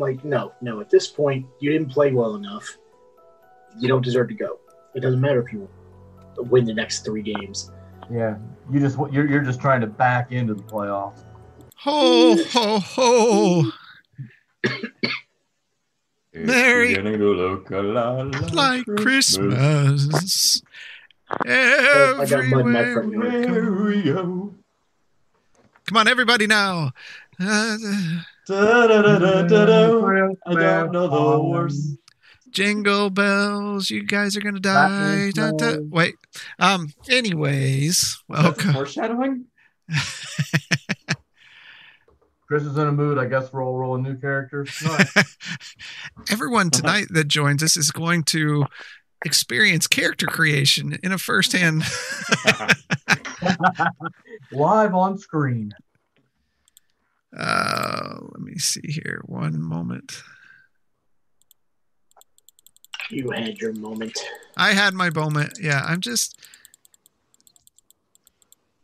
I'm like, no, no. At this point, you didn't play well enough. You don't deserve to go. It doesn't matter if you win the next three games. Yeah, you just you're you're just trying to back into the playoffs. Ho ho ho! Merry- beginning to look a lot Like Christmas Oh, I got mud in everywhere. Come on, everybody now. Uh. I don't know the words. jingle bells, you guys are gonna die. Da, da. Wait. Um. Anyways, welcome. Foreshadowing? Chris is in a mood. I guess we're all rolling new characters. Nice. Everyone tonight that joins us is going to experience character creation in a firsthand. Live on screen. Uh, let me see here. One moment. You had your moment. I had my moment. Yeah, I'm just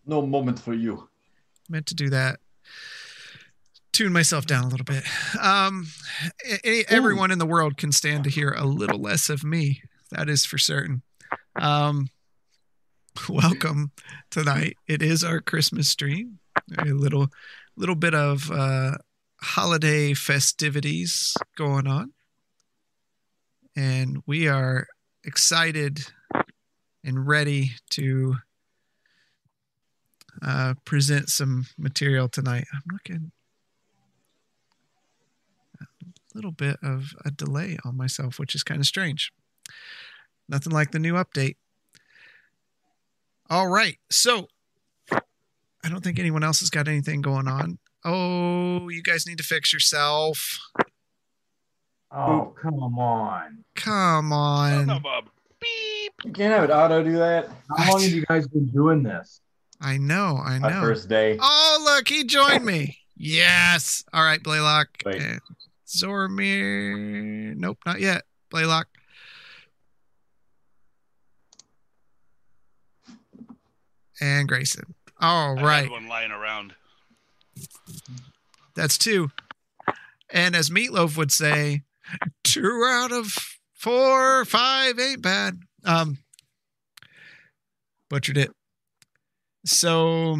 No moment for you. meant to do that. Tune myself down a little bit. Um, a- a- everyone in the world can stand to hear a little less of me. That is for certain. Um, welcome tonight. It is our Christmas stream. A little, little bit of uh, holiday festivities going on, and we are excited and ready to uh, present some material tonight. I'm looking a little bit of a delay on myself, which is kind of strange. Nothing like the new update. All right. So I don't think anyone else has got anything going on. Oh, you guys need to fix yourself. Oh, come on. Come on. no, Bob. Beep. You can't have it auto do that. How long have you guys been doing this? I know. I My know. first day. Oh, look, he joined me. Yes. All right, Blaylock. Wait. And Zormir. Nope, not yet. Blaylock. And Grayson. All I had one lying around. That's two. And as Meat Loaf would say, two out of four, five ain't bad. Um, butchered it. So,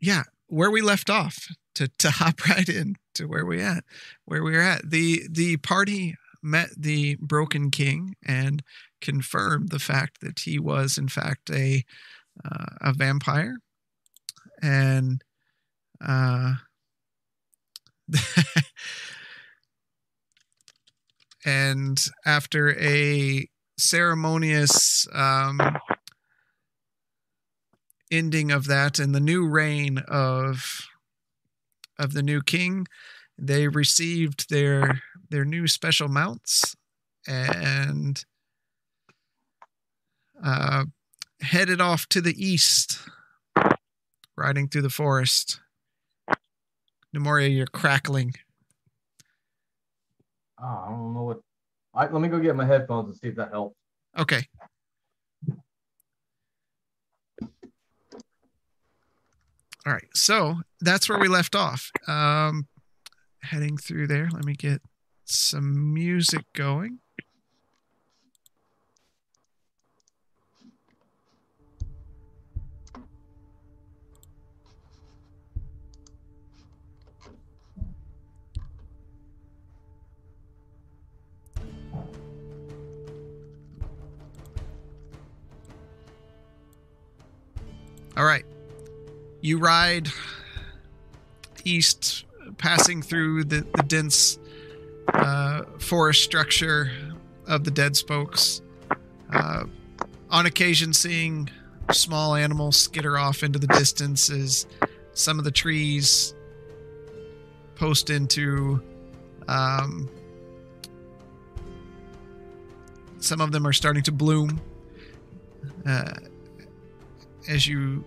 yeah, where we left off to to hop right in to where we at, where we are at. The the party met the Broken King and confirmed the fact that he was in fact a uh, a vampire. And uh and after a ceremonious um ending of that and the new reign of of the new king they received their their new special mounts. And uh headed off to the east riding through the forest. Nemoria, you're crackling. Oh, I don't know what. I, let me go get my headphones and see if that helps. Okay. All right. So that's where we left off. Um, heading through there. Let me get some music going. All right. You ride east, passing through the, the dense uh, forest structure of the dead spokes. Uh, on occasion, seeing small animals skitter off into the distance as some of the trees post into. Um, some of them are starting to bloom. Uh, as you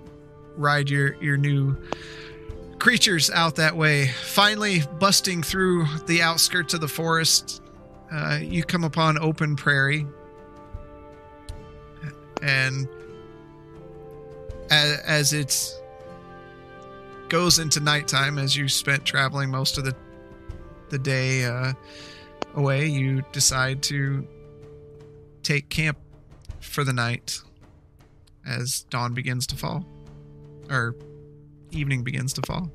ride your your new creatures out that way. Finally, busting through the outskirts of the forest, uh, you come upon open prairie, and as, as it's goes into nighttime as you spent traveling most of the the day uh, away. You decide to take camp for the night as dawn begins to fall, or evening begins to fall.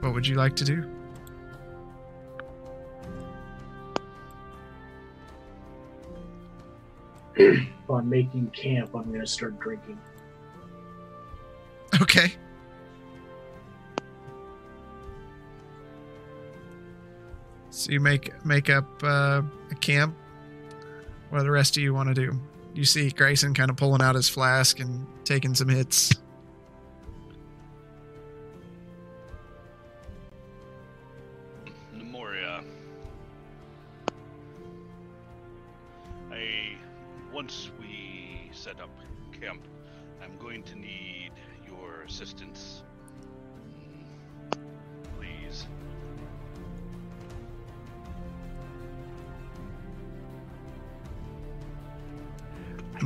What would you like to do? On making camp, I'm going to start drinking. Okay. So you make make up uh, a camp. What the rest of you want to do? You see Grayson kind of pulling out his flask and taking some hits. Nemoria. I once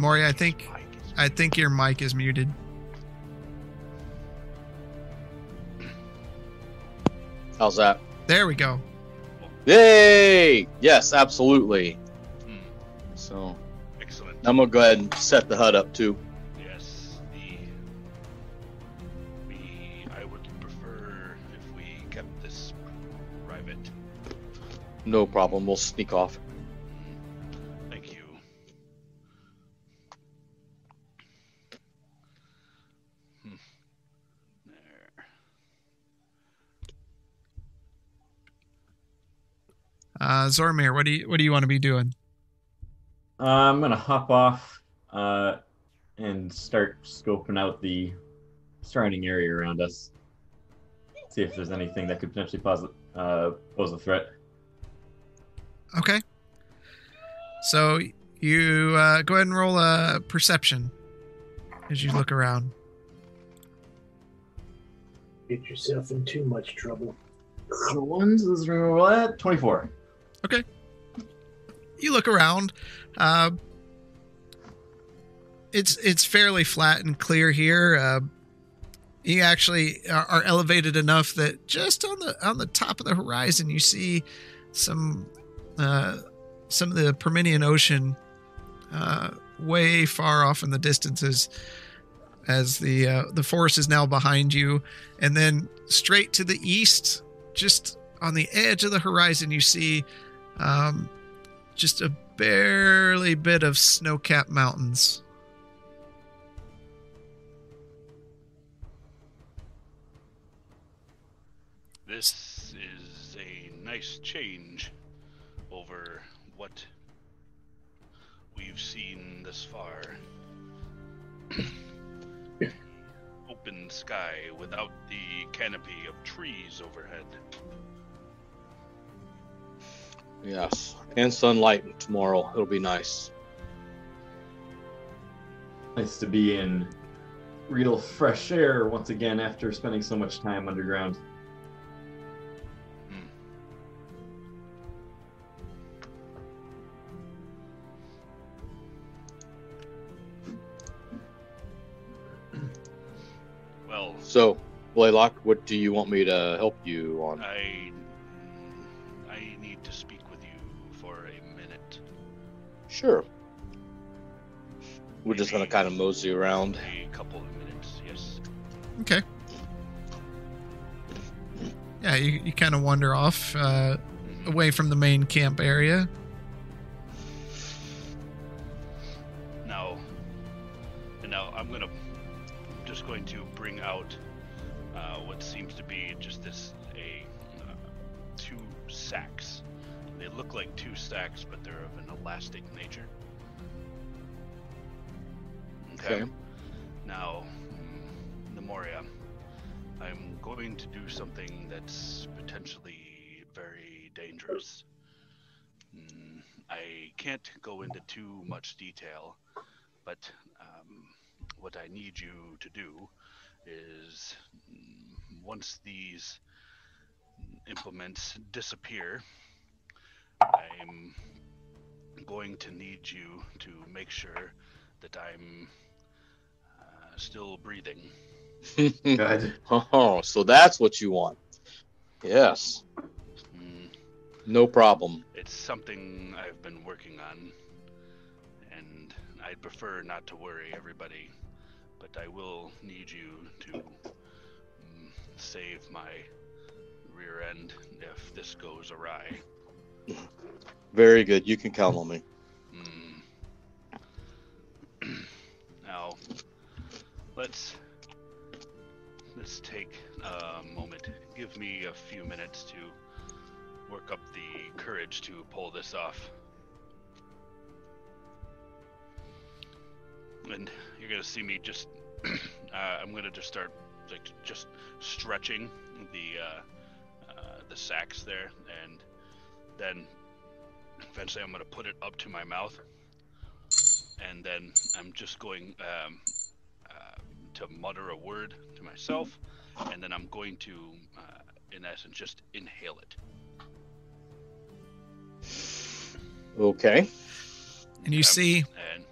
Maury, I think I think your mic is muted. How's that? There we go. Yay! Yes, absolutely. Hmm, So excellent. I'm gonna go ahead and set the HUD up too. Yes, the we I would prefer if we kept this private. No problem. We'll sneak off. Uh, Zormir, what do you what do you want to be doing? Uh, I'm gonna hop off uh, and start scoping out the surrounding area around us. See if there's anything that could potentially pose, uh, pose a threat. Okay. So you uh, go ahead and roll a perception as you look around. Get yourself in too much trouble. Ones, 24. Okay. You look around. Uh, it's it's fairly flat and clear here. Uh, you actually are, are elevated enough that just on the on the top of the horizon, you see some uh, some of the Perminian Ocean uh, way far off in the distances as the uh, the forest is now behind you, and then straight to the east, just on the edge of the horizon, you see um, just a barely bit of snow-capped mountains. This is a nice change over what we've seen this far. Open sky without the canopy of trees overhead. Yes, and sunlight tomorrow. It'll be nice. Nice to be in real fresh air once again after spending so much time underground. Hmm. Well, So, Blaylock, what do you want me to help you on? I I need to speak with you for a minute. Sure. We're just gonna kind of mosey around. A couple of minutes, yes. Okay. Yeah, you, you kind of wander off uh, Mhm. away from the main camp area. Now, and now I'm gonna I'm just going to bring out look like two stacks, but they're of an elastic nature. Okay. Now, mm, Nemoria, I'm going to do something that's potentially very dangerous. Mm, I can't go into too much detail, but um, what I need you to do is mm, once these implements disappear, I'm going to need you to make sure that I'm uh, still breathing. Good. oh, so that's what you want. Yes, Mm, no problem. it's something I've been working on, and I'd prefer not to worry everybody, but I will need you to mm, save my rear end if this goes awry. Very good. You can count on me. Mm. now, let's let's take a moment. Give me a few minutes to work up the courage to pull this off. And you're gonna see me just. uh, I'm gonna just start like just stretching the uh, uh, the sacks there, and then eventually I'm gonna put it up to my mouth and then I'm just going um, uh, to mutter a word to myself, and then I'm going to, uh, in essence, just inhale it. Okay. And you Okay? see And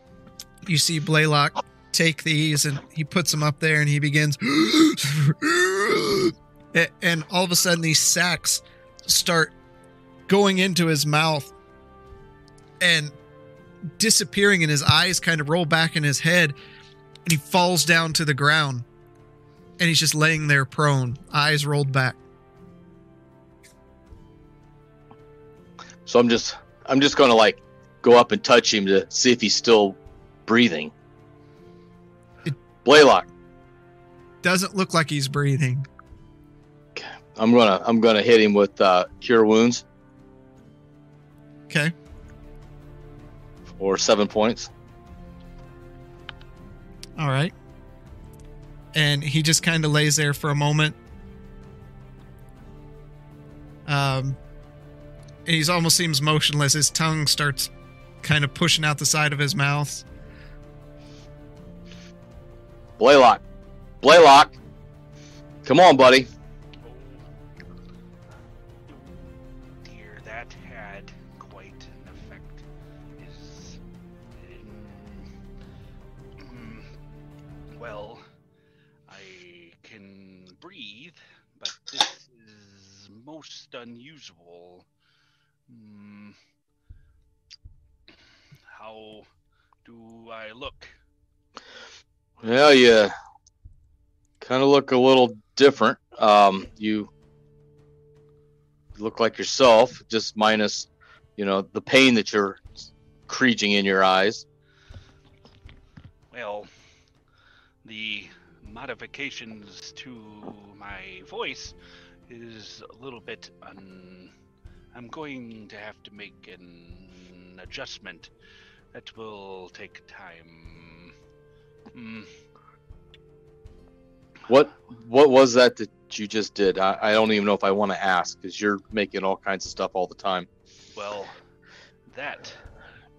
you see Blaylock take these and he puts them up there and he begins and all of a sudden these sacks start going into his mouth and disappearing and his eyes kind of roll back in his head and he falls down to the ground and he's just laying there prone eyes rolled back. So I'm just I'm just gonna like go up and touch him to see if he's still breathing. It- Blaylock, doesn't look like he's breathing. I'm gonna I'm gonna hit him with uh, cure wounds okay or seven points. All right. And he just kind of lays there for a moment. Um, and he's almost seems motionless. His tongue starts kind of pushing out the side of his mouth. Blaylock, Blaylock, come on, buddy. Unusual. Mm, how do I look? Yeah, you kind of look a little different. Um, you look like yourself, just minus, you know, the pain that you're creaking in your eyes. Well, the modifications to my voice is a little bit un. I'm going to have to make an adjustment that will take time. Hmm. What what was that that you just did? I, I don't even know if I want to ask because you're making all kinds of stuff all the time. Well, that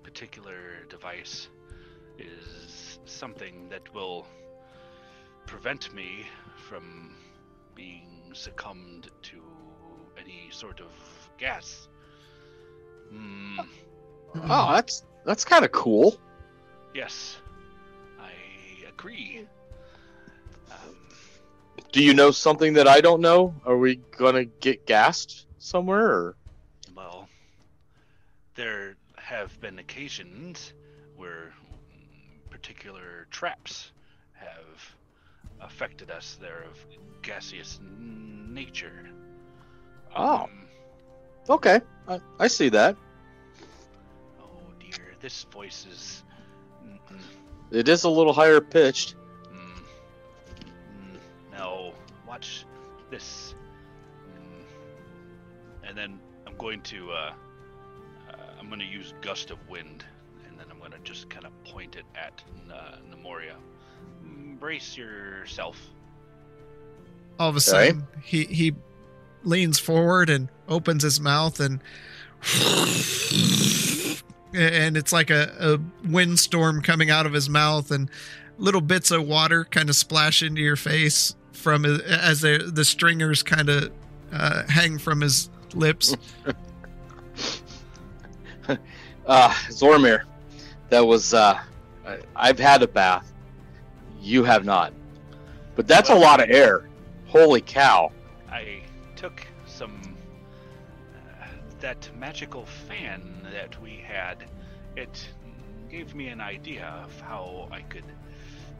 particular device is something that will prevent me from being succumbed to any sort of gas. Hmm. Oh, that's that's kind of cool. Yes, I agree. Um, Do you know something that I don't know? Are we gonna get gassed somewhere? Or? well, there have been occasions where mm, particular traps have affected us. They're of gaseous nature. Oh, Um, okay, I, I see that. oh dear, this voice is. mm, mm, It is a little higher pitched. mm, mm, no, watch this. Mm. And then I'm going to. Uh, uh, I'm going to use gust of wind, and then I'm going to just kind of point it at uh, Nemoria. Brace yourself. All of a Right. sudden, he he leans forward and opens his mouth and and it's like a, a windstorm coming out of his mouth and little bits of water kind of splash into your face from his, as the the stringers kind of uh, hang from his lips. Uh, Zormir, that was uh, I've had a bath. You have not. But that's a lot of air. Holy cow. I took some uh, that magical fan that we had. It gave me an idea of how I could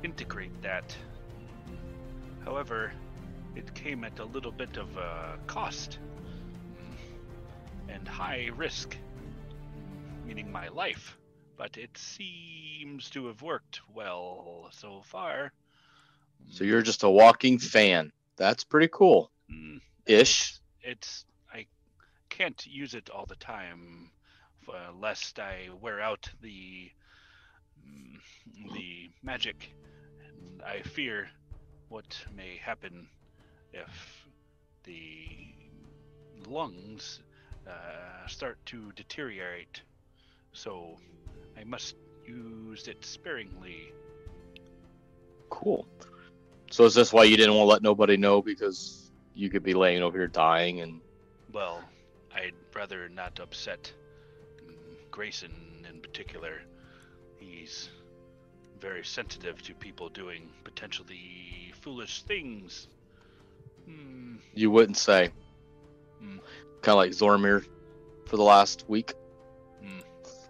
integrate that. However, it came at a little bit of a cost and high risk, meaning my life. But it seems to have worked well so far. So you're just a walking fan. That's pretty cool. Mm, Ish. it's I can't use it all the time, uh, lest I wear out the mm, the magic, and I fear what may happen if the lungs uh, start to deteriorate. So I must use it sparingly. Cool. So is this why you didn't want to let nobody know because you could be laying over here dying and Well, I'd rather not upset Grayson in particular. He's very sensitive to people doing potentially foolish things. Hmm. you wouldn't say. Hmm. Kind of like Zormir for the last week. Yes,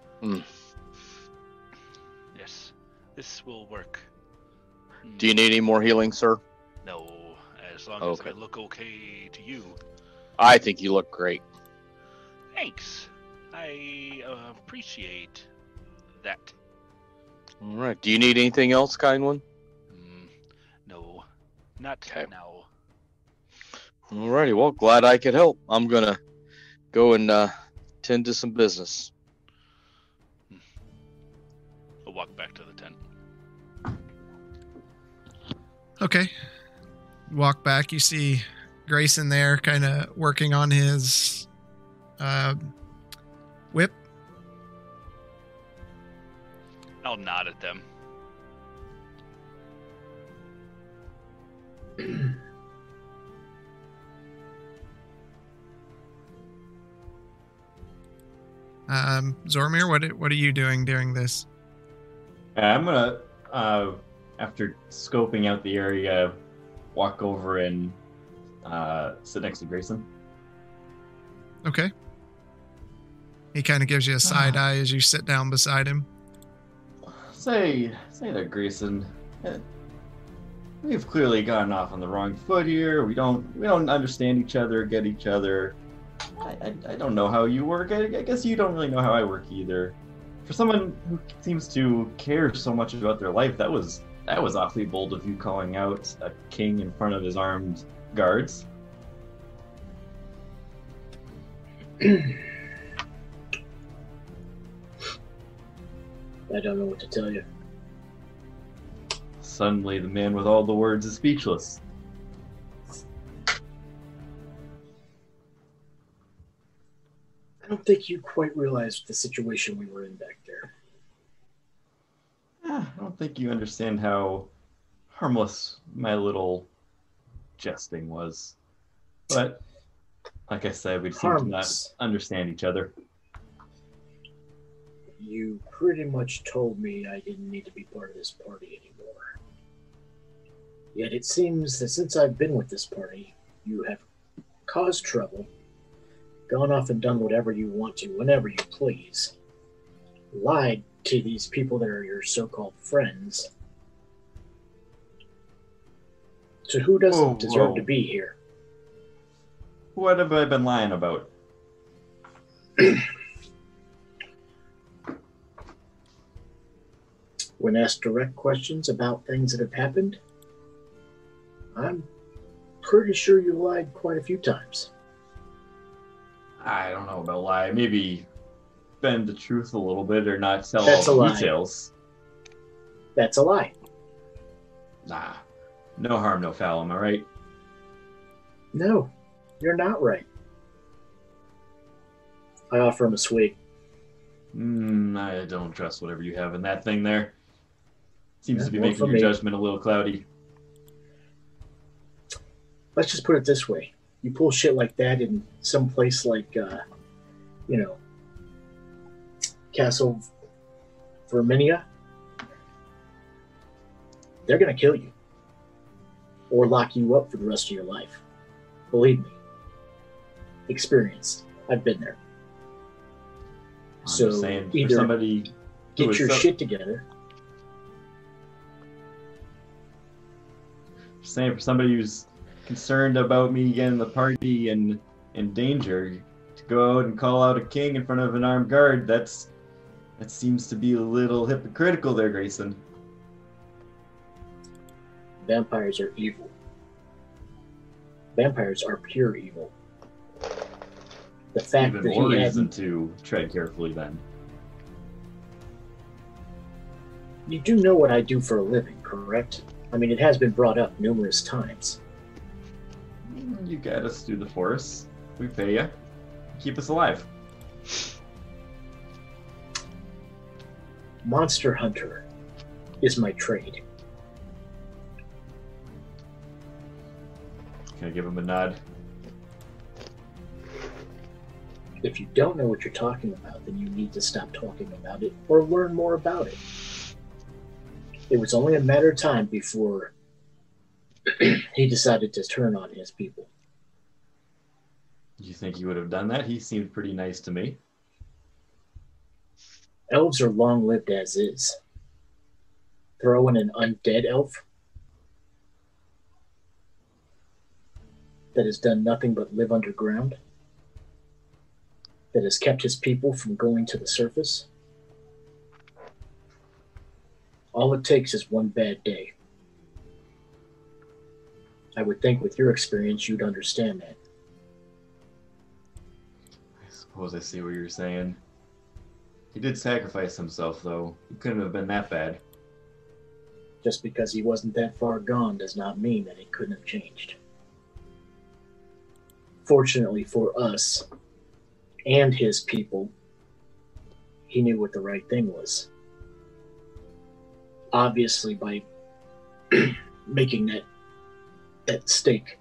this will work. Hmm, Do you need any more healing, sir? No, as long as I look okay to you. I think you look great. Thanks. I appreciate that. All right. Do you need anything else, kind one? Hmm, no, not Okay. now. Alrighty. Well, glad I could help. I'm gonna go and uh, tend to some business. I'll walk back to the tent. Okay. Walk back. You see Grayson there, kind of working on his uh, whip. I'll nod at them. Um, Zormir, what what are you doing during this? I'm gonna, uh, after scoping out the area, walk over and uh, sit next to Grayson. Okay. He kind of gives you a side eye as you sit down beside him. Say, say there, Grayson. eh, We've clearly gotten off on the wrong foot here. We don't, we don't understand each other, get each other. I, I, I don't know how you work. I, I guess you don't really know how I work either. For someone who seems to care so much about their life, that was that was awfully bold of you calling out a king in front of his armed guards. I don't know what to tell you. Suddenly, the man with all the words is speechless. I don't think you quite realized the situation we were in back there. I don't think you understand how harmless my little jesting was. But like I said, we seem to not understand each other. You pretty much told me I didn't need to be part of this party anymore. Yet it seems that since I've been with this party, you have caused trouble, gone off and done whatever you want to, whenever you please, lied to these people that are your so called friends. So who doesn't Whoa, deserve whoa. to be here? What have I been lying about? When asked direct questions about things that have happened, I'm pretty sure you lied quite a few times. I don't know about lie. Maybe bend the truth a little bit or not tell That's all a the lie. details. That's a lie. Nah. No harm, no foul, am I right? No, you're not right. I offer him a swig. Mm, I don't trust whatever you have in that thing there. Seems Yeah, to be making for your me. judgment a little cloudy. Let's just put it this way: you pull shit like that in some place like, uh, you know, Castle Verminia, they're going to kill you or lock you up for the rest of your life. Believe me. Experienced. I've been there. I'm So, saying, either somebody Get your so- shit together. saying for somebody who's concerned about me getting the party and in danger to go out and call out a king in front of an armed guard that's that seems to be a little hypocritical there grayson Vampires are evil. Vampires are pure evil. The fact even that more he reason had, to tread carefully then you do know what I do for a living, correct? I mean, it has been brought up numerous times. you get us through the forest. we pay you keep us alive Monster Hunter is my trade. can i give him a nod If you don't know what you're talking about, then you need to stop talking about it or learn more about it. It was only a matter of time before he decided to turn on his people. you think he would have done that he seemed pretty nice to me Elves are long lived as is. Throw in an undead elf that has done nothing but live underground, that has kept his people from going to the surface. All it takes is one bad day. I would think with your experience you'd understand that. i suppose i see what you're saying he did sacrifice himself though he couldn't have been that bad Just because he wasn't that far gone does not mean that it couldn't have changed. Fortunately for us and his people, he knew what the right thing was. Obviously, by making that that stake,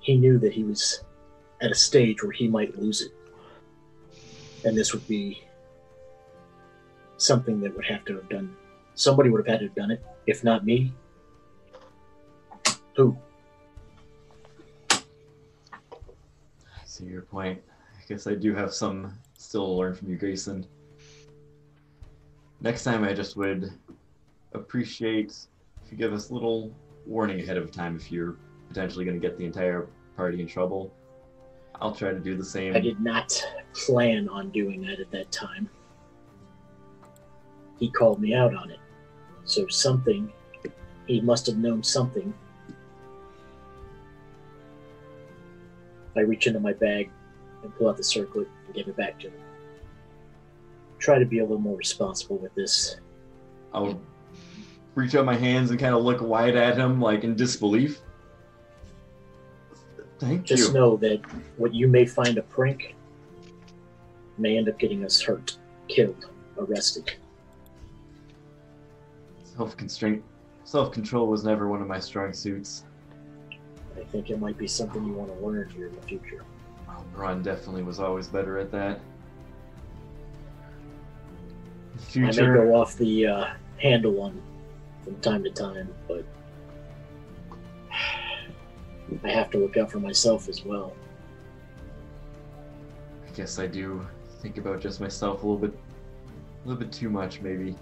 he knew that he was at a stage where he might lose it, and this would be something that would have to have done Somebody would have had to have done it. If not me, who? I see your point. I guess I do have some still to learn from you, Grayson. Next time, I just would appreciate if you give us a little warning ahead of time if you're potentially going to get the entire party in trouble. I'll try to do the same. I did not plan on doing that at that time. He called me out on it. So something, he must have known something. I reach into my bag and pull out the circlet and give it back to him. Try to be a little more responsible with this. I'll reach out my hands and kind of look wide at him, like in disbelief. Thank Just you. know that what you may find a prank may end up getting us hurt, killed, arrested. Self constraint, self control was never one of my strong suits. I think it might be something you want to learn here in the future. Well, Braun definitely was always better at that. The I may go off the uh, handle on from time to time, but I have to look out for myself as well. I guess I do think about just myself a little bit, a little bit too much, maybe.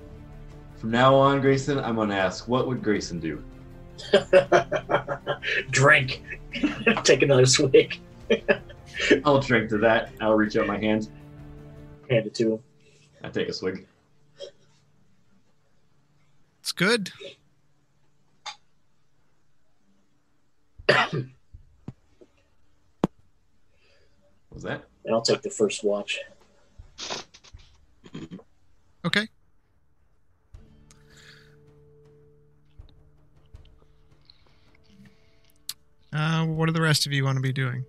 From now on, Grayson, I'm gonna ask, what would Grayson do? Drink. Take another swig. I'll drink to that. I'll reach out my hand. Hand it to him. I take a swig. It's good. Was that? And I'll take the first watch. Okay. Uh, what do the rest of you want to be doing?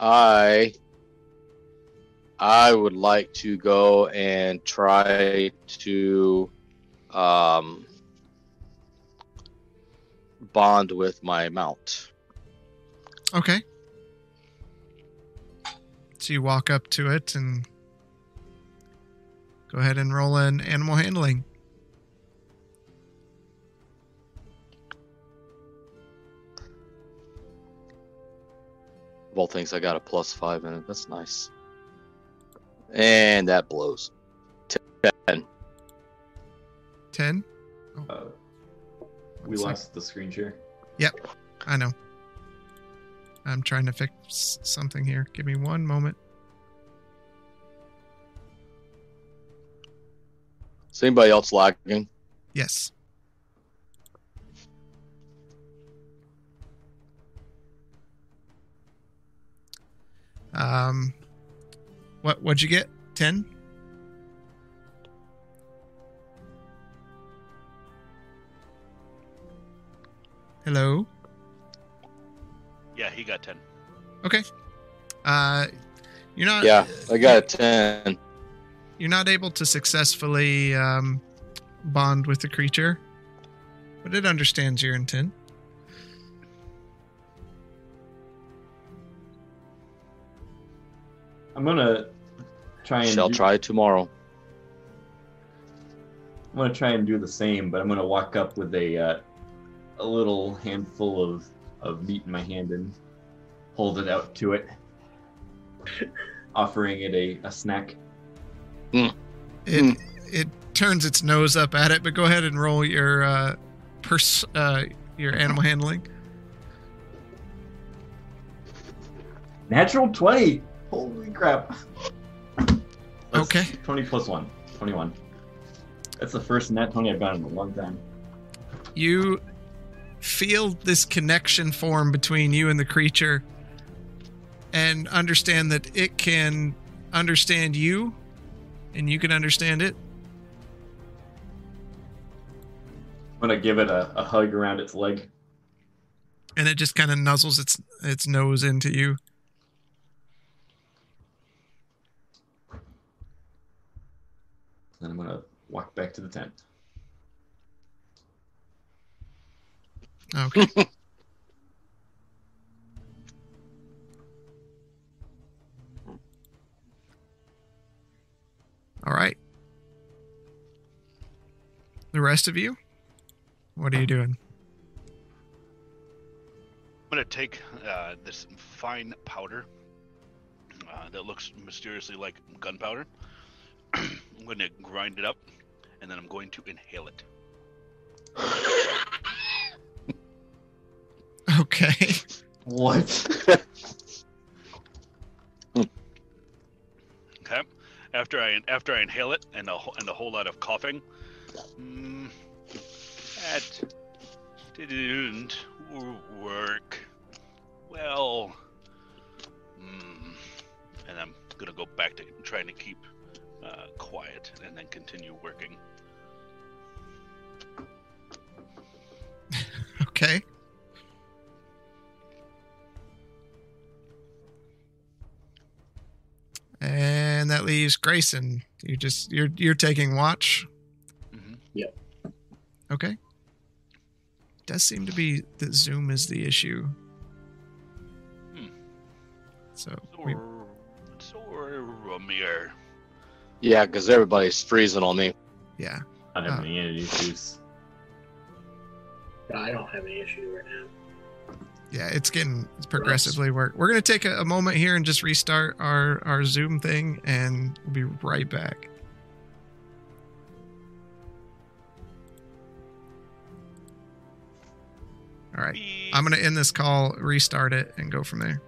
I I would like to go and try to um, bond with my mount. Okay. So you walk up to it and Go ahead and roll an animal handling. Of all things, I got a plus five in it. That's nice. And that blows. Ten. 10. Uh, we One sec. lost the screen share. Yep, I know. I'm trying to fix something here. Give me one moment. Is anybody else lagging? Yes. Um, what what'd you get? Ten. Hello. Yeah, he got 10. Okay. Uh, you're not. Yeah, I got a ten. You're not able to successfully um, bond with the creature, but it understands your intent. I'm gonna try and Shall do, try tomorrow. I'm gonna try and do the same, but I'm gonna walk up with a uh, a little handful of of meat in my hand and hold it out to it, offering it a, a snack. It Hmm. it turns its nose up at it, but go ahead and roll your uh, pers- uh, your animal handling. Natural twenty. Holy crap! That's Okay. Twenty plus one. Twenty-one. That's the first nat twenty I've gotten in a long time. You feel this connection form between you and the creature, and understand that it can understand you, and you can understand it. I'm gonna give it a, a hug around its leg. and it just kind of nuzzles its its nose into you. Then I'm gonna walk back to the tent. Okay. All right. The rest of you, what are you doing? I'm going to take uh, this fine powder uh, that looks mysteriously like gunpowder. I'm going to grind it up, and then I'm going to inhale it. Okay. What? Okay. After I after I inhale it and a and a whole lot of coughing, mm, that didn't work well. Mm, and I'm gonna go back to trying to keep uh, quiet and then continue working. Okay. And that leaves Grayson. You just you're you're taking watch. Mm-hmm. Yep. Okay. Does seem to be that Zoom is the issue. Hmm. So we, So, Yeah, because everybody's freezing on me. yeah. I don't have Uh. any issues. I don't have any issue right now. Yeah, it's getting it's progressively work. We're gonna take a, a moment here and just restart our our Zoom thing, and we'll be right back. All right, I'm gonna end this call, restart it, and go from there.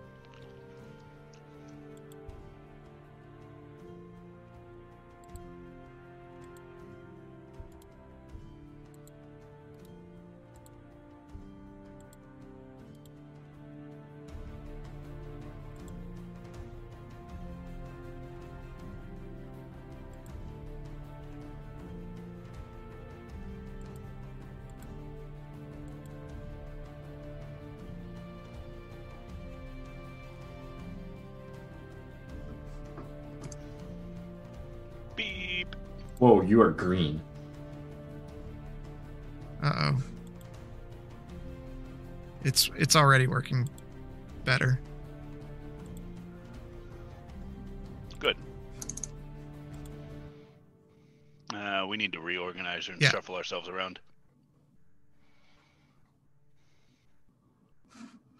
Are green. Uh oh. It's it's already working better. Good. we need to reorganize and Yeah. shuffle ourselves around.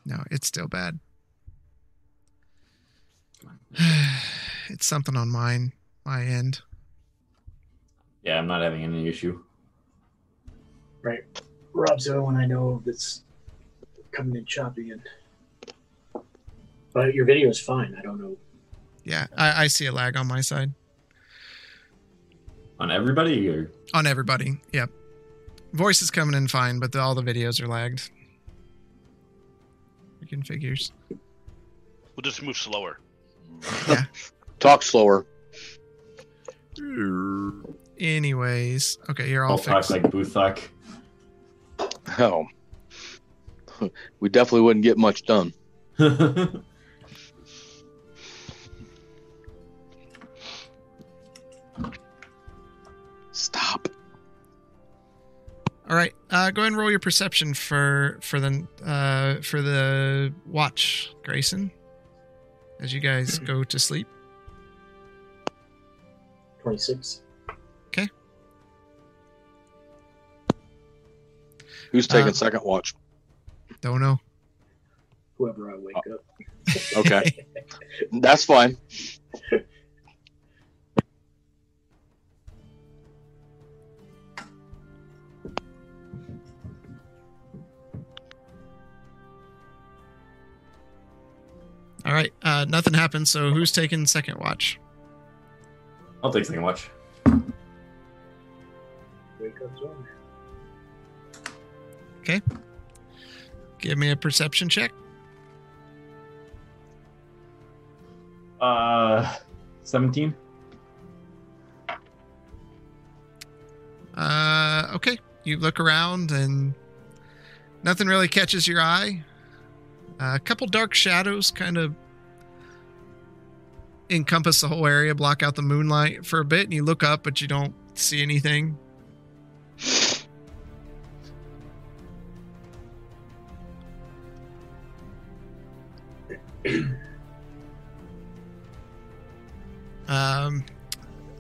No, it's still bad. it's something on mine, my end. Yeah, I'm not having any issue. Right. Rob's the only one I know that's coming in choppy and but your video is fine. I don't know. Yeah, I, I see a lag on my side. On everybody, or On everybody. Yep. Voice is coming in fine, but the, all the videos are lagged. Freaking figures. We'll just move slower. Yeah. Talk slower. Anyways, okay, you're all I'll talk fixed. like booth talk. Oh. We definitely wouldn't get much done. Stop. All right, uh, go ahead and roll your perception for for the uh, for the watch, Grayson. As you guys go to sleep. Twenty six. Who's taking Uh, second watch? Don't know. Whoever I wake up. Okay. That's fine. All right, uh, nothing happened. So who's taking second watch? I'll take second watch. Zone. Give me a perception check. Uh, seventeen. Uh, okay. You look around and nothing really catches your eye. Uh, a couple dark shadows kind of encompass the whole area, block out the moonlight for a bit, and you look up, but you don't see anything. Um,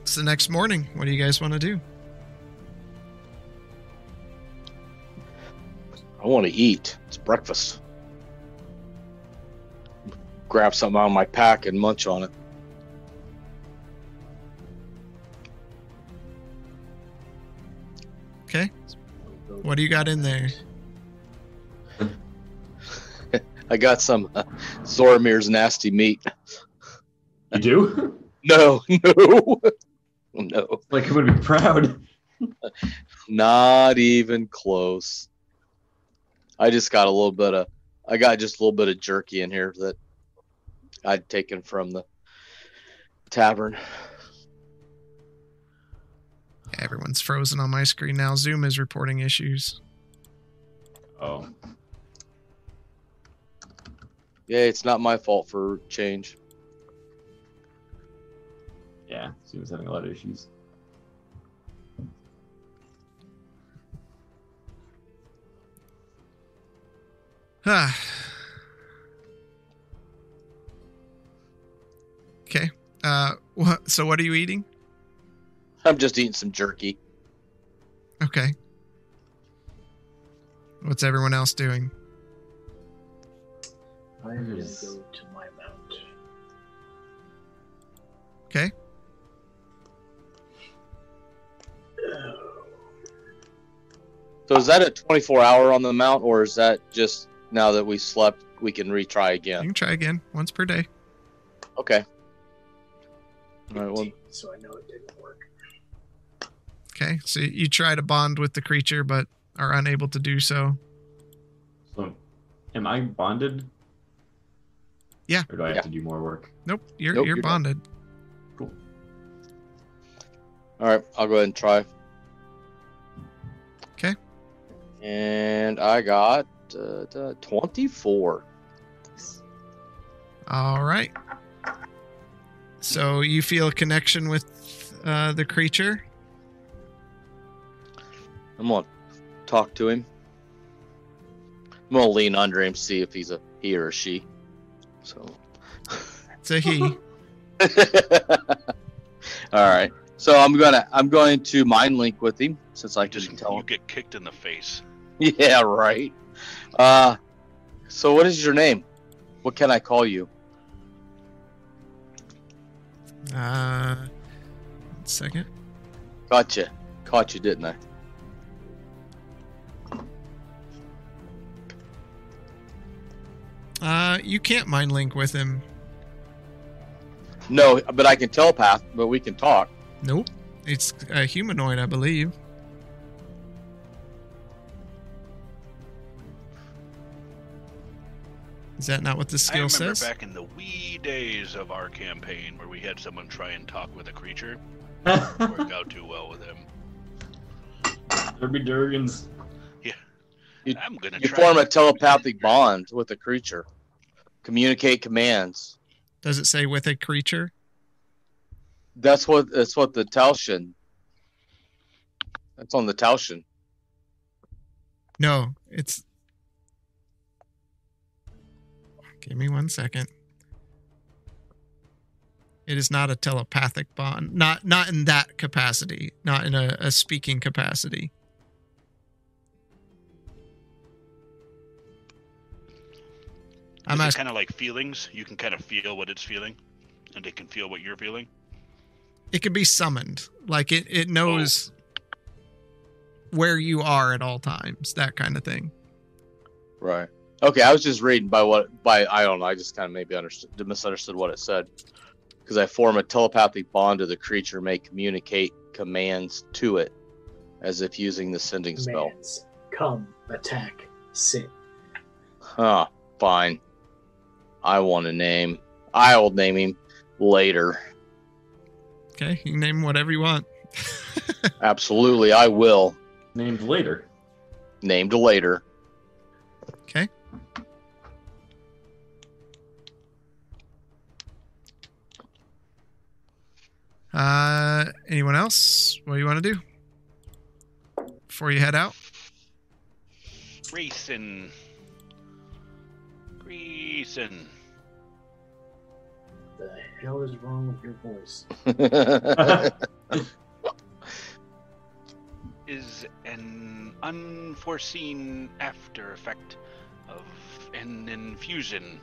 it's the next morning. What do you guys want to do? I want to eat. It's breakfast. Grab something out of my pack and munch on it. Okay. What do you got in there? I got some uh, Zoramir's nasty meat. You do? No, no, no, like I'm gonna be proud. not even close. I just got a little bit of, I got just a little bit of jerky in here that I'd taken from the tavern. Everyone's frozen on my screen now. Zoom is reporting issues. Oh, Yeah, it's not my fault for change. yeah. She was having a lot of issues. Ah. okay. Uh, what? So what are you eating? I'm just eating some jerky. Okay. What's everyone else doing? I'm gonna go to my mount. Okay. So is that a 24 hour on the mount, or is that just now that we slept, we can retry again? You again? can try again once per day. Okay. All right. Well, so I know it didn't work. Okay. So you try to bond with the creature, but are unable to do so. So, am I bonded? Yeah. Or do I have Yeah. to do more work? Nope. You're Nope, you're you're done. bonded. all right. I'll go ahead and try. Okay. And I got uh, uh, 24. All right. So you feel a connection with uh, the creature. I'm gonna talk to him. I'm gonna lean under him, see if he's a he or a she. So. It's a he. All right. So I'm gonna I'm going to mind link with him since I Just can tell you him. get kicked in the face. Yeah, right. Uh, so what is your name? What can I call you? Uh, one second. Gotcha. Caught you, didn't I? Uh, you can't mind link with him. No, but I can telepath. But we can talk. Nope. It's a humanoid, I believe. Is that not what the I skill remember says? back in the wee days of our campaign where we had someone try and talk with a creature. Derby Worked out too well with him. Durgans. You- I'm gonna You try form a telepathic bond with a creature. Communicate commands. Does it say with a creature? That's what that's what the Taushin. That's on the Taushin. No, it's. Give me one second. It is not a telepathic bond. Not not in that capacity. Not in a, a speaking capacity. I'm Is kind of like feelings. You can kind of feel what it's feeling, and it can feel what you're feeling. It can be summoned. Like it. It knows oh. where you are at all times. That kind of thing. Right. Okay, I was just reading by what by I don't know. I just kind of maybe understood misunderstood what it said because I form a telepathic bond to the creature, may communicate commands to it, as if using the sending spell. Come, attack, sit. Huh. Fine. I want a name. I will name him later. Okay, you name him whatever you want. Absolutely, I will. Named later. Named later. Okay. Uh, anyone else? What do you want to do before you head out? Grayson. Grayson. The hell is wrong with your voice? is an unforeseen after effect of an infusion.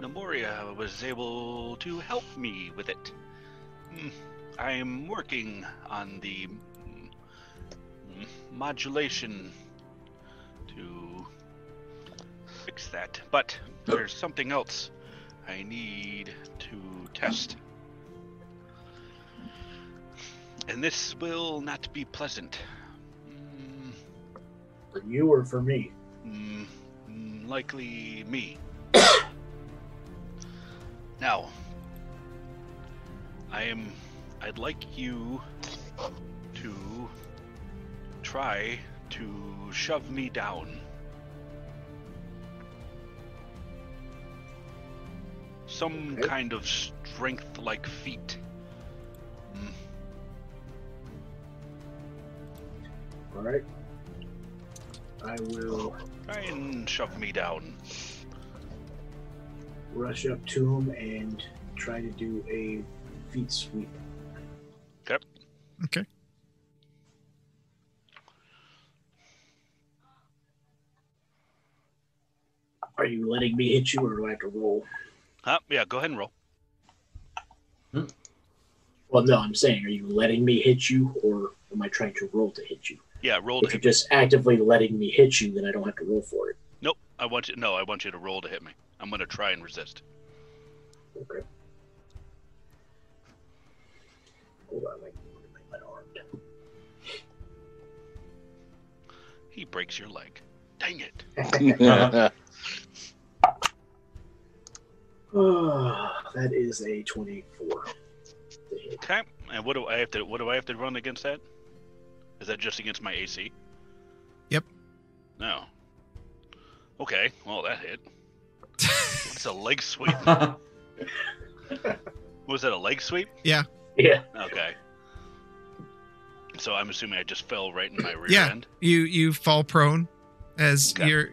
Nemoria was able to help me with it. Mm, I'm working on the mm, modulation to fix that, but there's something else I need to test. And this will not be pleasant. Mm, For you or for me? Mm, mm, likely me. now, I am. I'd like you to try to shove me down. Some Okay. kind of strength like feat. Mm, All right. I will try and shove me down. rush up to him and try to do a feet sweep. Yep. Okay. Are you letting me hit you, or do I have to roll? Huh? Yeah, go ahead and roll. Hmm. Well, no, I'm saying, are you letting me hit you, or am I trying to roll to hit you? Yeah, roll to If you're hit me. just actively letting me hit you, then I don't have to roll for it. Nope. I want you. No, I want you to roll to hit me. I'm gonna try and resist. Okay. Hold on, like, my armed. He breaks your leg. Dang it. That is a 24. Okay. And what do I have to? What do I have to run against that? Is that just against my AC? Yep. No. Okay. Well, that hit. What's a leg sweep? Was that a leg sweep? Yeah. Yeah. Okay. So I'm assuming I just fell right in my rear Yeah. end. You you fall prone as Okay. you're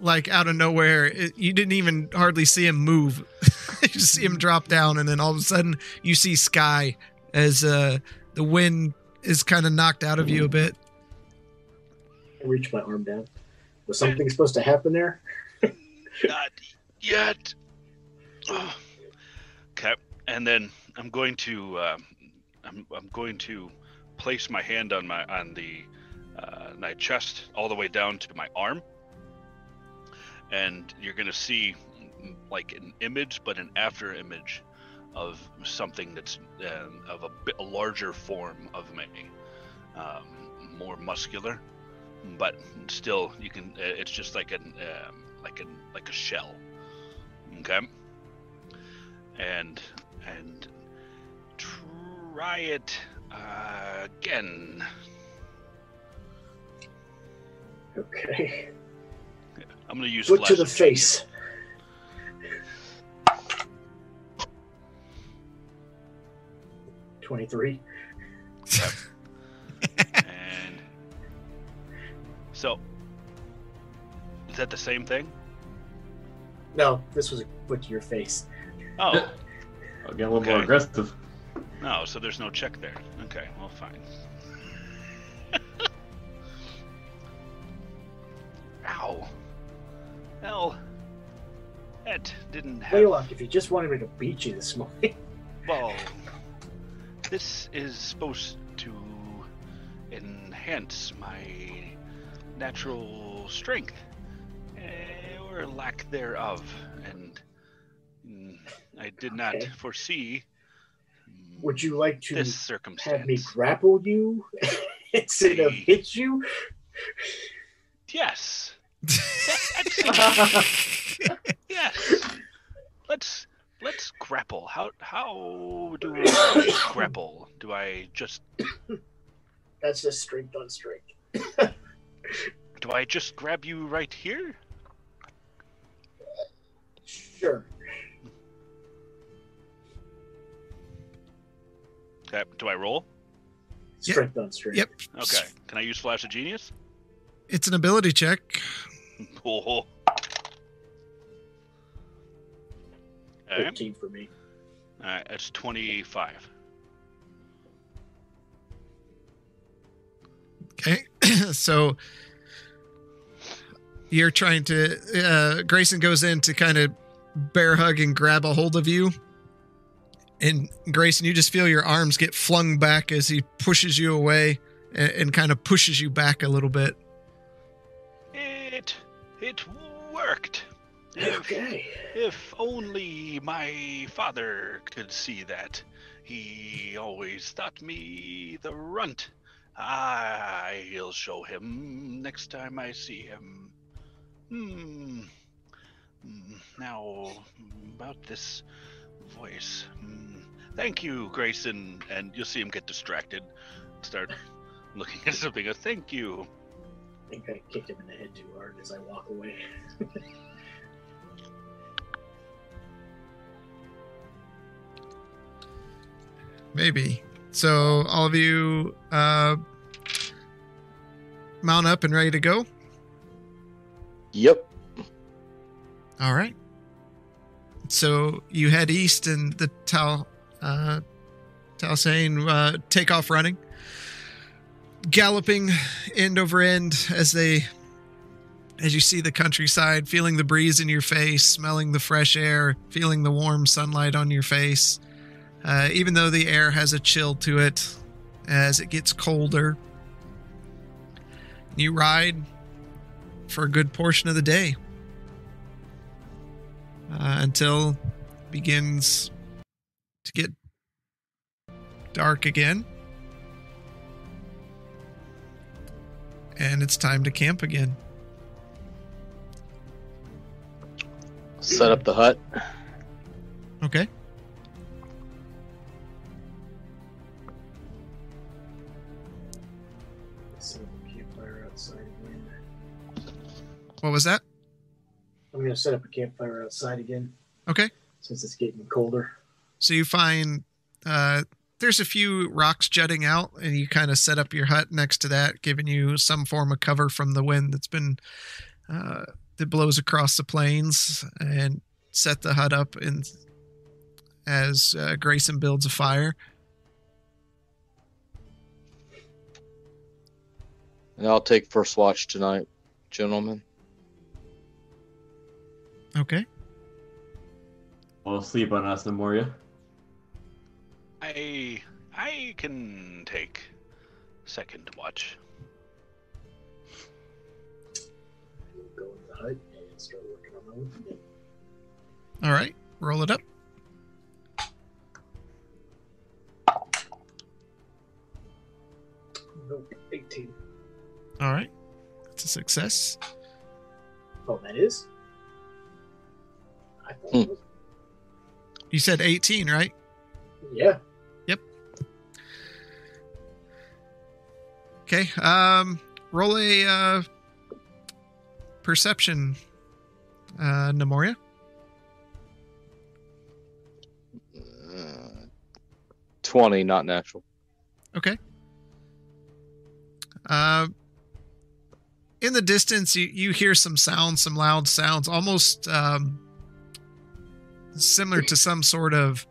like out of nowhere. It, you didn't even hardly see him move. you see him drop down, and then all of a sudden you see Sky as uh the wind is kind of knocked out of you a bit. I reach my arm down. Was something supposed to happen there? Not yet. Ugh. Okay, and then I'm going to um, I'm I'm going to place my hand on my on the uh, my chest all the way down to my arm, and you're gonna see mm, like an image, but an after image of something that's um, of a bit a larger form of me, um, more muscular, but still you can. uh, It's just like an um, like an like a shell. Okay. And and try it uh, again. Okay. I'm gonna use Foot to the face. Twenty-three. and so is that the same thing? No, this was a foot to your face. Oh, I'll get a little more aggressive. no. So there's no check there. Okay, well, fine. Ow. Well, that didn't have. Blaylock, if you just wanted me to beat you this morning. Well, this is supposed to enhance my natural strength, eh, or lack thereof, and mm, I did not Okay. foresee Would you like to this have me grapple you instead of hit you? Yes. That's- yes. Let's let's grapple. How how do I grapple? Do I just That's just strength on strength. do I just grab you right here? Sure. Okay, do I roll? Strength on strength. Yep. Okay. Can I use Flash of Genius? It's an ability check. Oh. Okay. Thirteen for me. Alright, that's 25. Okay. so you're trying to uh Grayson goes in to kind of bear hug and grab a hold of you. And Grayson, you just feel your arms get flung back as he pushes you away and, and kind of pushes you back a little bit. It it worked. If, Okay. if only my father could see that. He always thought me the runt. I'll show him next time I see him. Hmm. Hmm, Now, about this voice. Hmm. Thank you, Grayson. And you'll see him get distracted. Start looking at something. Thank you. I think I kicked him in the head too hard as I walk away. Maybe. So all of you uh mount up and ready to go. Yep. All right. So you head east, and the Tal, uh, Talsane uh, take off running, galloping end over end as they, as you see the countryside, feeling the breeze in your face, smelling the fresh air, feeling the warm sunlight on your face. Uh, even though the air has a chill to it, as it gets colder, you ride for a good portion of the day uh, until begins to get dark again. And it's time to camp again. Set up the hut. Okay. Set up a campfire outside again. What was that? I'm gonna set up a campfire outside again Okay. since it's getting colder. So you find uh, there's a few rocks jutting out, and you kind of set up your hut next to that, giving you some form of cover from the wind that's been uh, that blows across the plains, and set the hut up. And as uh, Grayson builds a fire, and I'll take first watch tonight, gentlemen. Okay. I'll sleep on us, moria I I can take second watch. I will go in the hut and start working on my weapon. All right. Roll it up. Nope, 18. All right. It's a success. Oh, that is? I thought Hmm. it was. You said 18, right? Yeah. Okay. Um, roll a uh, perception, uh, Nemoria. Uh, 20, not natural. Okay. Uh, in the distance, you, you hear some sounds, some loud sounds, almost um, similar to some sort of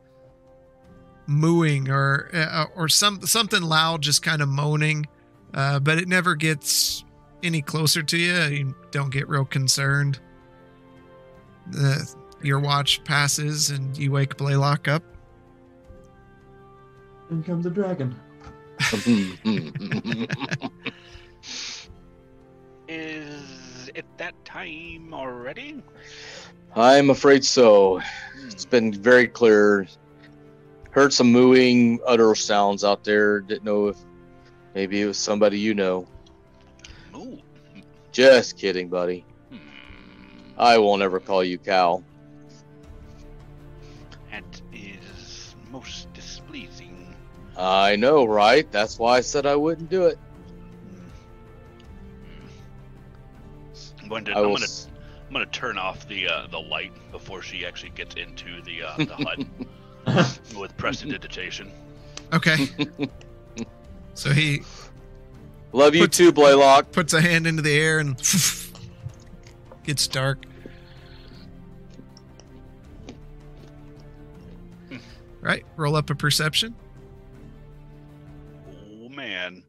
mooing or uh, or some something loud, just kind of moaning. Uh, but it never gets any closer to you. You don't get real concerned. Uh, your watch passes, and you wake Blaylock up. In comes a dragon. Is it that time already? I'm afraid so. It's been very clear. Heard some mooing, utter sounds out there. Didn't know if maybe it was somebody you know. Ooh. Just kidding, buddy. Hmm. I won't ever call you Cal. That is most displeasing. I know, right? That's why I said I wouldn't do it. I'm going to. I I'm will. going to. s- I'm going to turn off the uh, the light before she actually gets into the uh, the hut with prestidigitation. Okay. so he Love you Put- too, Blaylock. puts a hand into the air and gets dark. Right, roll up a perception. Oh man.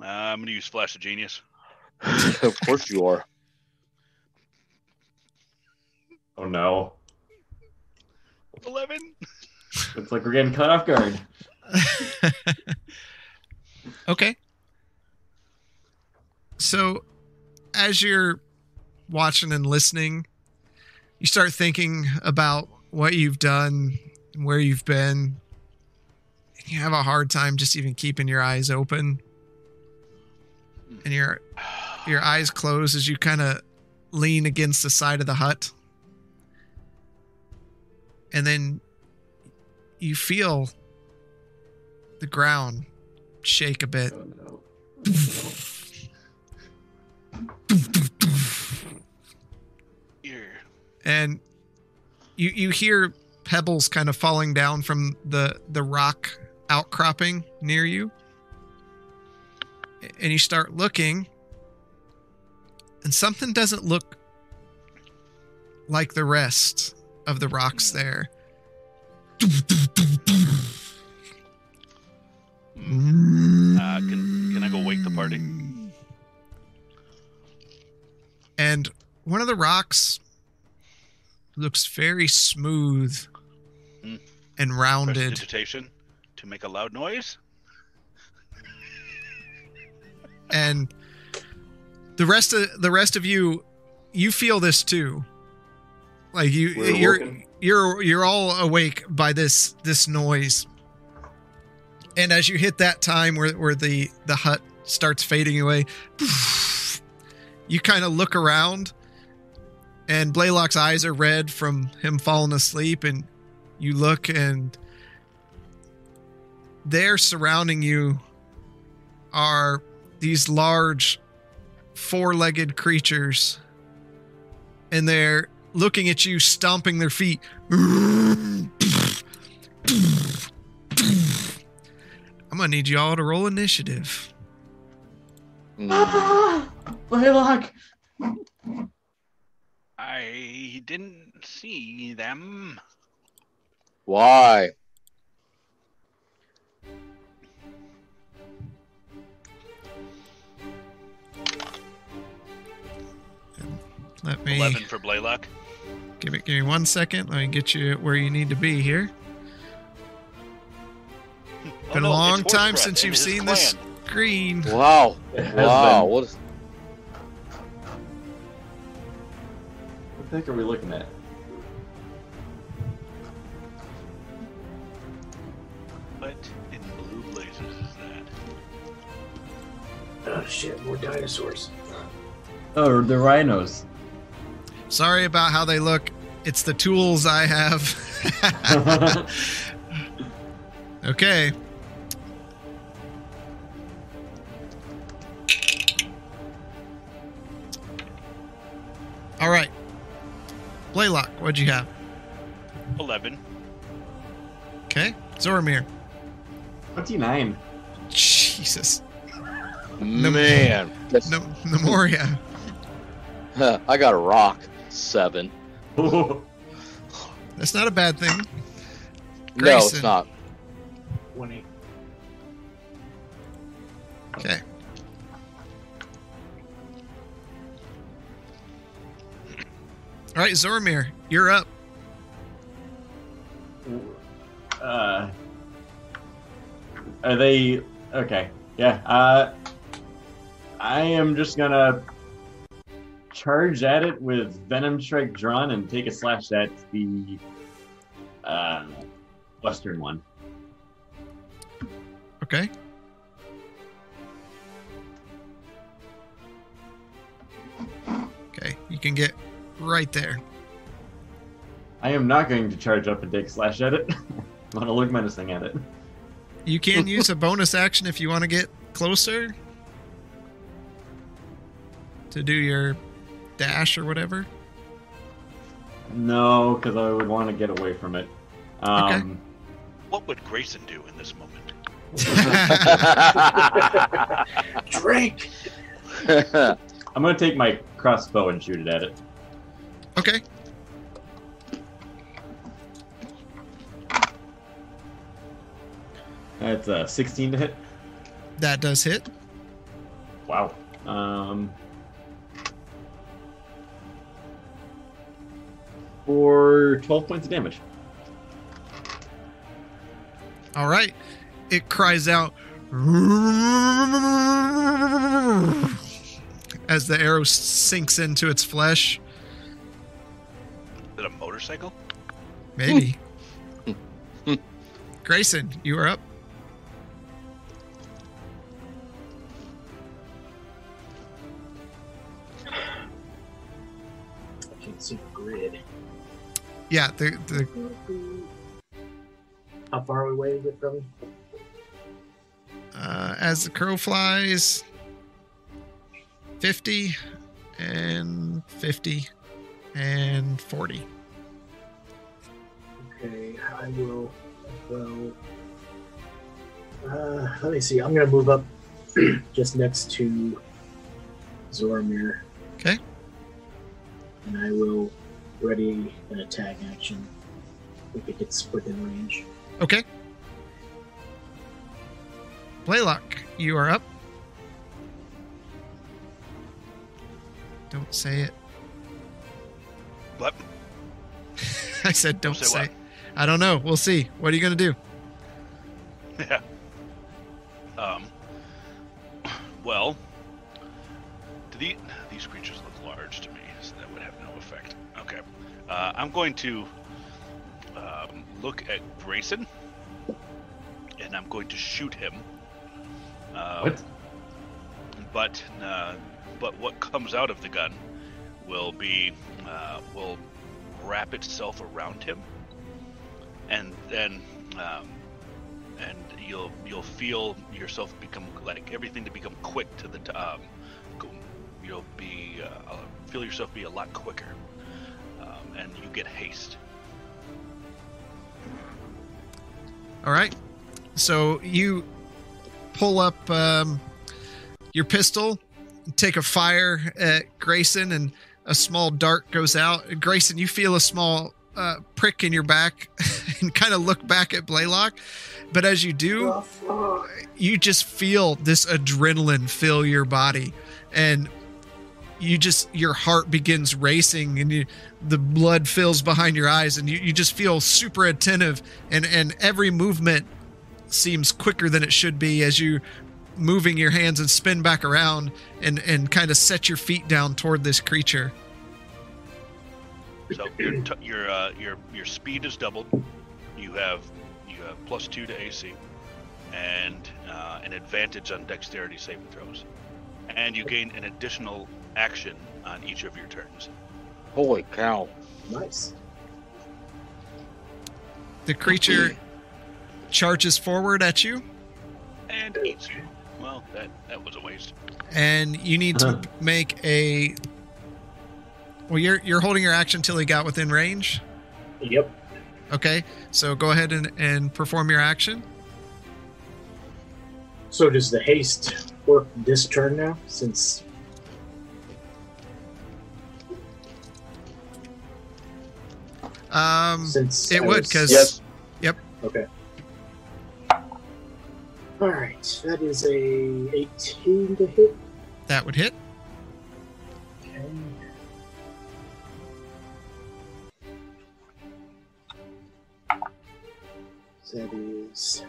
Uh, I'm going to use Flash of Genius. of course you are. Oh no. Eleven. Looks like we're getting caught off guard. okay. So, as you're watching and listening, you start thinking about what you've done, and where you've been. You have a hard time just even keeping your eyes open, and your your eyes close as you kind of lean against the side of the hut, and then you feel the ground shake a bit. Here. and you you hear pebbles kind of falling down from the the rock outcropping near you and you start looking and something doesn't look like the rest of the rocks there Uh, can can I go wake the party? and one of the rocks looks very smooth Hmm. and rounded Prestidigitation to make a loud noise. and the rest of the rest of you you feel this too like you We're you're awoken. you're you're all awake by this this noise and as you hit that time where where the the hut starts fading away you kind of look around and Blaylock's eyes are red from him falling asleep and you look and there surrounding you are these large four-legged creatures and they're looking at you stomping their feet I'm gonna need y'all to roll initiative. Mm. Blaylock. I didn't see them. Why? Let me. Eleven for Blaylock. Give it. Give me one second. Let me get you where you need to be here. Oh, Been a no, it's long time since you've seen clan. this green. Wow. Wow. been. What is, What the heck are we looking at? What in blue blazes is that? Oh shit, more dinosaurs. Oh, the rhinos. Sorry about how they look. It's the tools I have. okay. All right. Blaylock, what'd you have? 11. Okay. Zoramir. 29. Jesus. man. That's- No, Nemoria. Huh, I got a rock. Seven. That's not a bad thing. No, it's not. Twenty. Okay. All right, Zoramir, you're up. uh, are they okay? Yeah. Uh, I am just gonna charge at it with venom strike drawn and take a slash at the uh, western one. Okay. Okay, you can get right there. I am not going to charge up and take a slash at it. I'm gonna look menacing at it. You can use a bonus action if you want to get closer to do your dash or whatever. No, because I would want to get away from it. Um, What would Grayson do in this moment? Drink. I'm gonna take my crossbow and shoot it at it. Okay. That's uh, 16 to hit. That does hit. Wow. Um, for 12 points of damage. All right. It cries out as the arrow sinks into its flesh. Is it a motorcycle? Maybe. Grayson, you are up. I can't see the grid. Yeah, the, the How far away is it from me? uh, as the crow flies 50 and 50 and 40 Okay, I will. Well, uh, let me see. I'm gonna move up just next to Zoramir. Okay. And I will ready an attack action if it gets within range. okay Blaylock, you are up don't say it What? i said don't say say, what? it. I don't know we'll see what are you gonna do Yeah. Um. Well, do the, these creatures look large to me, so that would have no effect. Okay. Uh, I'm going to um, look at Grayson, and I'm going to shoot him. Um, What? But uh, but what comes out of the gun will be uh, will wrap itself around him, and then um, and you'll you'll feel yourself become like everything to become quick to the um, you'll be uh, uh, feel yourself be a lot quicker, um, and you get haste. All right. So you pull up um, your pistol, take a fire at Grayson, and a small dart goes out. Grayson, you feel a small uh, prick in your back and kind of look back at Blaylock. But as you do, you just feel this adrenaline fill your body. And you just your heart begins racing and you the blood fills behind your eyes and you, you just feel super attentive and and every movement seems quicker than it should be as you moving your hands and spin back around and and kind of set your feet down toward this creature So your t- your uh, your your speed is doubled. You have you have plus two to AC, and uh, an advantage on dexterity saving throws, and you gain an additional action on each of your turns. Holy cow! Nice. the creature charges forward at you And eats you. Well, that that was a waste. and you need to Uh-huh. make a well you're you're holding your action till he got within range Yep. okay so go ahead and, and perform your action So does the haste work this turn now? Since um since it I would was- because yep. Okay. All right, that is a 18 to hit. that would hit that is.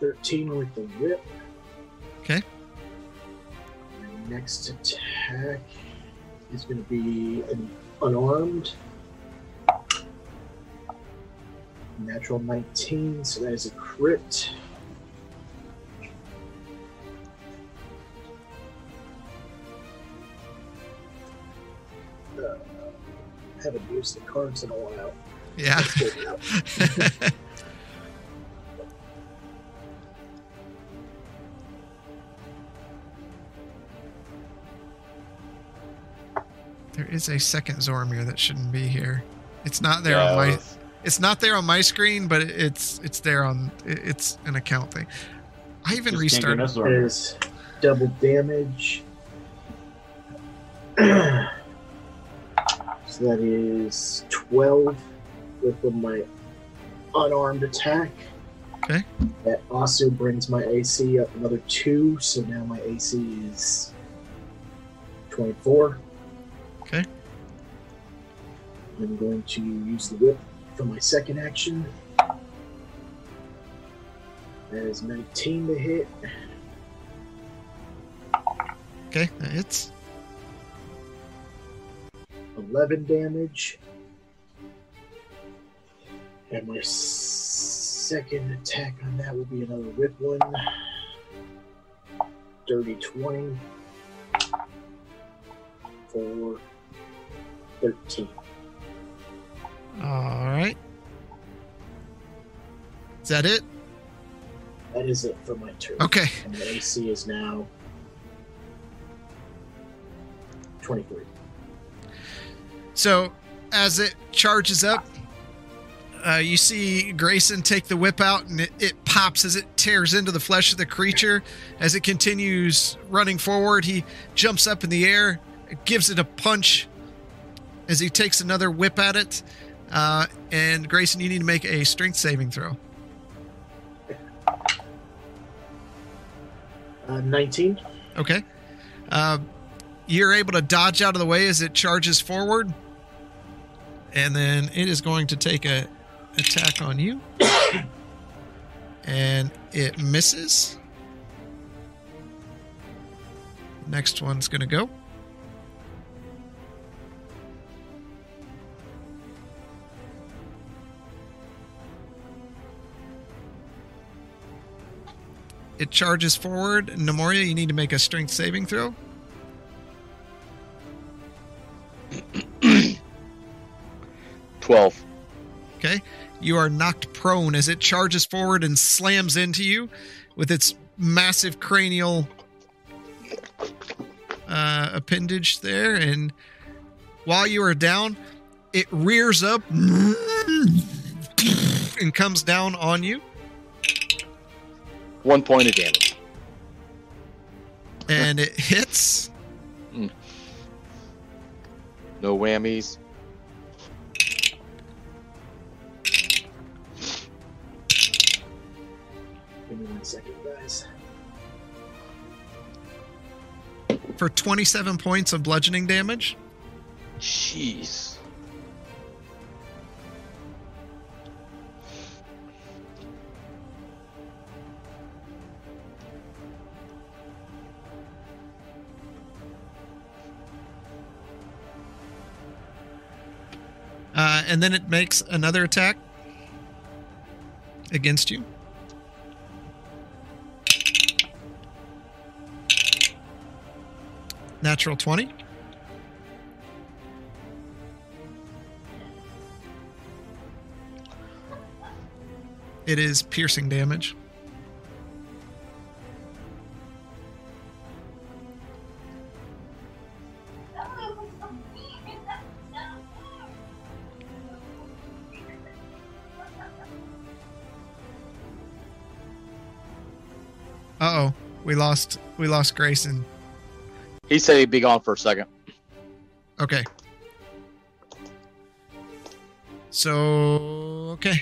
Thirteen with the whip. Okay. My next attack is going to be an unarmed. Natural 19, so that is a crit. Uh, haven't used the cards in a while. yeah Let's get it out. there is a second Zoramir that shouldn't be here it's not there Yeah, on my it's- it's not there on my screen but it's it's there on it's an account thing i even just can't restarted enough is double damage. so that is 12 with my unarmed attack. Okay. That also brings my AC up another 2, so now my AC is 24. Okay. I'm going to use the whip for my second action. That is 19 to hit. okay that hits 11 damage. And my second attack on that will be another whip one. Dirty 20 for 13. all right is that it That is it for my turn. okay And the AC is now 23. So as it charges up, uh, you see Grayson take the whip out and it, it pops as it tears into the flesh of the creature. As it continues running forward, he jumps up in the air, gives it a punch as he takes another whip at it. Uh, and Grayson, you need to make a strength saving throw. Uh, 19. Okay. Uh, you're able to dodge out of the way as it charges forward. And then it is going to take a attack on you. and it misses. Next one's going to go. It charges forward. Nemoria, you need to make a strength saving throw. Twelve. Okay. You are knocked prone as it charges forward and slams into you with its massive cranial uh, appendage there. And while you are down, it rears up and comes down on you. One point of damage. And it hits. No whammies. One second, guys. For 27 points of bludgeoning damage. Jeez. Uh, and then it makes another attack against you. Natural 20. It is piercing damage. Uh oh, we lost we lost Grayson. He said he'd be gone for a second. Okay. So okay.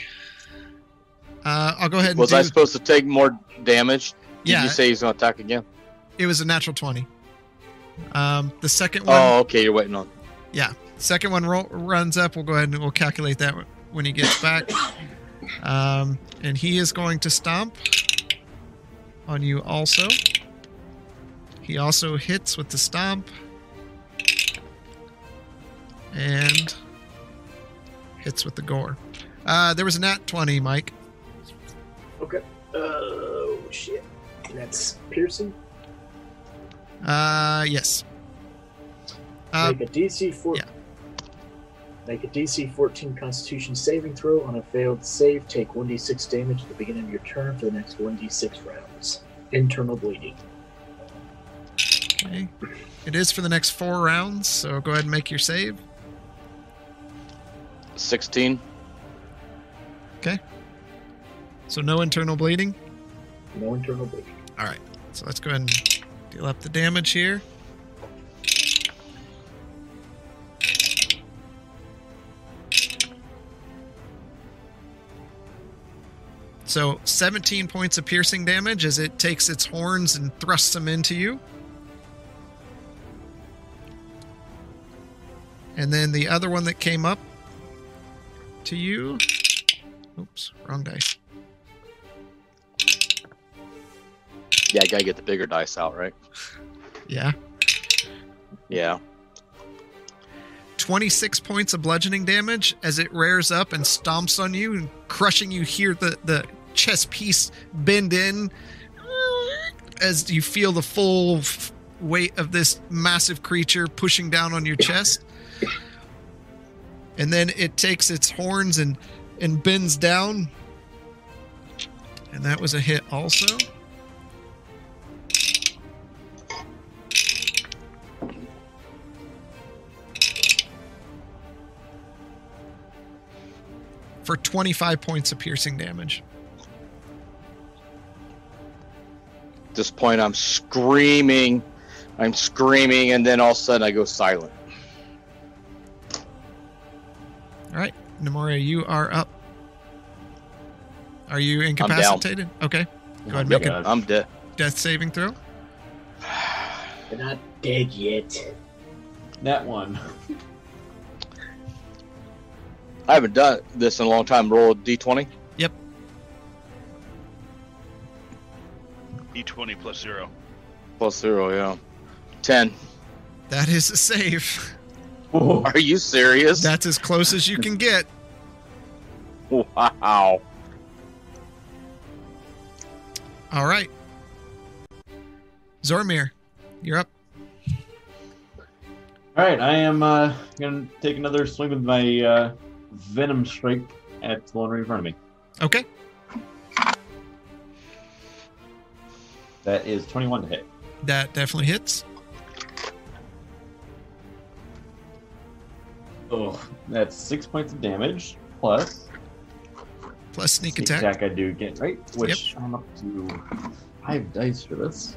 Uh, I'll go ahead and Was do, I supposed to take more damage? Did yeah. you say he's going to attack again? It was a natural twenty. Um, the second one, Oh, okay. You're waiting on. Yeah. second one roll, runs up. We'll go ahead and we'll calculate that when he gets back. Um, and he is going to stomp on you also. He also hits with the stomp and hits with the gore. Uh, there was a nat twenty, Mike. Okay. Oh shit. That's piercing. Uh, yes. Uh, Make a DC four. yeah. Make a DC 14 Constitution saving throw. On a failed save, take 1d6 damage at the beginning of your turn for the next 1d6 rounds. Internal bleeding. Okay. It is for the next four rounds, so go ahead and make your save. 16. Okay. So no internal bleeding. No internal bleeding. All right. So let's go ahead and deal up the damage here. So 17 points of piercing damage as it takes its horns and thrusts them into you. And then the other one that came up to you. Oops, wrong dice. Yeah, I got to get the bigger dice out, right? Yeah. Yeah. 26 points of bludgeoning damage as it rears up and stomps on you and crushing you here the the chest piece bend in as you feel the full f- weight of this massive creature pushing down on your chest and then it takes its horns and and bends down and that was a hit also for 25 points of piercing damage At this point, I'm screaming. I'm screaming, and then all of a sudden, I go silent. All right, Nemoria, you are up. Are you incapacitated? Okay. Go ahead and make a God. I'm dead. death saving throw. They're not dead yet. That one. I haven't done this in a long time. Roll a d20. E20 E plus zero. Plus zero, yeah. 10. That is a save. Whoa. Are you serious? That's as close as you can get. wow. All right. Zoramir, you're up. All right, I am uh, gonna take another swing with my uh, venom strike at the one right in front of me. Okay. That is 21 to hit. That definitely hits. Oh, that's six points of damage plus Plus sneak sneak attack. attack I do get right, which I'm up to five dice for this.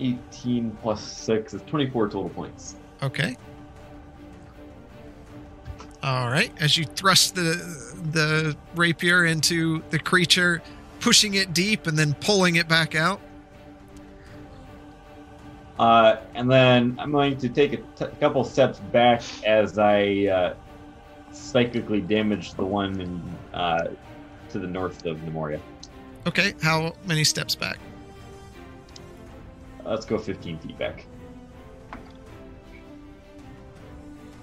18 plus 6 is 24 total points. Okay. All right. As you thrust the the rapier into the creature, pushing it deep and then pulling it back out. Uh, and then I'm going to take a t- couple steps back as I uh, psychically damage the one in, uh, to the north of Nemoria. Okay. How many steps back? Let's go 15 feet back.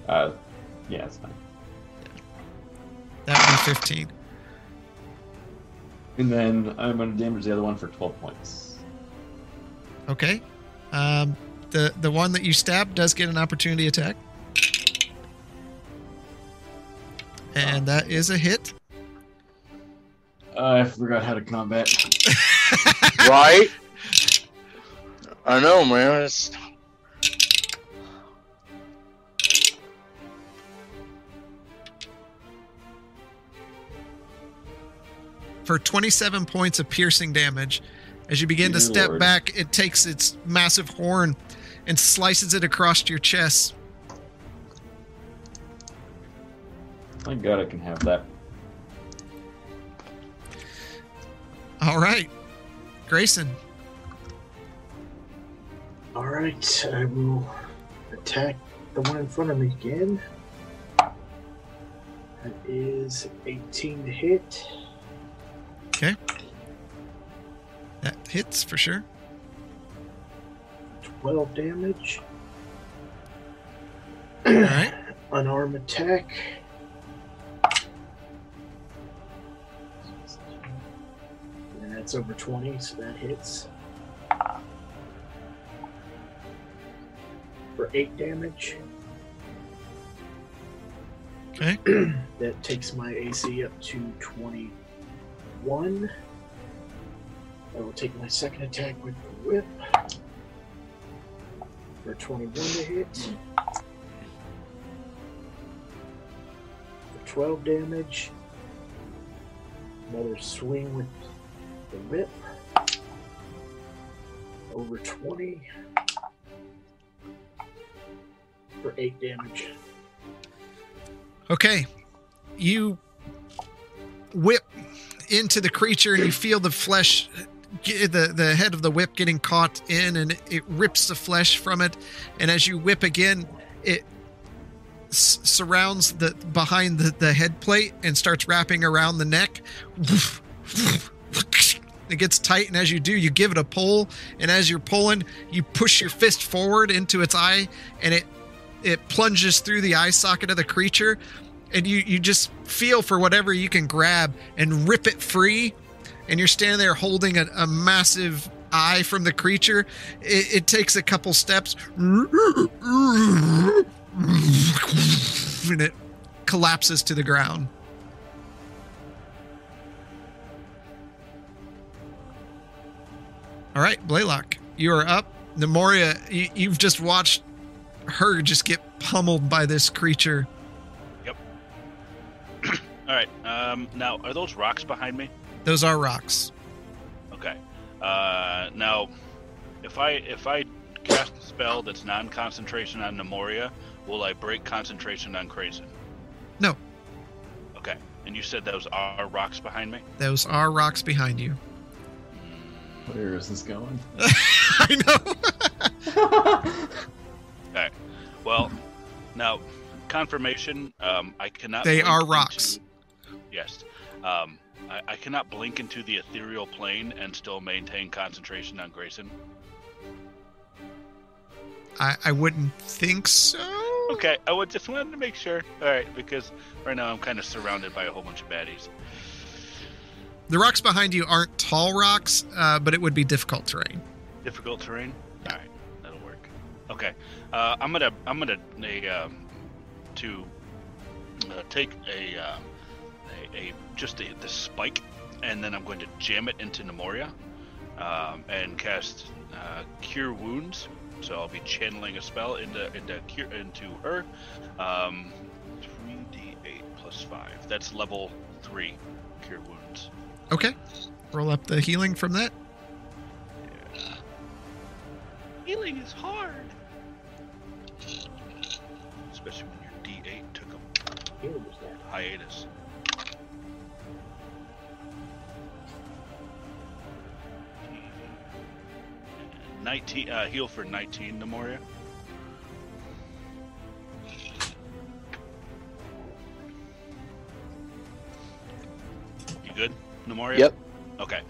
Uh, yeah, it's fine. That would be 15. And then I'm going to damage the other one for 12 points. Okay. Um, the the one that you stabbed does get an opportunity attack, and that is a hit. Uh, I forgot how to combat. right? I know, man. It's... for 27 points of piercing damage. As you begin to step Lord. back, it takes its massive horn and slices it across your chest. Thank God I can have that. All right. Grayson. All right, I will attack the one in front of me again. That is 18 to hit. That hits for sure. 12 damage. All right. Unarmed attack. And that's over 20, so that hits. For 8 damage. Okay. that takes my AC up to 21. I will take my second attack with the whip. For 21 to hit. For 12 damage. Another swing with the whip. Over 20. For 8 damage. Okay. You whip into the creature and you feel the flesh the the head of the whip getting caught in and it rips the flesh from it. And as you whip again it s- surrounds the behind the, the head plate and starts wrapping around the neck. It gets tight and as you do you give it a pull. And as you're pulling you push your fist forward into its eye and it it plunges through the eye socket of the creature and you you just feel for whatever you can grab and rip it free and you're standing there holding a, a massive eye from the creature it, it takes a couple steps and it collapses to the ground. All right Blaylock you are up. Nemoria you, you've just watched her just get pummeled by this creature All right. Um, now, are those rocks behind me? those are rocks Okay. Uh, now, if I if I cast a spell that's non-concentration on Nemoria, will I break concentration on Grayson? No. Okay. And you said those are rocks behind me. those are rocks behind you Where is this going? i know All right. Well, now confirmation. Um, I cannot. They blink are into- rocks. Yes. Um, I, I cannot blink into the ethereal plane and still maintain concentration on Grayson. I, I wouldn't think so. Okay, I would just wanted to make sure. All right, because right now I'm kind of surrounded by a whole bunch of baddies. The rocks behind you aren't tall rocks, uh, but it would be difficult terrain. Difficult terrain. All right, that'll work. Okay, uh, I'm gonna I'm gonna um, to uh, take a, uh, a a just a, the spike, and then I'm going to jam it into Nemoria, um, and cast uh, Cure Wounds. So I'll be channeling a spell into into cure, into her. Um, 3d8 plus five. That's level three. Cure Wounds. Okay. Roll up the healing from that. Healing is hard. Especially when your D8 took a Here was that. hiatus. Nineteen. Uh, heal for nineteen, Nemoria. You good, Nemoria? Yep. Okay.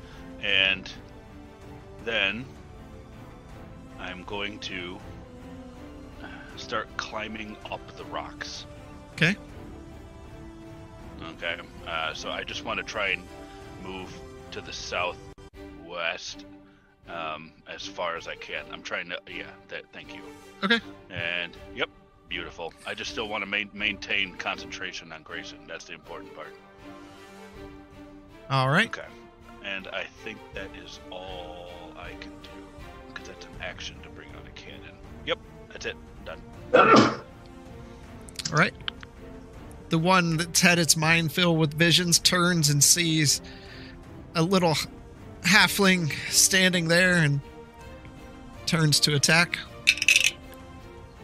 And then I'm going to start climbing up the rocks. Okay. Okay. Uh, so I just want to try and move to the southwest um, as far as I can. I'm trying to. Yeah. That, thank you. Okay. And yep. Beautiful. I just still want to ma- maintain concentration on Grayson. That's the important part. All right. Okay. And I think that is all I can do. Because that's an action to bring on a cannon. Yep, that's it. Done. All right. The one that's had its mind filled with visions turns and sees a little halfling standing there and turns to attack.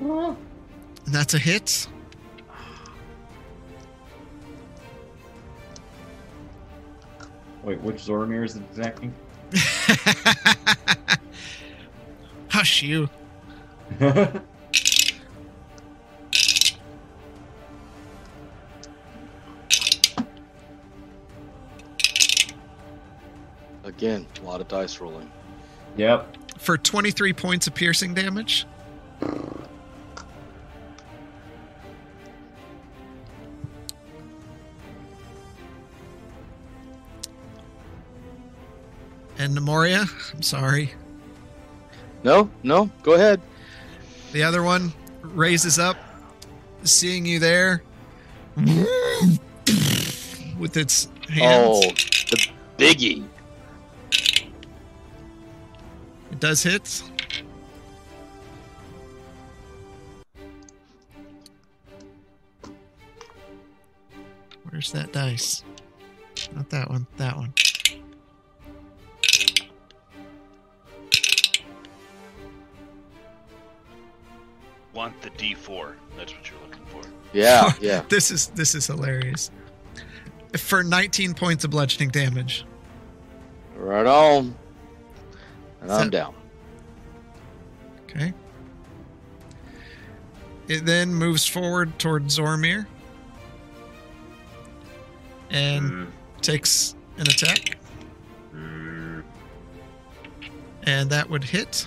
And that's a hit. Wait, which Zoramir is it attacking? Hush you. Again, a lot of dice rolling. yep. For 23 points of piercing damage. And Nemoria, I'm sorry. No, no, go ahead. The other one raises up, seeing you there with its hands. Oh, the biggie. Does hit. Where's that dice? Not that one. That one. Want the D4. That's what you're looking for. Yeah, yeah. This is this is hilarious. For 19 points of bludgeoning damage. Right on. And I'm So- down. Okay. It then moves forward toward Zoramir and Mm, takes an attack, mm. and that would hit.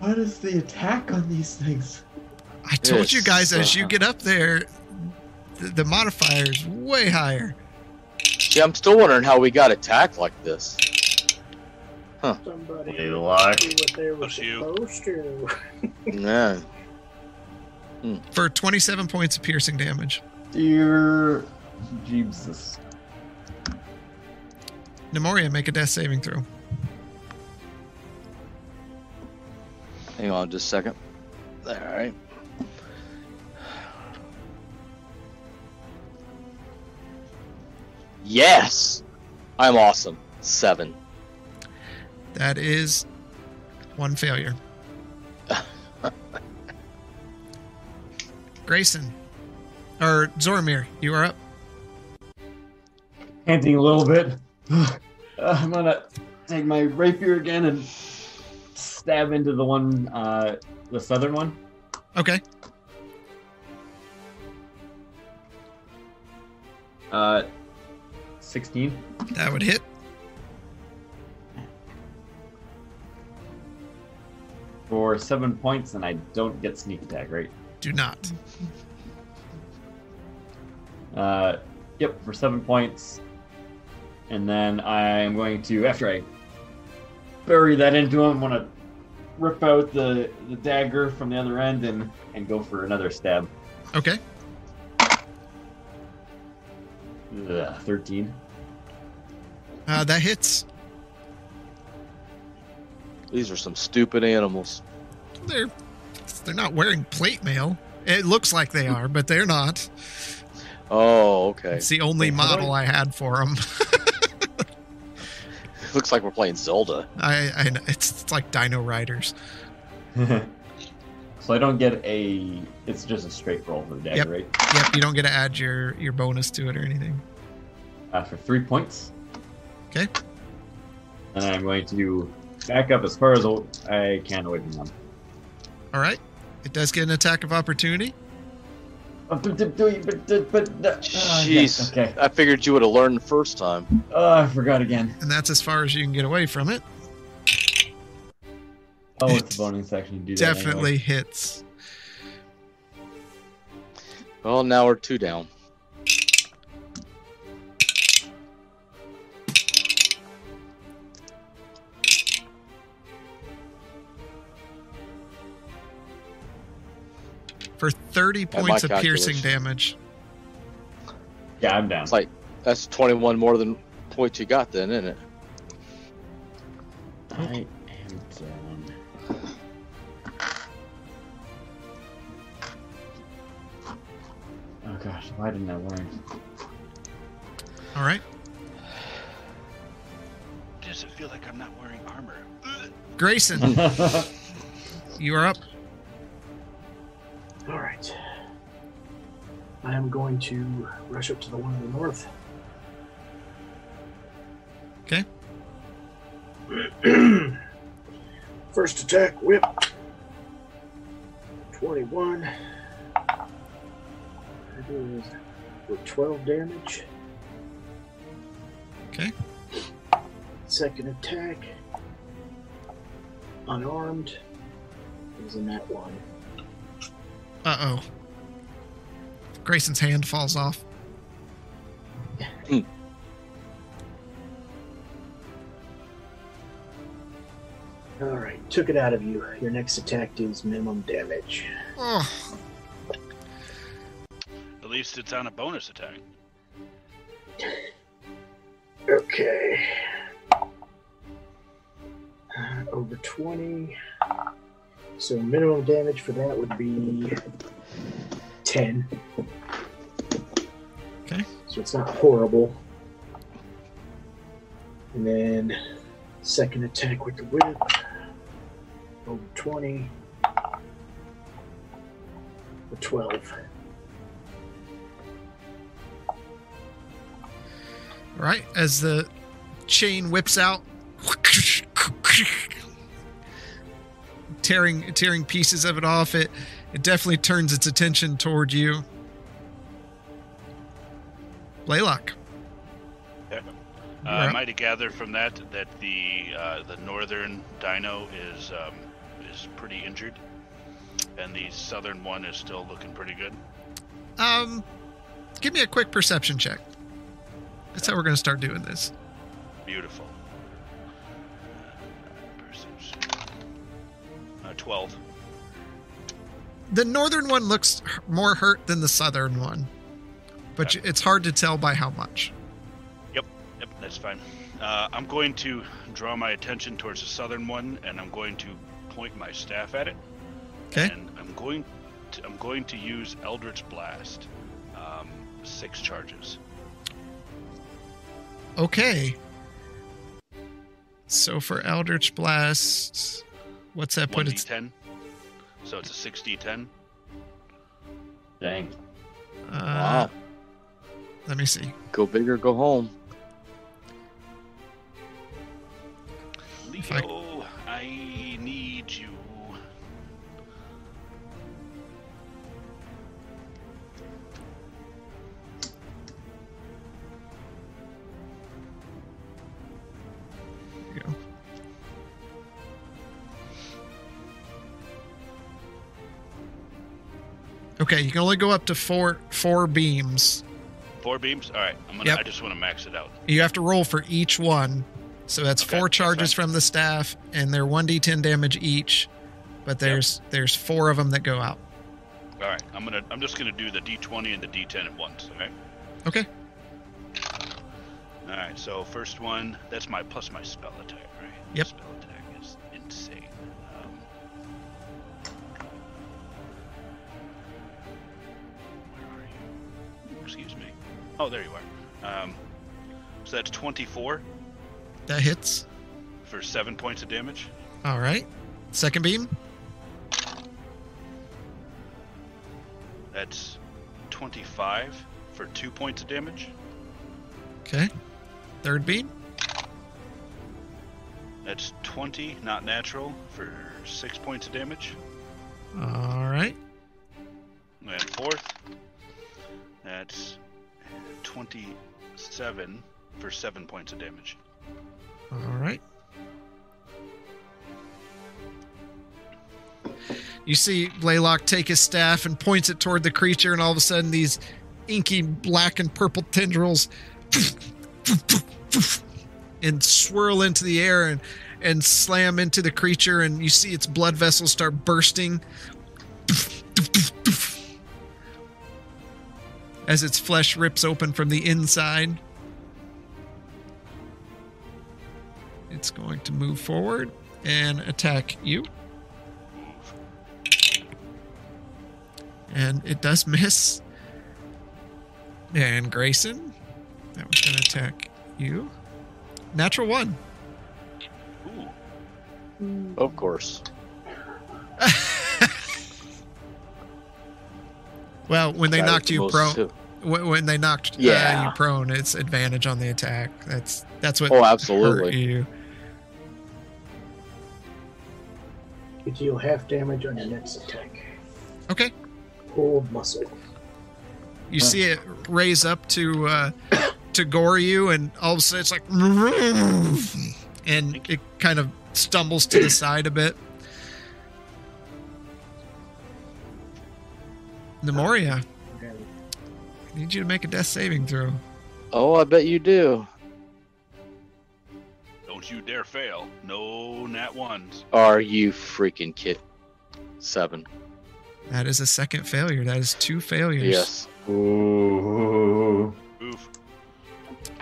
What is the attack on these things? I told you guys as you get up there, the, the modifier is way higher. See, I'm still wondering how we got attacked like this. Somebody Hey, luck. do what they were Bless you. supposed to. Yeah. Hmm. For 27 points of piercing damage. Dear Jesus. Nemoria, make a death saving throw. Hang on just a second. All right. Yes! I'm awesome. Seven. That is one failure. Grayson. Or Zoramir, you are up. Panting a little bit. Uh, I'm gonna take my rapier again and stab into the one, uh, the southern one. Okay. Uh, 16. That would hit. Seven points, and I don't get sneak attack, right? Do not. Uh, yep, for seven points. And then I'm going to, after I bury that into him, I'm going to rip out the, the dagger from the other end and, and go for another stab. Okay. Ugh, 13. Uh, that hits. These are some stupid animals. They're they're not wearing plate mail. It looks like they are, but they're not. Oh, okay. It's the only Wait, how do model I had for them. looks like we're playing Zelda. I, I know, it's, it's like Dino Riders. so I don't get a. It's just a straight roll for the dagger, Yep. right? Yep, you don't get to add your your bonus to it or anything. Uh, for three points. Okay. And I'm going to back up as far as I can away from them. All right. It does get an attack of opportunity. Jeez. okay. I figured you would have learned the first time. Oh, I forgot again. And that's as far as you can get away from it. Oh, it's the bonus action to do that. anyway. Definitely hits. Well, now we're two down. For 30 points of piercing damage. Yeah, I'm down. It's like that's 21 more than points you got then, isn't it? I am down. Oh gosh, why didn't I learn? All right. Does it feel like I'm not wearing armor? Grayson, you are up. All right. I am going to rush up to the one in the north. Okay. First attack, whip. 21. That is for 12 damage. Okay. Second attack, unarmed, is in that one. Uh oh. Grayson's hand falls off. All right, took it out of you. Your next attack deals minimum damage. Oh, At least it's on a bonus attack. Okay. Uh, over 20. So minimum damage for that would be 10. Okay. So it's not horrible. And then second attack with the whip. Over 20. For 12. All right. As the chain whips out, tearing tearing pieces of it off, it it definitely turns its attention toward you. Blaylock. Uh, I might have gathered from that that the uh, the northern dino is um, is pretty injured, and the southern one is still looking pretty good. Um, give me a quick perception check. That's how we're going to start doing this. Beautiful. Uh, Twelve. The northern one looks more hurt than the southern one, but Okay. it's hard to tell by how much. Yep, that's fine. Uh, I'm going to draw my attention towards the southern one, and I'm going to point my staff at it. Okay. And I'm going to, I'm going to use Eldritch Blast. Um, six charges. Okay. So for Eldritch Blast, what's that point? It's d10. So it's a six d10. Dang. uh, Wow. Let me see. Go big or go home. You can only go up to four four beams. Four beams. All right. I'm gonna. Yep. I just want to max it out. You have to roll for each one. So that's Okay, four that's charges fine. from the staff, and they're one d10 damage each. But there's there's four of them that go out. All right. I'm gonna. I'm just gonna do the d20 and the d10 at once. Okay. Okay. All right. So first one. That's my plus my spell attack, right? Yep. Spell Oh, there you are. Um, so that's 24. That hits. for seven points of damage. All right. Second beam. That's 25 for two points of damage. Okay. Third beam. That's 20, not natural, for six points of damage. All 27 for seven points of damage. All right. You see Blaylock take his staff and points it toward the creature, and all of a sudden, these inky black and purple tendrils and swirl into the air and, and slam into the creature, and you see its blood vessels start bursting as its flesh rips open from the inside. It's going to move forward and attack you. And it does miss. And Grayson, that was going to attack you. Natural one. Ooh, Of course. well, when they Guy with knocked the you most, prone, too. when they knocked uh, Yeah. you prone, it's advantage on the attack. That's that's what Oh, hurt absolutely. You. You deal half damage on your next attack. Okay. Hold muscle. You see it raise up to uh, to gore you, and all of a sudden it's like, and it kind of stumbles to the side a bit. Nemoria, I need you to make a death saving throw. Oh, I bet you do. Don't you dare fail. No nat ones. Are you freaking kid? Seven. That is a second failure. That is two failures. Yes. Ooh. Oof.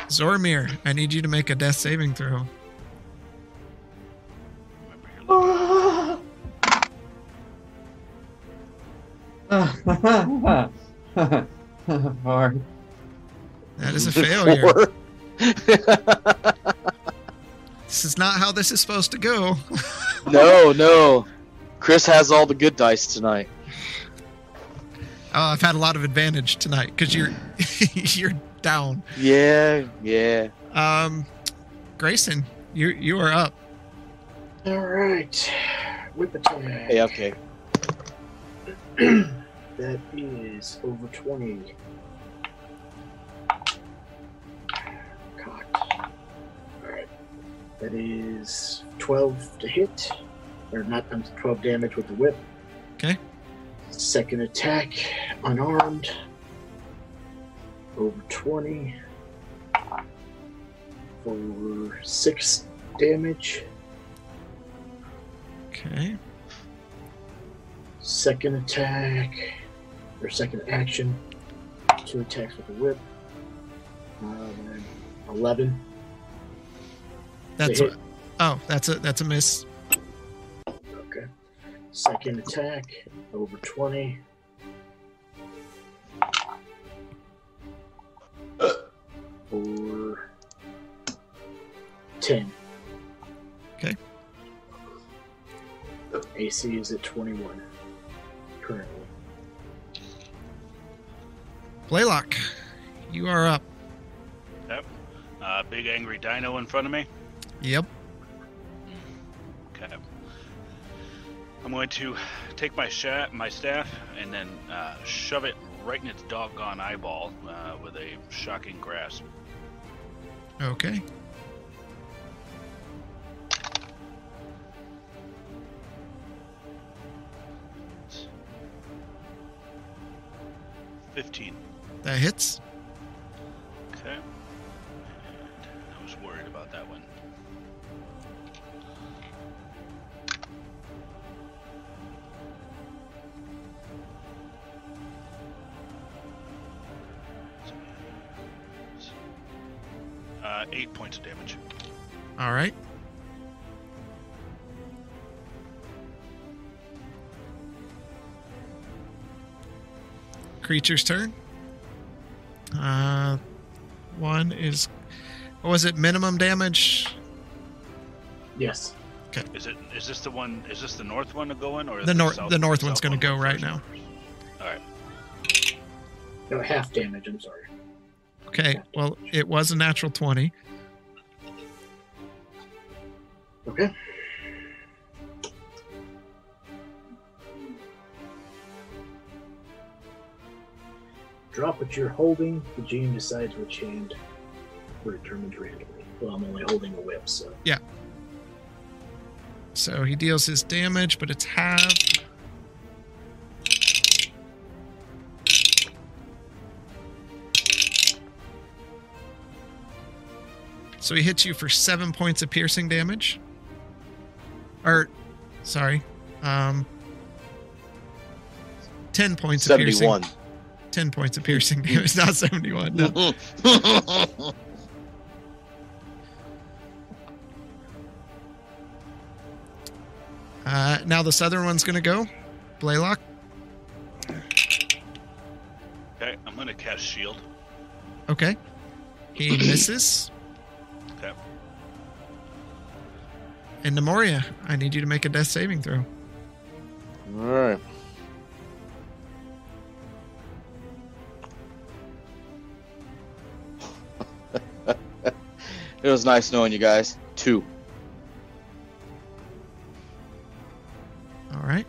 Zoramir, I need you to make a death saving throw. Remember. That is a failure. Four. This is not how this is supposed to go. no, no. Chris has all the good dice tonight. Oh, I've had a lot of advantage tonight because you're you're down. Yeah, yeah. Um, Grayson, you you are up. All right. Whip attack. Hey, okay. that is over 20. Cocked. That is 12 to hit. Or not, um, 12 damage with the whip. Okay. Second attack, unarmed. Over 20. For 6 damage. Okay. Second attack, or second action, two attacks with the whip. Um, Eleven. That's hit. oh, that's a that's a miss. Okay. Second attack, over twenty. For ten. Okay. AC is at twenty-one currently. Blaylock, you are up. Yep. Uh, big angry dino in front of me. Yep. Okay. I'm going to take my sha- my staff and then uh, shove it right in its doggone eyeball uh, with a shocking grasp. Okay. Fifteen. That hits. Creature's turn. Uh, one is what was it? Minimum damage. Yes. Okay. Is it? Is this the one? Is this the north one to go in, or The nor- south- the north south one's gonna go right now. All right. No, half damage. I'm sorry. Okay. Well, it was a natural 20. What you're holding. The GM decides which hand we're determined randomly. Well, I'm only holding a whip, so. Yeah. So he deals his damage, but it's half. So he hits you for seven points of piercing damage. Or, sorry, um, ten points of piercing. 71. Ten points of piercing damage, not seventy-one. No. Uh, now the southern one's gonna go. Blaylock. Okay, I'm gonna cast shield. Okay. He misses. Okay. And Nemoria, I need you to make a death saving throw. All right. It was nice knowing you guys. Two. All right.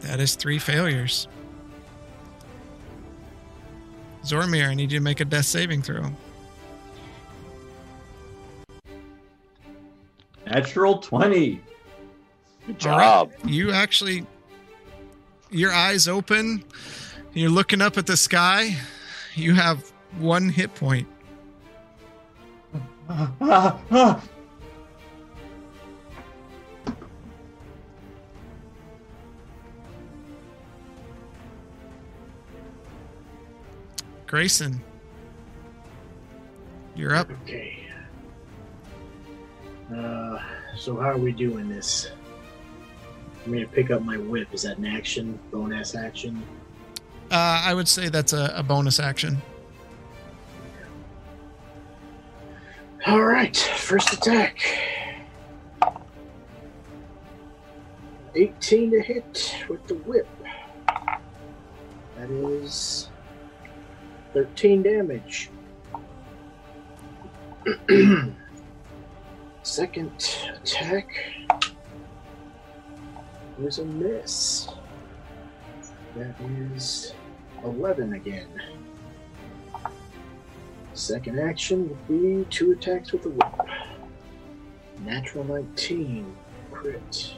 That is three failures. Zoramir, I need you to make a death saving throw. Natural 20. Good All right. job. You actually, your eyes open. You're looking up at the sky. You have one hit point. Ah, ah, ah. Grayson, you're up. Okay. Uh, so how are we doing this? I'm gonna pick up my whip. Is that an action? Bonus action? Uh, I would say that's a, a bonus action. All right. First attack. 18 to hit with the whip. That is 13 damage. Second attack is a miss. That is 11 again. Second action would be two attacks with the whip. Natural 19. Crit.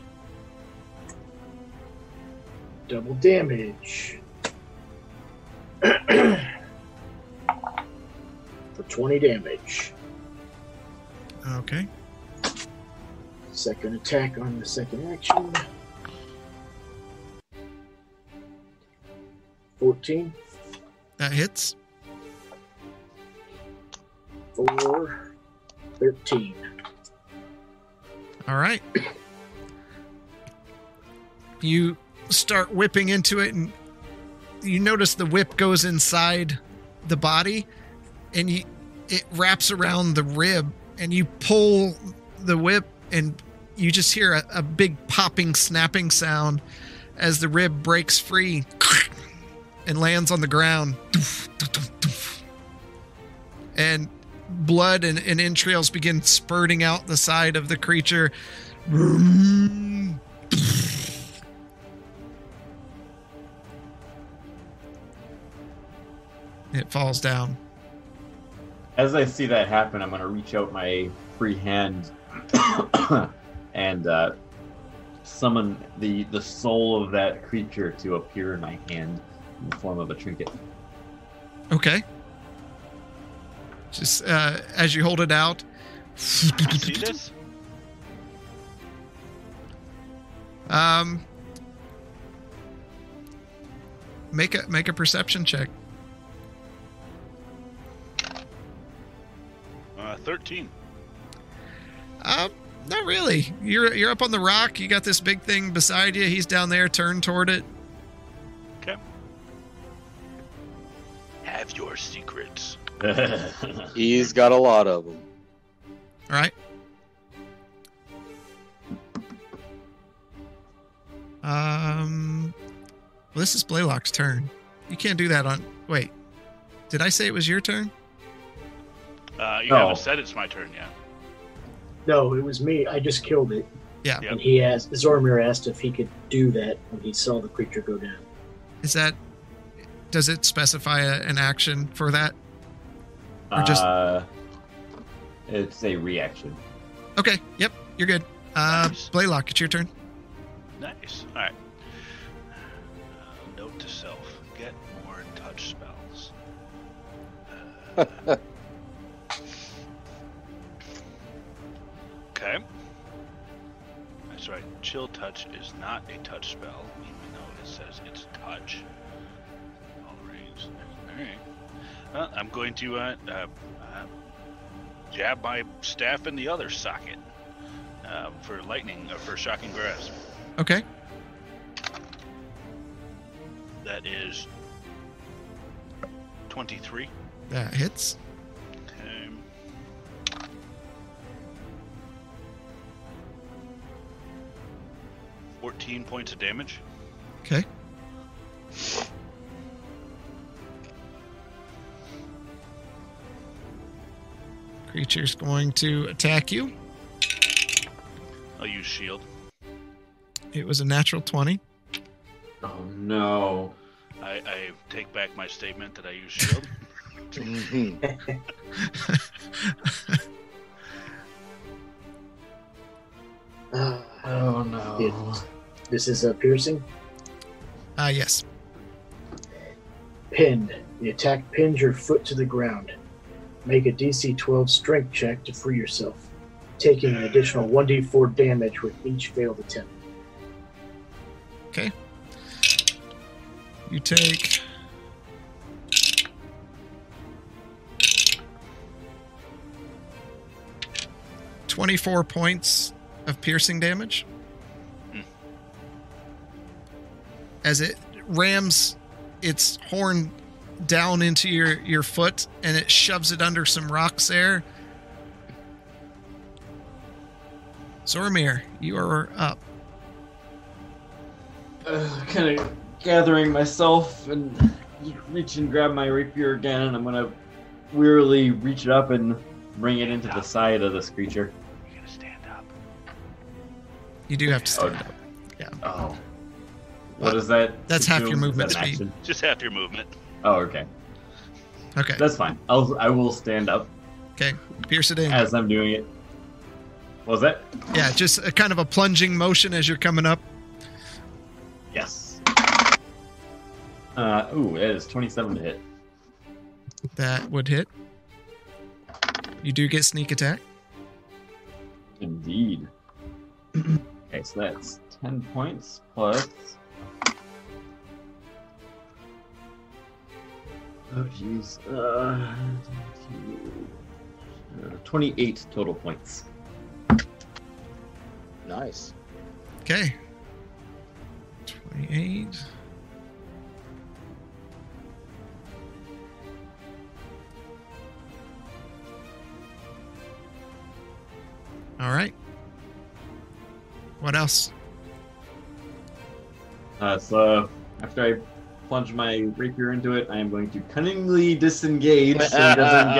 Double damage. For 20 damage. Okay. Second attack on the second action. 14 That hits. For 13. All right. You start whipping into it, and you notice the whip goes inside the body, and you it wraps around the rib, and you pull the whip, and you just hear a, a big popping, snapping sound as the rib breaks free and lands on the ground. And blood and, and entrails begin spurting out the side of the creature. It falls down. As I see that happen, I'm going to reach out my free hand and uh, summon the, the soul of that creature to appear in my hand in the form of a trinket. Okay. Just uh, as you hold it out. See this? Um, make a make a perception check. Uh, Thirteen. Um, not really. You're you're up on the rock. You got this big thing beside you. He's down there. Turn toward it. Okay. Have your secrets. He's got a lot of them. All right. Um. Well, this is Blaylock's turn. You can't do that on. Wait, did I say it was your turn? Uh, you No. haven't said it's my turn yet. No, it was me. I just killed it. Yeah. Yep. And he asked, Zoramir asked if he could do that when he saw the creature go down. Is that? Does it specify a, an action for that? Or just- Uh, it's a reaction. Okay. Yep. You're good. Uh, Nice. Blaylock, it's your turn. Nice. All right. Uh, note to self: get more touch spells. Uh, okay. That's right. Chill touch is not a touch spell, even though it says it's touch. All range. All right. Well, I'm going to uh, uh, uh, jab my staff in the other socket um, for lightning, uh, for shocking grasp. Okay. That is 23. That hits. Okay. Fourteen points of damage. Okay. Creature's going to attack you. I'll use shield. It was a natural 20. Oh no. I, I take back my statement that I use shield. Uh, Oh no. It- this is a piercing. Ah, yes. Pinned. The attack pins your foot to the ground. Make a DC 12 strength check to free yourself, taking an additional 1d4 damage with each failed attempt. Okay. You take. Twenty-four points of piercing damage Hmm. as it rams its horn down into your your foot and it shoves it under some rocks there. Zoramir, you are up. uh, kind of gathering myself and reach and grab my rapier again, and I'm gonna wearily reach it up and bring it into the side of this creature. You gotta stand up. You do have to stand Okay. up. Yeah. Oh. What is that? That's half your movement speed. action? Just half your movement. Oh, okay. Okay. That's fine. I'll I will stand up Okay. Pierce it in. as I'm doing it. What was that? Yeah, just a kind of a plunging motion as you're coming up. Yes. Uh, ooh, it is 27 to hit. That would hit. You do get sneak attack. Indeed. okay, so that's 10 points plus. Oh, jeez. Uh, uh, 28 total points. nice. Okay. 28. All right. What else? Uh, so after I plunge my rapier into it, I am going to cunningly disengage so he doesn't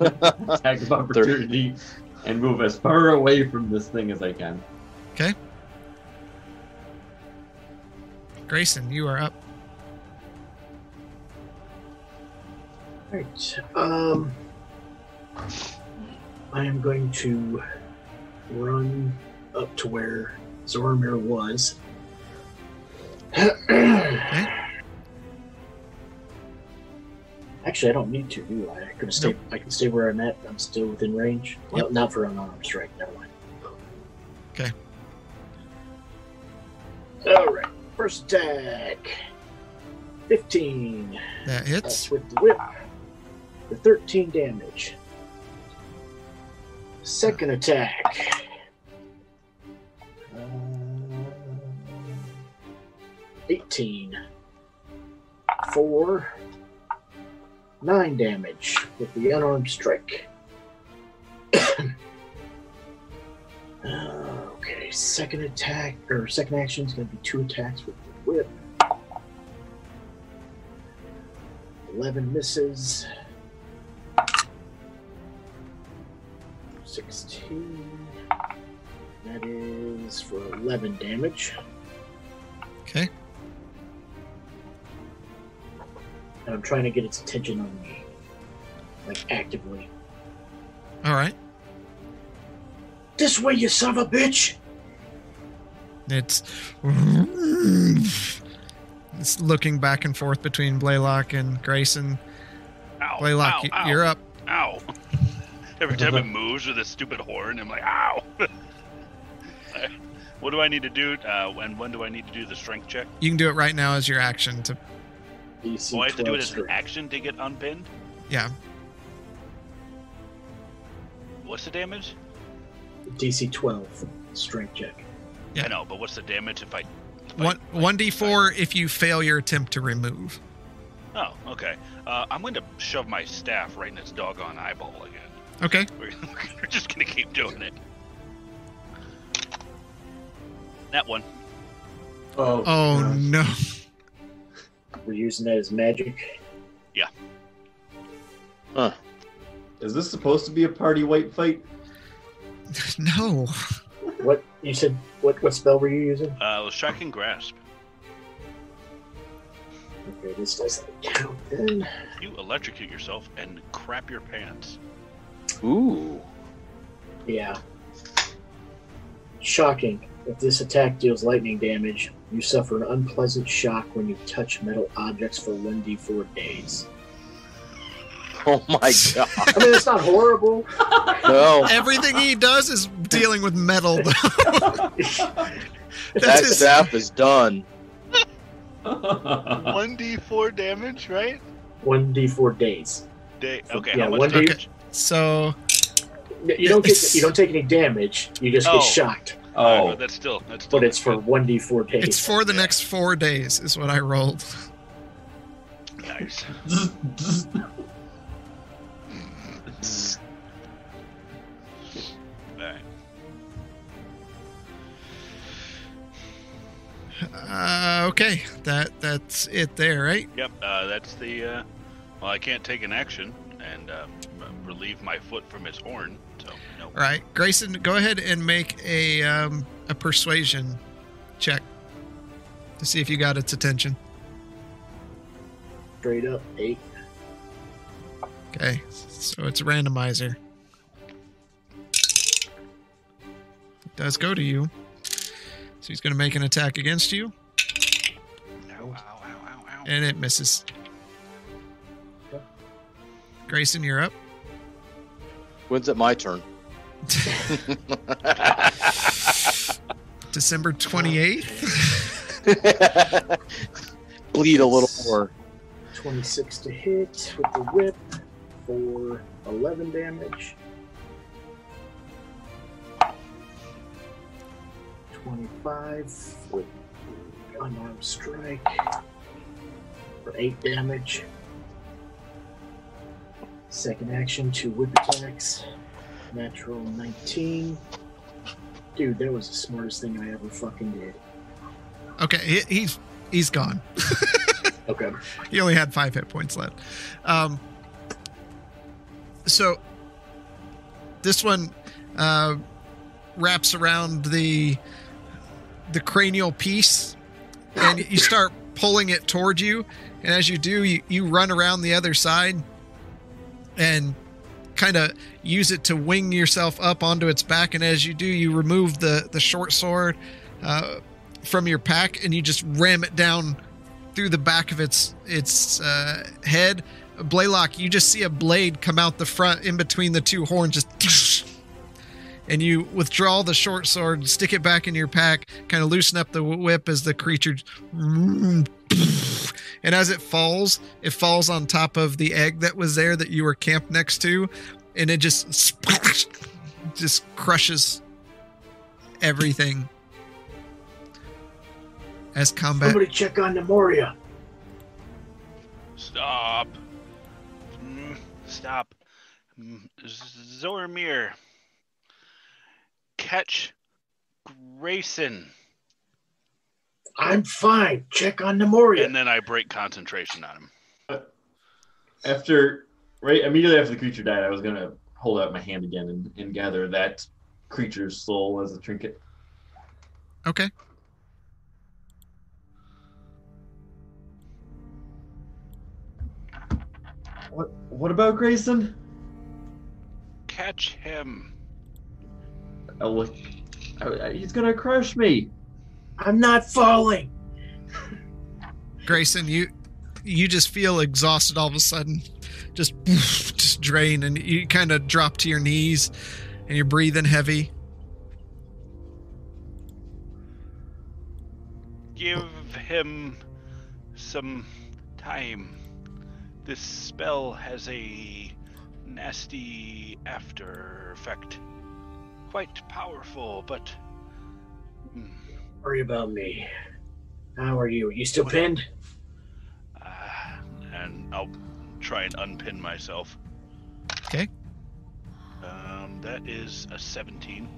get attack of opportunity and move as far away from this thing as I can. Okay. Grayson, you are up. All right. Um, I am going to run up to where Zoramir was. Actually, I don't need to, do I? I can stay. I can stay where I'm at. I'm still within range. Well, not for unarmed strike. Never mind. Okay. All right. First attack. Fifteen. That That's hits. with the whip for 13 damage. Second attack. Uh, 18. 4. 9 damage with the unarmed strike. Okay, second attack or second action is going to be two attacks with the whip. Eleven misses. Sixteen. That is for eleven damage. Okay. And I'm trying to get its attention on me, like actively. All right. This way, you son of a bitch! It's it's looking back and forth between Blaylock and Grayson. Ow! Blaylock, ow, y- ow, you're up. Ow! Every time it moves with a stupid horn, I'm like, ow! what do I need to do? Uh, and when do I need to do the strength check? You can do it right now as your action to DC Oh, I have to do 12 it as an action to get unpinned. yeah. What's the damage? DC 12 strength check. Yeah. I know, but what's the damage if I? if I- One one d four if you fail your attempt to remove. Oh, okay. Uh, I'm going to shove my staff right in its doggone eyeball again. Okay. We're, we're just going to keep doing it. That one. Oh, Oh gosh. no. We're using that as magic. Yeah. Huh. Is this supposed to be a party white fight? No. What you said? What what spell were you using? Uh, it was striking grasp. Okay, this doesn't count then. You electrocute yourself and crap your pants. Ooh. Yeah. Shocking. If this attack deals lightning damage, you suffer an unpleasant shock when you touch metal objects for 1d4 days. Oh my god. I mean, it's not horrible. No. Everything he does is dealing with metal. that That's his, staff is done. One d four damage, right? 1d4 days. Day. Okay. Yeah, how much one d- damage? so You don't get you don't take any damage. You just Oh. get shocked. Alright, oh, but that's still that's still But it's for 1d4 days. it's for the Yeah. next four days is what I rolled. nice. Alright. Uh, okay, that that's it there, right? Yep. Uh, that's the. Uh, well, I can't take an action and um, relieve my foot from its horn. So. All right, Grayson, go ahead and make a um, a persuasion check to see if you got its attention. straight up 8. Okay, so it's a randomizer. It does go to you. So he's going to make an attack against you, No. ow, ow, ow, ow. and it misses. Grayson, you're up. When's it my turn? December 28th. Bleed a little more. 26 to hit with the whip for 11 damage. 25 with unarmed strike for 8 damage. Second action, two whip attacks. Natural 19. Dude, that was the smartest thing I ever fucking did. Okay, he, he's he's gone. Okay. he only had five hit points left. Um, so this one uh, wraps around the the cranial piece, and you start pulling it toward you. And as you do, you, you run around the other side and kind of use it to wing yourself up onto its back. And as you do, you remove the the short sword uh, from your pack, and you just ram it down through the back of its its uh, head. Blaylock, you just see a blade come out the front in between the two horns, just and you withdraw the short sword, stick it back in your pack, kind of loosen up the whip as the creature. And as it falls, it falls on top of the egg that was there that you were camped next to, and it just just crushes everything as combat. Somebody check on Nemoria. Stop. Stop. Z- Zoramir. Catch Grayson. I'm fine. Check on Nemoria. And then I break concentration on him. After, right immediately after the creature died, I was gonna hold out my hand again and, and gather that creature's soul as a trinket. Okay. What? What about Grayson? Catch him. I look. I, I- he's gonna crush me. I'm not falling. Grayson, you you just feel exhausted all of a sudden, just just drain, and you kind of drop to your knees, and you're breathing heavy. Give him some time. This spell has a nasty after effect. Quite powerful, but. hmm, Worry about me. How are you? You still pinned? Uh, and I'll try and unpin myself. Okay. Um, that is a 17.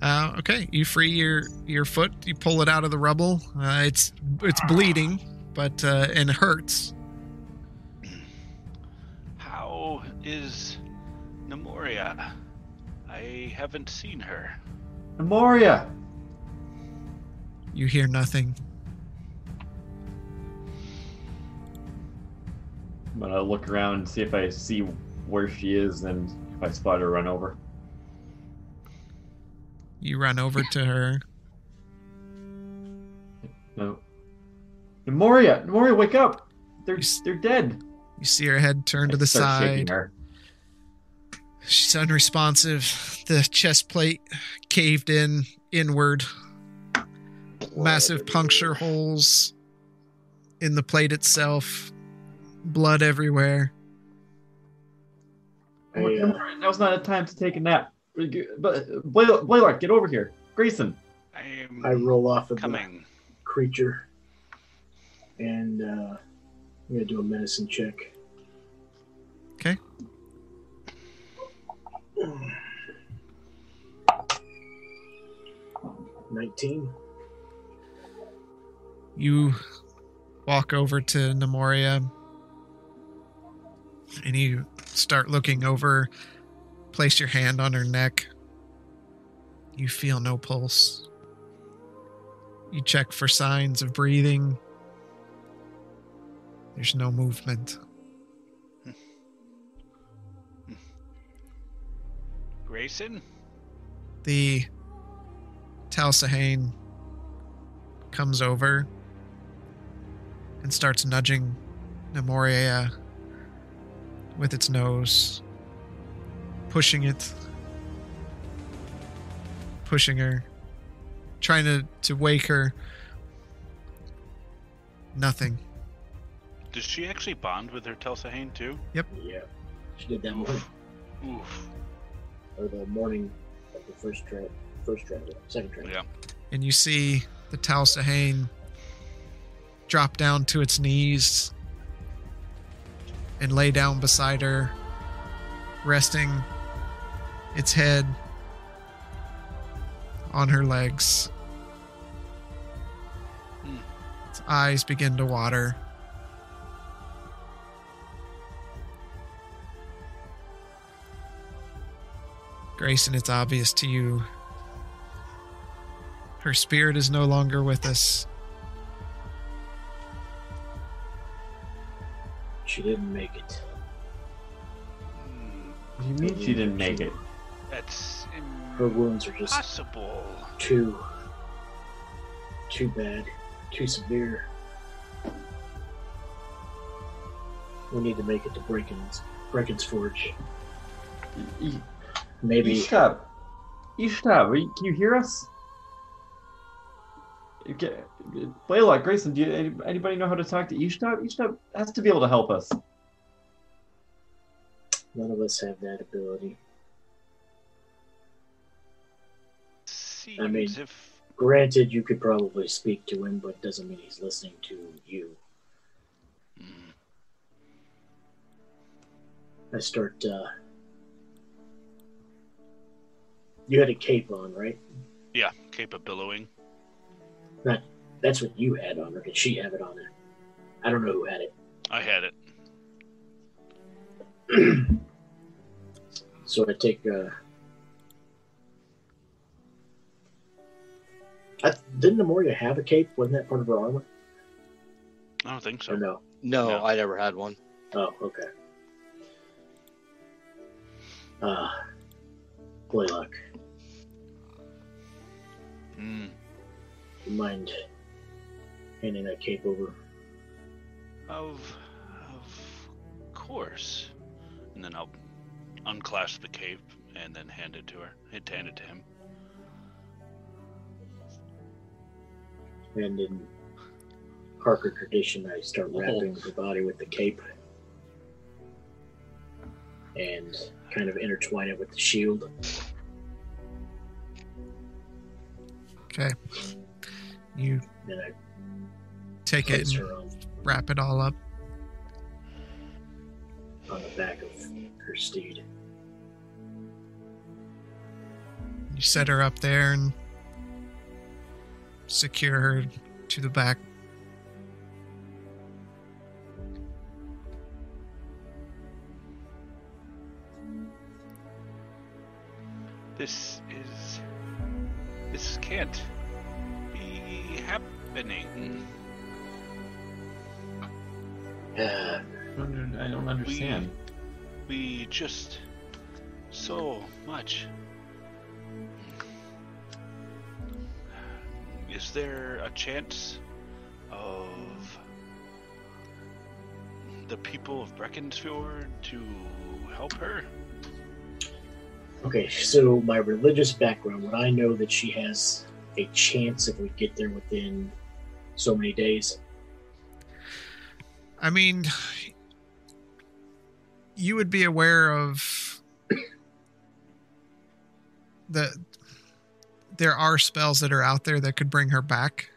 Uh, okay, you free your your foot. You pull it out of the rubble. Uh, it's it's bleeding, but uh, and it hurts. How is Nemoria? I haven't seen her. Nemoria. You hear nothing. I'm gonna look around and see if I see where she is, and if I spot her, run over. You run over to her. No. Nemoria, Nemoria, wake up! They're You they're dead. You see her head turn to the side. She's unresponsive. The chest plate caved in inward. Massive puncture holes in the plate itself. Blood everywhere. I, Oh, uh, Now's not a time to take a nap. But Blaylock, Blaylock, get over here. Grayson, I'm I roll off of the coming. creature, and uh, I'm gonna do a medicine check. Okay. Nineteen. You walk over to Nemoria and you start looking over, place your hand on her neck. You feel no pulse. You check for signs of breathing. There's no movement. Grayson? The Talsahane comes over and starts nudging Nemoria with its nose, pushing it, pushing her, trying to, to wake her. Nothing. Does she actually bond with her Talsahane too? Yep. Yeah, she did that morning, Oof. or the morning of the first trip, first try, second try. Yeah. and you see the Talsahane drop down to its knees and lay down beside her, resting its head on her legs. Its eyes begin to water. Grayson, it's obvious to you her spirit is no longer with us. She didn't make it. Hmm, what do you mean she didn't make it? That's Her wounds are just impossible. too, too bad, too severe. We need to make it to Breakin's, Breckensfjord. Maybe Ishtab, Ishtab, you- can you hear us? Okay, Blaylock, Grayson, do you, any- anybody know how to talk to Ishtab? Ishtab has to be able to help us. none of us have that ability. Seems I mean- if Granted, you could probably speak to him, but doesn't mean he's listening to you. Hmm, I start uh, You had a cape on, right? Yeah, cape of billowing. That's what you had on, or did she have it on there? I don't know who had it. I had it. so I take. Uh, I, didn't Amoria have a cape? Wasn't that part of her armor? I don't think so. Or no? No, No. I never had one. Oh, okay. Uh, Blaylock, Mm, you mind handing that cape over? of, of course. And then I'll unclasp the cape and then hand it to her. Hand hand it to him. And in Parker tradition, I start Oh. wrapping the body with the cape and kind of intertwine it with the shield. Okay. You take it and wrap it all up. on the back of her steed. You set her up there and secure her to the back. Just. So much. Is there a chance of the people of Breckensfjord to help her? okay, so my religious background, would I know that she has a chance if we get there within so many days? I mean, you would be aware of the. There are spells that are out there that could bring her back.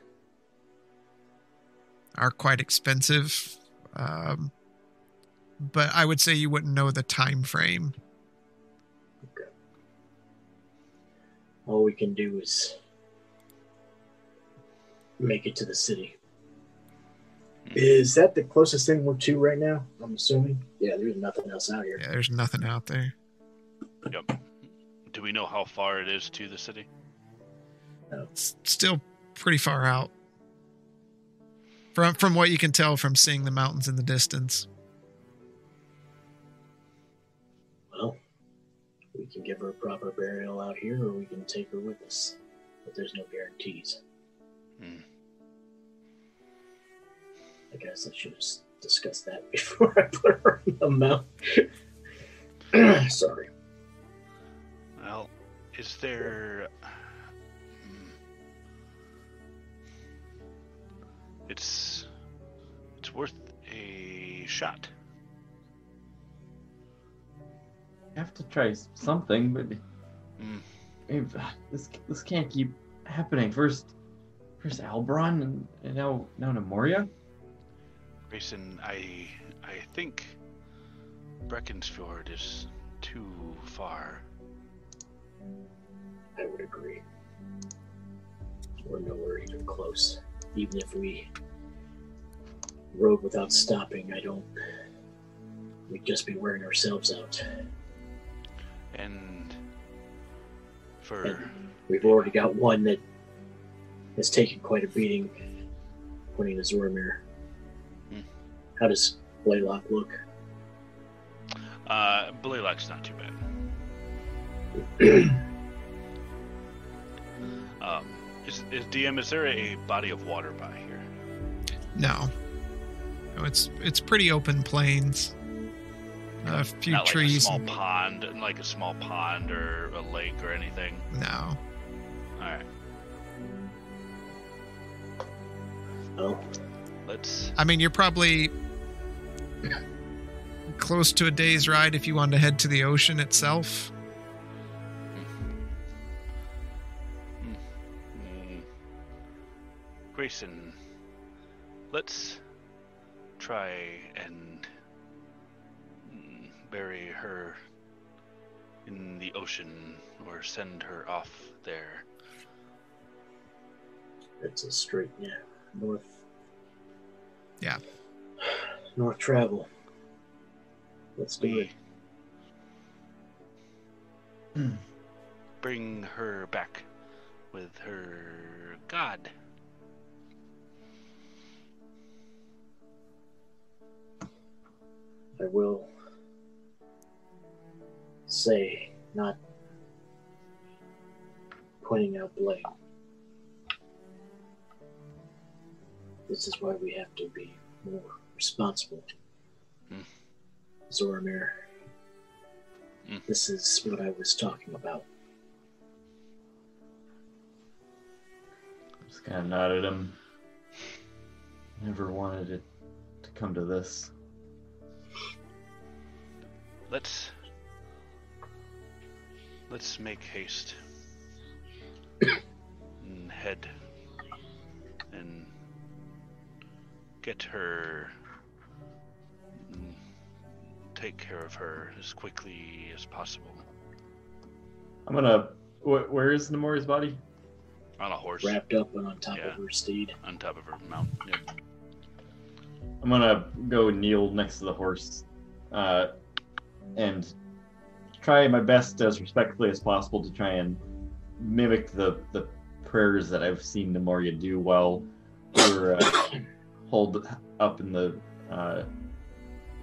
Are quite expensive, um, but I would say you wouldn't know the time frame. okay. All we can do is make it to the city. Is that the closest thing we're to right now? I'm assuming. Yeah, there's nothing else out here. Yeah, there's nothing out there. Yep. Do we know how far it is to the city? It's still pretty far out. From from what you can tell from seeing the mountains in the distance. Well, we can give her a proper burial out here, or we can take her with us. But there's no guarantees. Hmm. I guess I should have s- discussed that before I put her on the mount. Sorry. Well, is there. Hmm. It's. It's worth a shot. I have to try something, but if, this this can't keep happening. First, first Albron, and, and now now Nemoria. Grayson, I. I think. Breckensfjord is too far. I would agree. We're nowhere even close. Even if we rode without stopping, I don't. We'd just be wearing ourselves out. And. For. We've already got one that has taken quite a beating, pointing to Zoramir. How does Blaylock look? Uh, Blaylock's not too bad. Um, is, is DM? Is there a body of water by here? No. No, it's it's pretty open plains. A few Not trees. like a and- small pond, like a small pond or a lake or anything. no. All right, Oh, let's. I mean, you're probably close to a day's ride if you wanted to head to the ocean itself. Mm. Grayson, let's try and bury her in the ocean or send her off there. It's a straight, yeah, north. Yeah. North travel. Let's do it. We bring her back with her god. I will say, not pointing out blame. This is why we have to be more responsible. Hmm. Zoramir, Hmm. this is what I was talking about. Just kind of nodded him. Never wanted it to come to this. Let's let's make haste and head and get her and take care of her as quickly as possible I'm gonna. Wh- where is Nemoria's body? on a horse Wrapped up and on top Yeah. of her steed. on top of her mount. Yep. I'm gonna go kneel next to the horse, uh, and try my best as respectfully as possible to try and mimic the the prayers that I've seen Nemoria do while we're uh, holed up in the uh,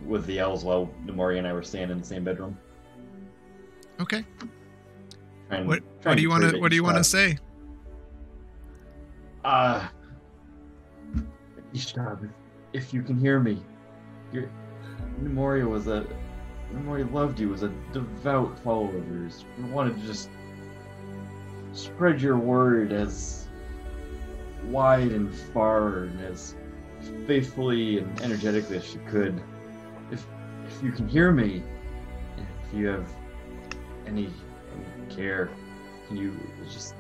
with the elves while Nemoria and I were staying in the same bedroom. Okay. And- What what do you want to what do you want to say? Uh, Ishtab, if you can hear me, your Nemoria was a Nemoria loved you, was a devout follower of yours. We wanted to just spread your word as wide and far and as faithfully and energetically as she could. If you can hear me, if you have any, any care, can you just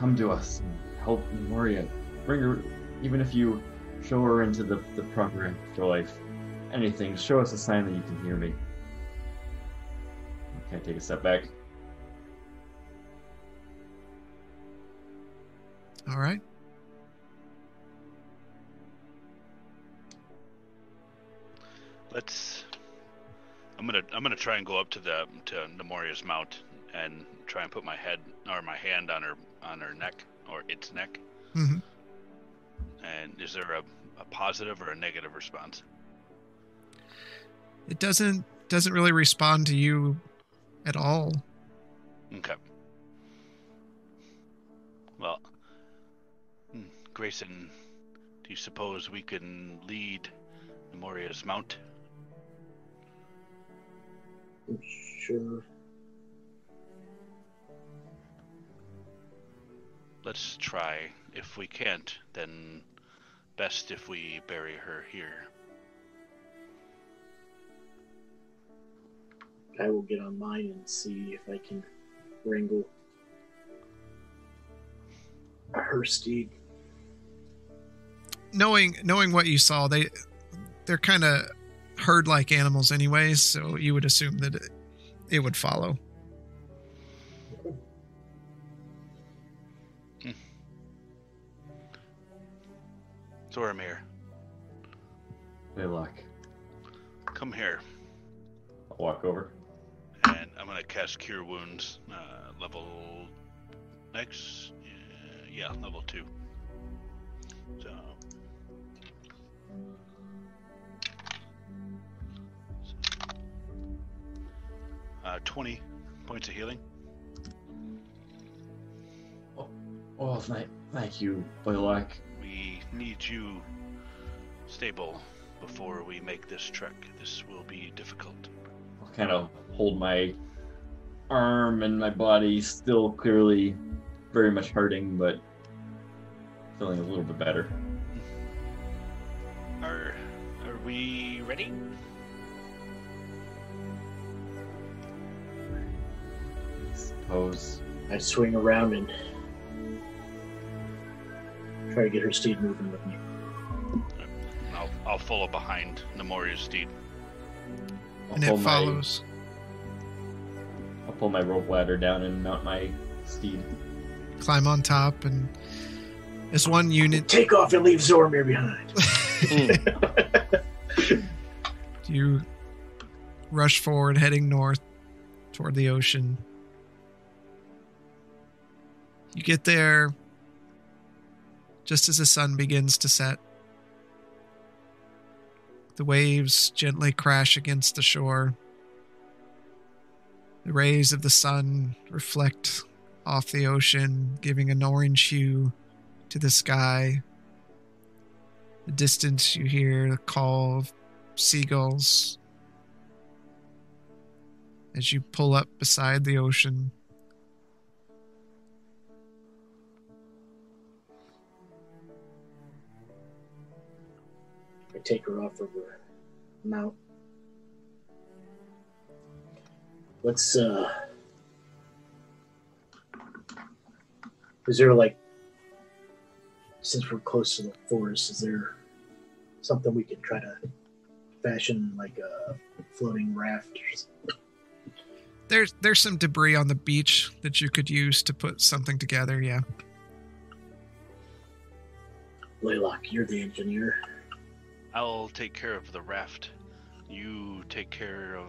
come to us and help Moria. Bring her, even if you show her into the, the proper afterlife. Anything, show us a sign that you can hear me. Okay, take a step back. All right. Let's. I'm gonna I'm gonna try and go up to the to Nemoria's mount and try and put my head or my hand on her on her neck or its neck. Mm-hmm. And is there a, a positive or a negative response? It doesn't doesn't really respond to you at all. Okay. Well, hmm, Grayson, do you suppose we can lead Nemoria's mount? Sure. Let's try. If we can't, then best if we bury her here. I will get on mine and see if I can wrangle her steed. Knowing knowing what you saw, they they're kind of herd like animals anyways, so you would assume that it, it would follow. Zoramir, Blaylock. come here, I'll walk over. and I'm gonna cast Cure Wounds, uh, level next. Uh, yeah, level two. So. Uh, 20 points of healing. Oh, thank, thank you, Blaylock. We need you stable before we make this trek. This will be difficult. I'll kind of hold my arm and my body still clearly very much hurting, but feeling a little bit better. Are are we ready? Suppose. I swing around and try to get her steed moving with me. I'll I'll follow behind Nemoria's steed. I'll and it follows. my- follows. pull my rope ladder down and mount my steed. Climb on top, and as one unit, Take off and leave Zoramir behind. you rush forward, heading north toward the ocean. You get there just as the sun begins to set. The waves gently crash against the shore. The rays of the sun reflect off the ocean, giving an orange hue to the sky. The distance, you hear the call of seagulls as you pull up beside the ocean. I take her off of her mount. Let's uh is there like since we're close to the forest, is there something we could try to fashion like a floating raft or something? There's there's some debris on the beach that you could use to put something together. Yeah. Blaylock, you're the engineer. I'll take care of the raft. You take care of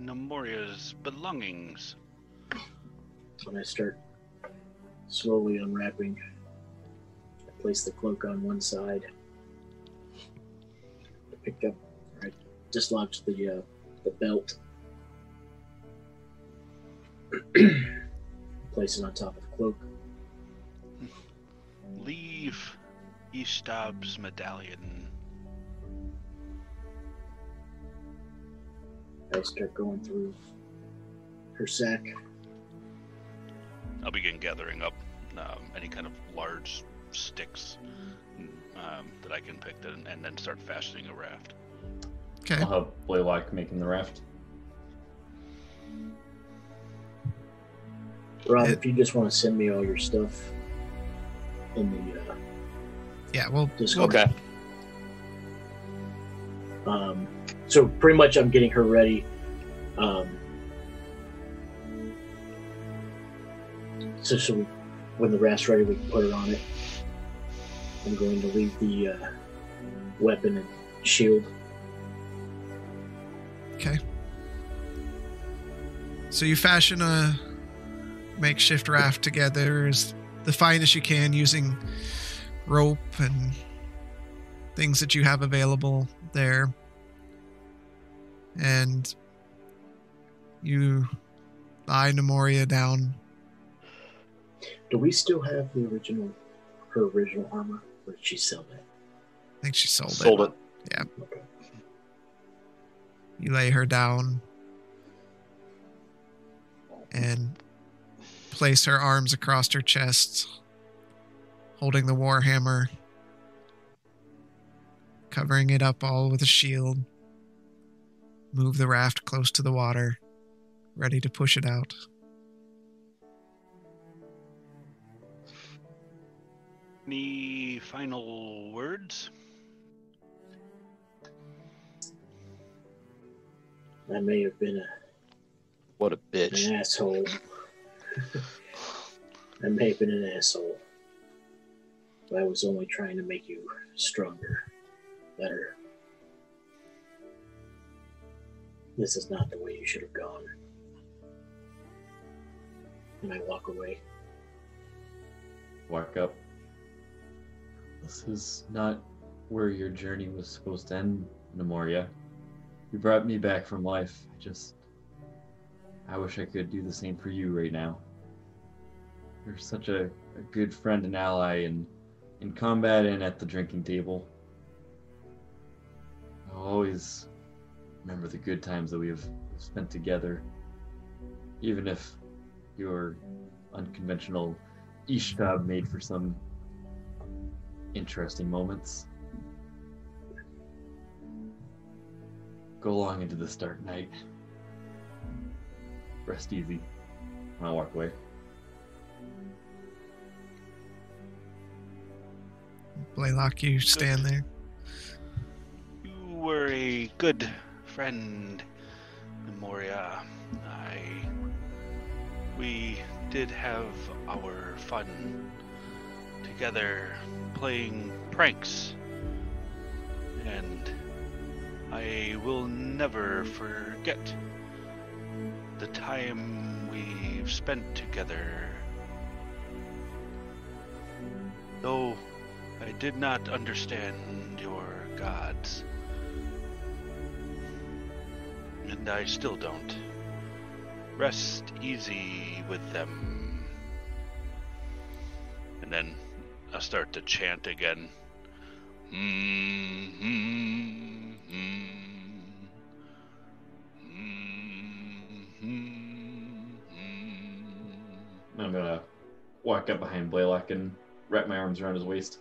Nemoria's belongings. When I start slowly unwrapping, I place the cloak on one side. I picked up, I dislodged the uh, the belt. place it on top of the cloak. Leave Ishtab's medallion. I start going through her sack. I'll begin gathering up um, any kind of large sticks um, that I can pick and, and then start fashioning a raft. Okay. I'll have Blaylock making the raft. Rob, It- if you just want to send me all your stuff in the uh, Yeah. Well, Discord. Okay. Um, so pretty much, I'm getting her ready. Um, so, so we, when the raft's ready, we can put her on it. I'm going to leave the uh, weapon and shield. Okay. So you fashion a makeshift raft together as the finest you can using rope and things that you have available there. And you lie Nemoria down. Do we still have the original, her original armor, or did she sell that? I think she sold, it. Sold it. it. Okay. You lay her down and place her arms across her chest, holding the warhammer, covering it up all with a shield. Move the raft close to the water, ready to push it out. Any final words? I may have been a, What a bitch. an asshole. I may have been an asshole. But I was only trying to make you stronger, better. This is not the way you should have gone. And I walk away. Walk up. This is not where your journey was supposed to end, Nemoria. You brought me back from life. I just. I wish I could do the same for you right now. You're such a, a good friend and ally in, in combat and at the drinking table. I'll always remember the good times that we have spent together. Even if your unconventional Ishtab made for some interesting moments. Go along into this dark night. Rest easy. And I'll walk away. Blaylock, you stand there. You were a good friend, Nemoria. I we did have our fun together playing pranks. And I will never forget the time we've spent together. Though I did not understand your gods. And I still don't. Rest easy with them. And then I start to chant again. Mm-hmm, mm-hmm. I'm gonna walk up behind Blaylock and wrap my arms around his waist.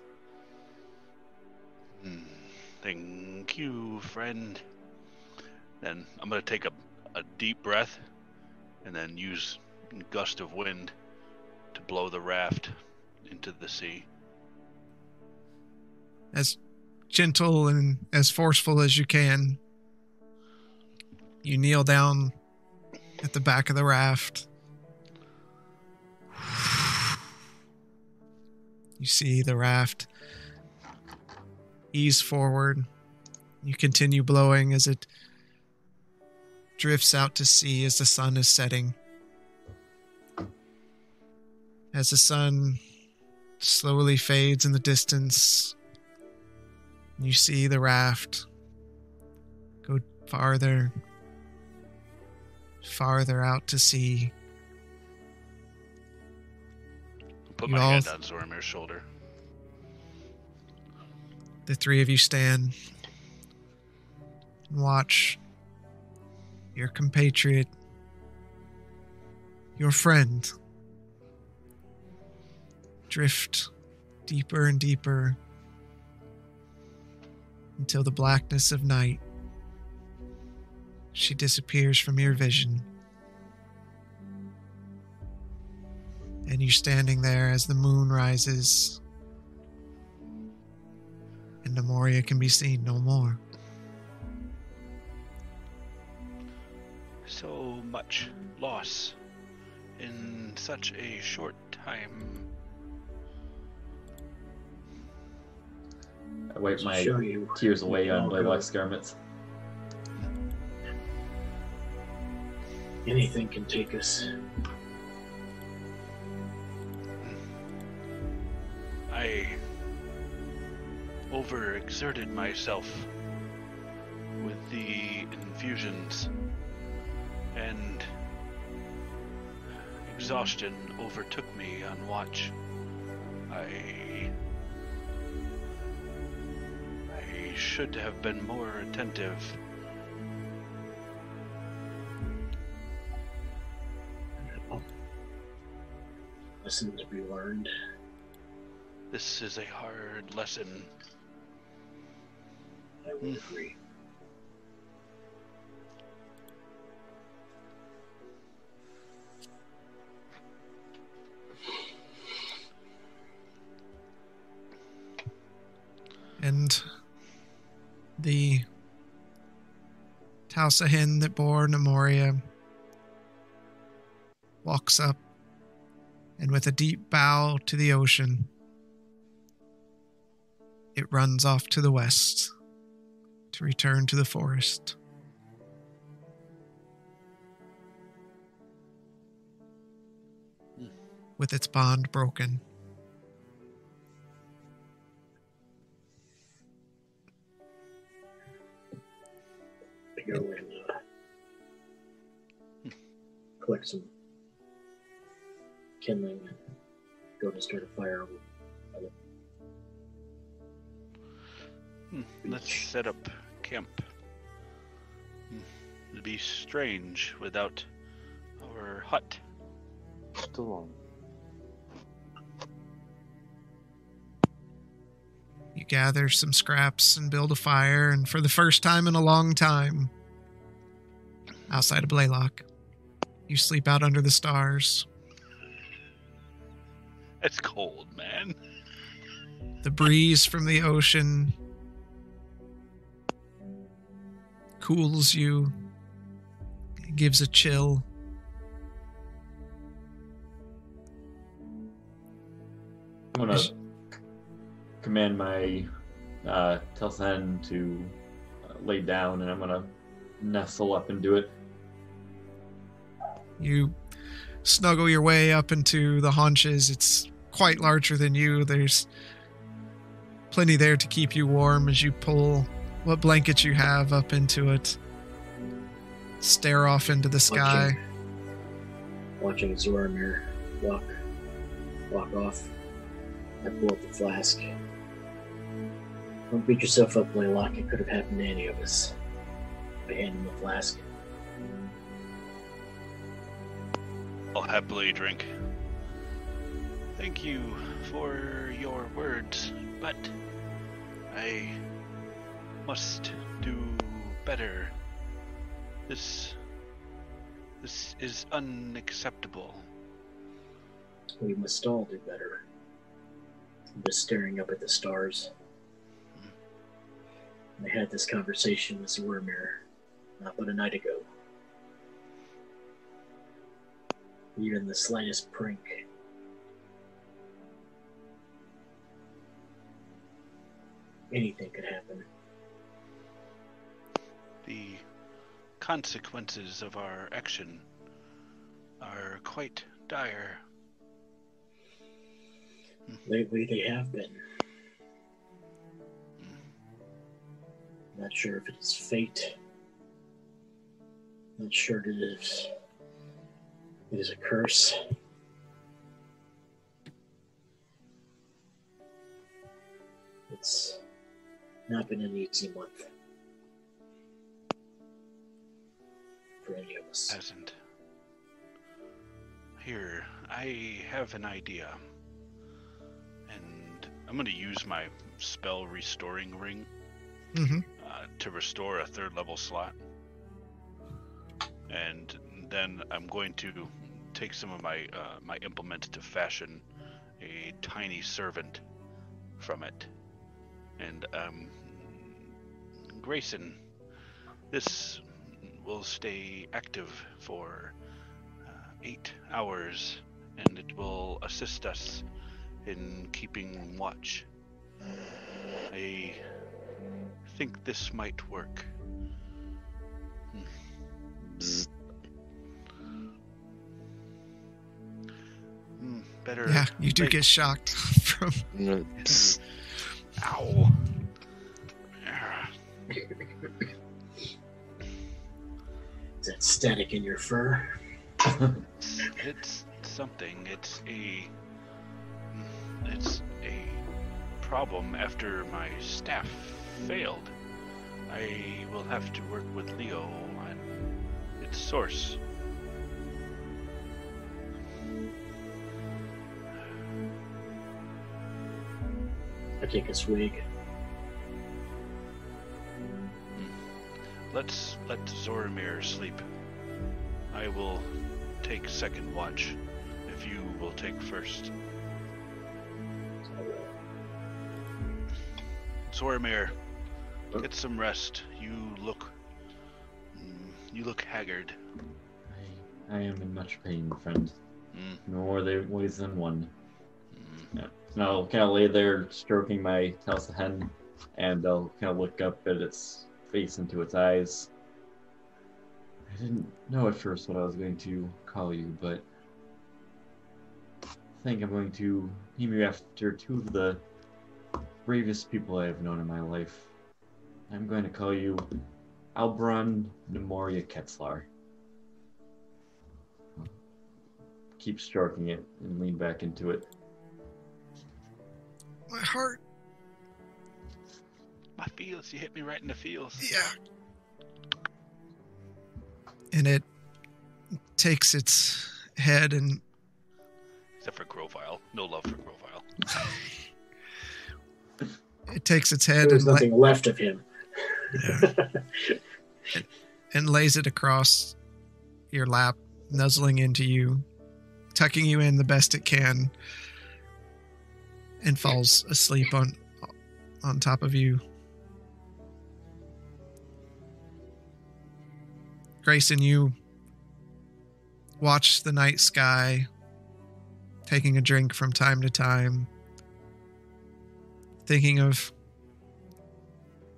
Hmm, Thank you, friend. Then I'm gonna take a, a deep breath and then use gust of wind to blow the raft into the sea. As gentle and as forceful as you can, you kneel down at the back of the raft. You see the raft ease forward. You continue blowing as it drifts out to sea as the sun is setting. As the sun slowly fades in the distance, you see the raft go farther, farther out to sea. Put You my all- hand on Zoramir's shoulder. The three of you stand and watch your compatriot, your friend, drift deeper and deeper until the blackness of night. She disappears from your vision. And you're standing there as the moon rises and Nemoria can be seen no more. So much loss in such a short time. I wipe my tears away on all Blaylock's garments. anything can take us. I overexerted myself with the infusions, and exhaustion overtook me on watch. I. I should have been more attentive. Lesson to be learned. This is a hard lesson. I would hmm. agree. And the Talsahane that bore Nemoria walks up and with a deep bow to the ocean, it runs off to the west to return to the forest. Hmm. With its bond broken. I go and uh, collect some kindling and go to start a fire. Hmm, Let's set up camp. Hmm, It'd be strange without our hut. You gather some scraps and build a fire, and for the first time in a long time, outside of Blaylock, you sleep out under the stars. It's cold, man. The breeze from the ocean cools you, it gives a chill. I'm gonna command my uh, Telsen to uh, lay down, and I'm gonna nestle up into it. You snuggle your way up into the haunches. It's quite larger than you. There's plenty there to keep you warm as you pull what blankets you have up into it. Stare off into the sky. Watching, watching Zoramir walk walk off. I pull up the flask. Don't beat yourself up, Blaylock. It could have happened to any of us. I hand him the flask. I'll happily drink. Thank you for your words, but I must do better. This this is unacceptable. We must all do better. I'm just staring up at the stars. I had this conversation with Zoramir not uh, but a night ago. Even the slightest prink. Anything could happen. The consequences of our action are quite dire. Lately, they have been. Not sure if it's fate. Not sure it is. It is a curse. It's not been an easy month for any of us. Hasn't. Here, I have an idea. And I'm going to use my spell restoring ring hmm to restore a third level slot. And then I'm going to take some of my uh, my implement to fashion a tiny servant from it. And um, Grayson, this will stay active for uh, eight hours, and it will assist us in keeping watch. I think this might work. Bzz. Hmm, better. Yeah, you do make- get shocked from. Bzz. Ow. Is that static in your fur? It's something. It's a. It's a problem after my staff failed. I will have to work with Leo on its source. I take a swig. Let's let Zoramir sleep. I will take second watch if you will take first. Zoramir, get some rest. You look. mm, You look haggard. I, I am in much pain, friend. Mm, More there ways than one. mm. Yeah. And I'll kind of lay there stroking my Talsahane, and I'll kind of look up at its face into its eyes. I didn't know at first what I was going to call you, but I think I'm going to name you after two of the bravest people I have known in my life. I'm going to call you Albron Nemoria Ketzlar. Keep stroking it and lean back into it. My heart. My feels. You hit me right in the feels. Yeah. And it takes its head and Except for Grovile. No love for Grovile. it takes its head There's and, la- nothing left of him. And lays it across your lap, nuzzling into you, tucking you in the best it can, and falls asleep on on top of you. Grayson, you watch the night sky, taking a drink from time to time, thinking of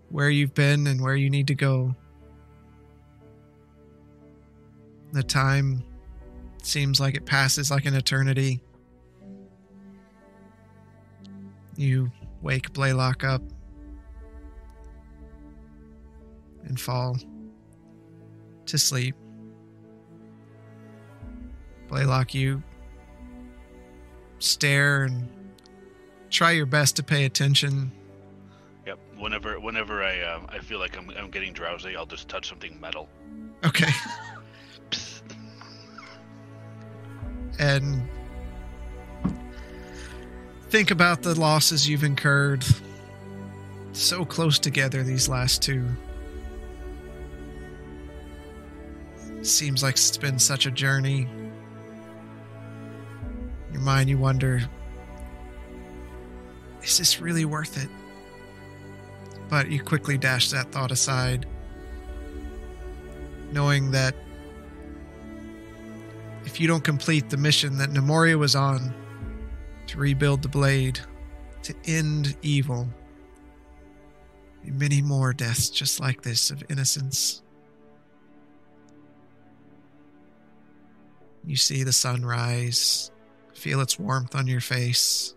where you've been and where you need to go. The time seems like it passes like an eternity. You wake Blaylock up and fall to sleep. Blaylock, you stare and try your best to pay attention. Whenever whenever I uh, I feel like I'm I'm getting drowsy, I'll just touch something metal. Okay. And think about the losses you've incurred so close together these last two seems like it's been such a journey your mind you wonder is this really worth it but you quickly dash that thought aside knowing that if you don't complete the mission that Nemoria was on to rebuild the blade, to end evil, many more deaths just like this of innocence. You see the sun rise, feel its warmth on your face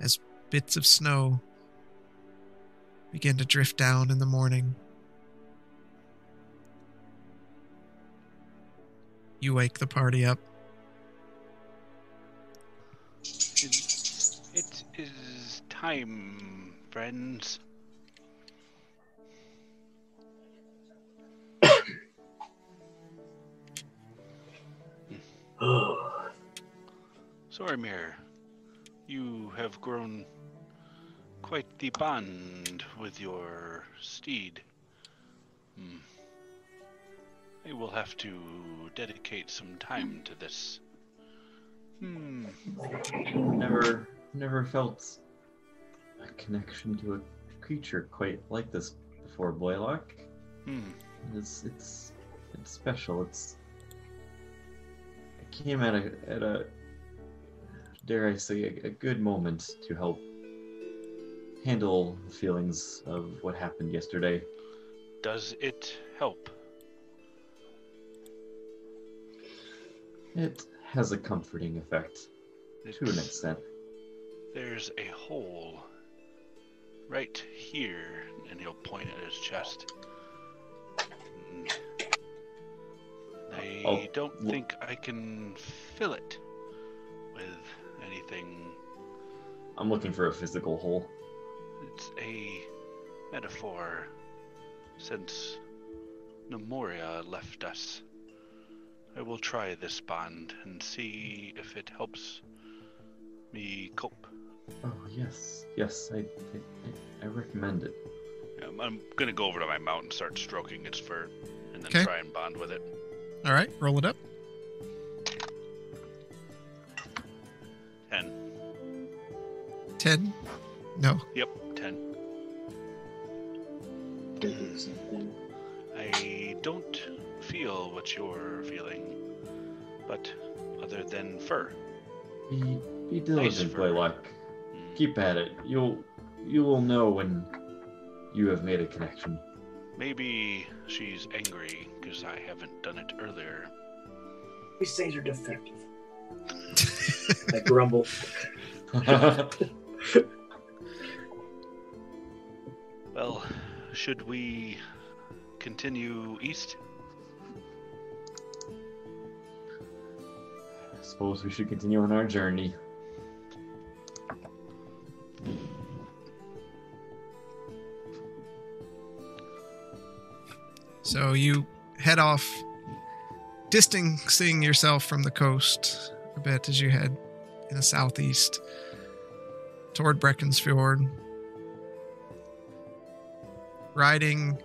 as bits of snow begin to drift down in the morning. You wake the party up. It is time, friends. Sorry, Zoramir, you have grown quite the bond with your steed. Hmm. I will have to dedicate some time to this. Hmm. Never, never felt a connection to a creature quite like this before, Blaylock. Hmm. It's, it's, it's special. It's. It came at a, at a, dare I say, a, a good moment to help handle the feelings of what happened yesterday. Does it help? It has a comforting effect to an extent. There's a hole right here, and he'll point at his chest. I Oh, don't think I can fill it with anything. I'm looking for a physical hole. It's a metaphor since Nemoria left us. I will try this bond and see if it helps me cope. Oh yes, yes, I, I, I- I recommend it. Um, I'm gonna go over to my mount and start stroking its fur, and then Okay. try and bond with it. All right, roll it up. Ten. 10. No. Yep, ten. I don't feel what you're feeling, but other than fur. Be be diligent, fur. Blaylock. Mm, Keep at it. You'll you will know when you have made a connection. Maybe she's angry because I haven't done it earlier. These things are defective. I grumble. should we continue east? I suppose we should continue on our journey. So you head off, distancing yourself from the coast a bit as you head in the southeast toward Breckensfjord. Riding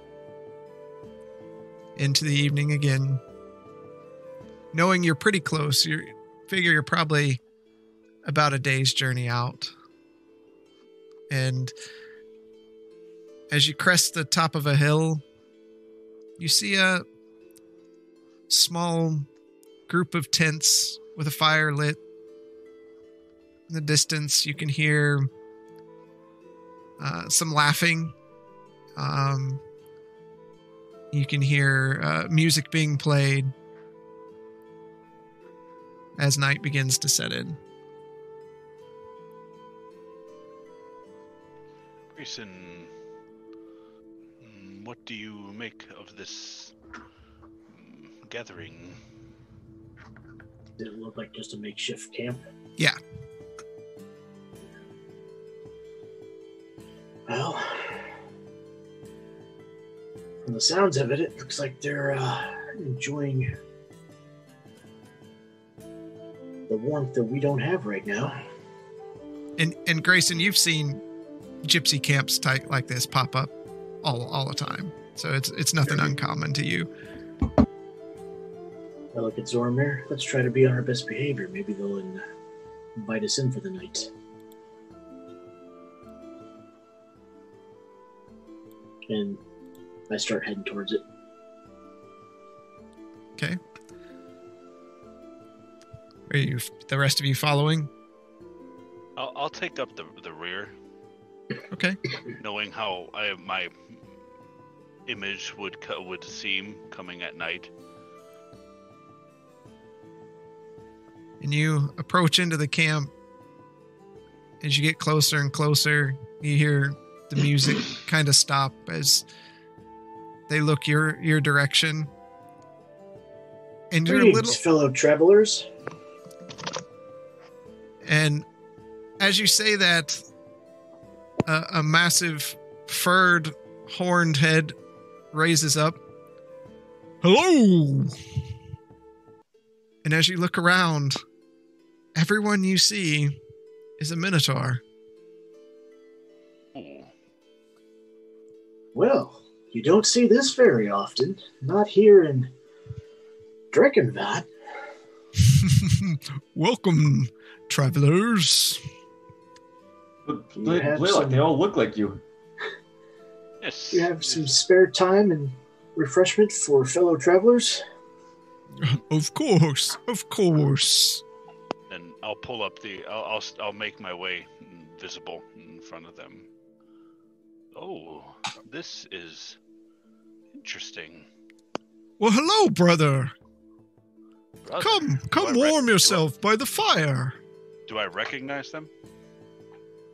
into the evening again. Knowing you're pretty close, you figure you're probably about a day's journey out. And as you crest the top of a hill, you see a small group of tents with a fire lit in the distance, you can hear uh, some laughing. Um, you can hear uh, music being played as night begins to set in. Grayson, what do you make of this gathering? Did it look like just a makeshift camp? Yeah. Well, from the sounds of it, it looks like they're uh, enjoying the warmth that we don't have right now. And and Grayson, you've seen gypsy camps type like this pop up all all the time, so it's it's nothing uncommon to you. I look at Zoramir. Let's try to be on our best behavior. Maybe they'll in- invite us in for the night. And I start heading towards it. Okay. Are you the rest of you following? I'll, I'll take up the the rear, Okay. knowing how I my image would co- would seem coming at night. and you approach into the camp as you get closer and closer you hear the music kind of stop as they look your your direction. And you're a Greetings, little fellow travelers. and as you say that a, a massive furred horned head raises up. Hello! And as you look around everyone you see is a minotaur. Well, you don't see this very often. Not here in Dreckenvat. Welcome, travelers. But You Bla- some- they all look like you. Yes. You have some spare time and refreshment for fellow travelers? Of course, of course. And I'll pull up the. I'll, I'll s- I'll make my way visible in front of them. Oh, this is interesting. Well, hello, brother. Brother, Come, come rec- warm do I- yourself by the fire. Do I recognize them?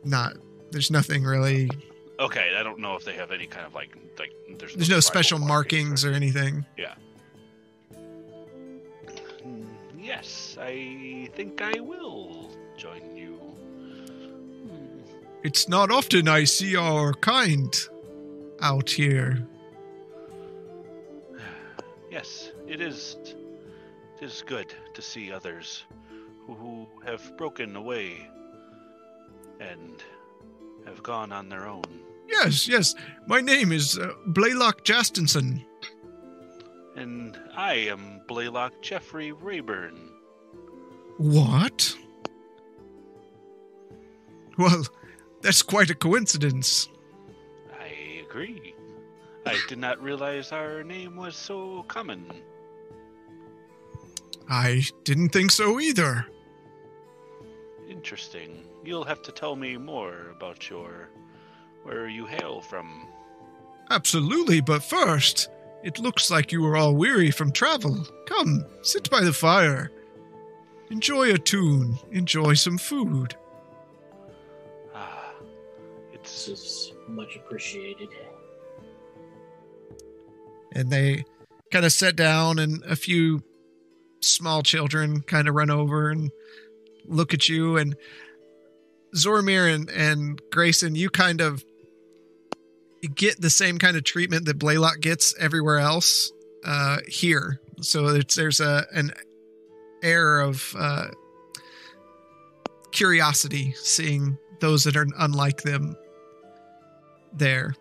Not, there's nothing really. Okay, I don't know if they have any kind of like like. There's, There's no special markings or anything. Yeah. Yes, I think I will join you. It's not often I see our kind out here. Yes, it is. It is good to see others who, have broken away and have gone on their own. Yes, yes. My name is uh, Blaylock Jastinson. And I am Blaylock Jeffrey Rayburn. What? Well, that's quite a coincidence. I agree. I did not realize our name was so common. I didn't think so either. Interesting. You'll have to tell me more about your where you hail from. Absolutely, but first, it looks like you are all weary from travel. Come, sit by the fire. Enjoy a tune. Enjoy some food. Ah, This it's is much appreciated. And they kind of sit down, and a few small children kind of run over and look at you. And Zoramir and, and Grayson, you kind of get the same kind of treatment that Blaylock gets everywhere else uh, here. So there's a an air of uh, curiosity seeing those that are unlike them there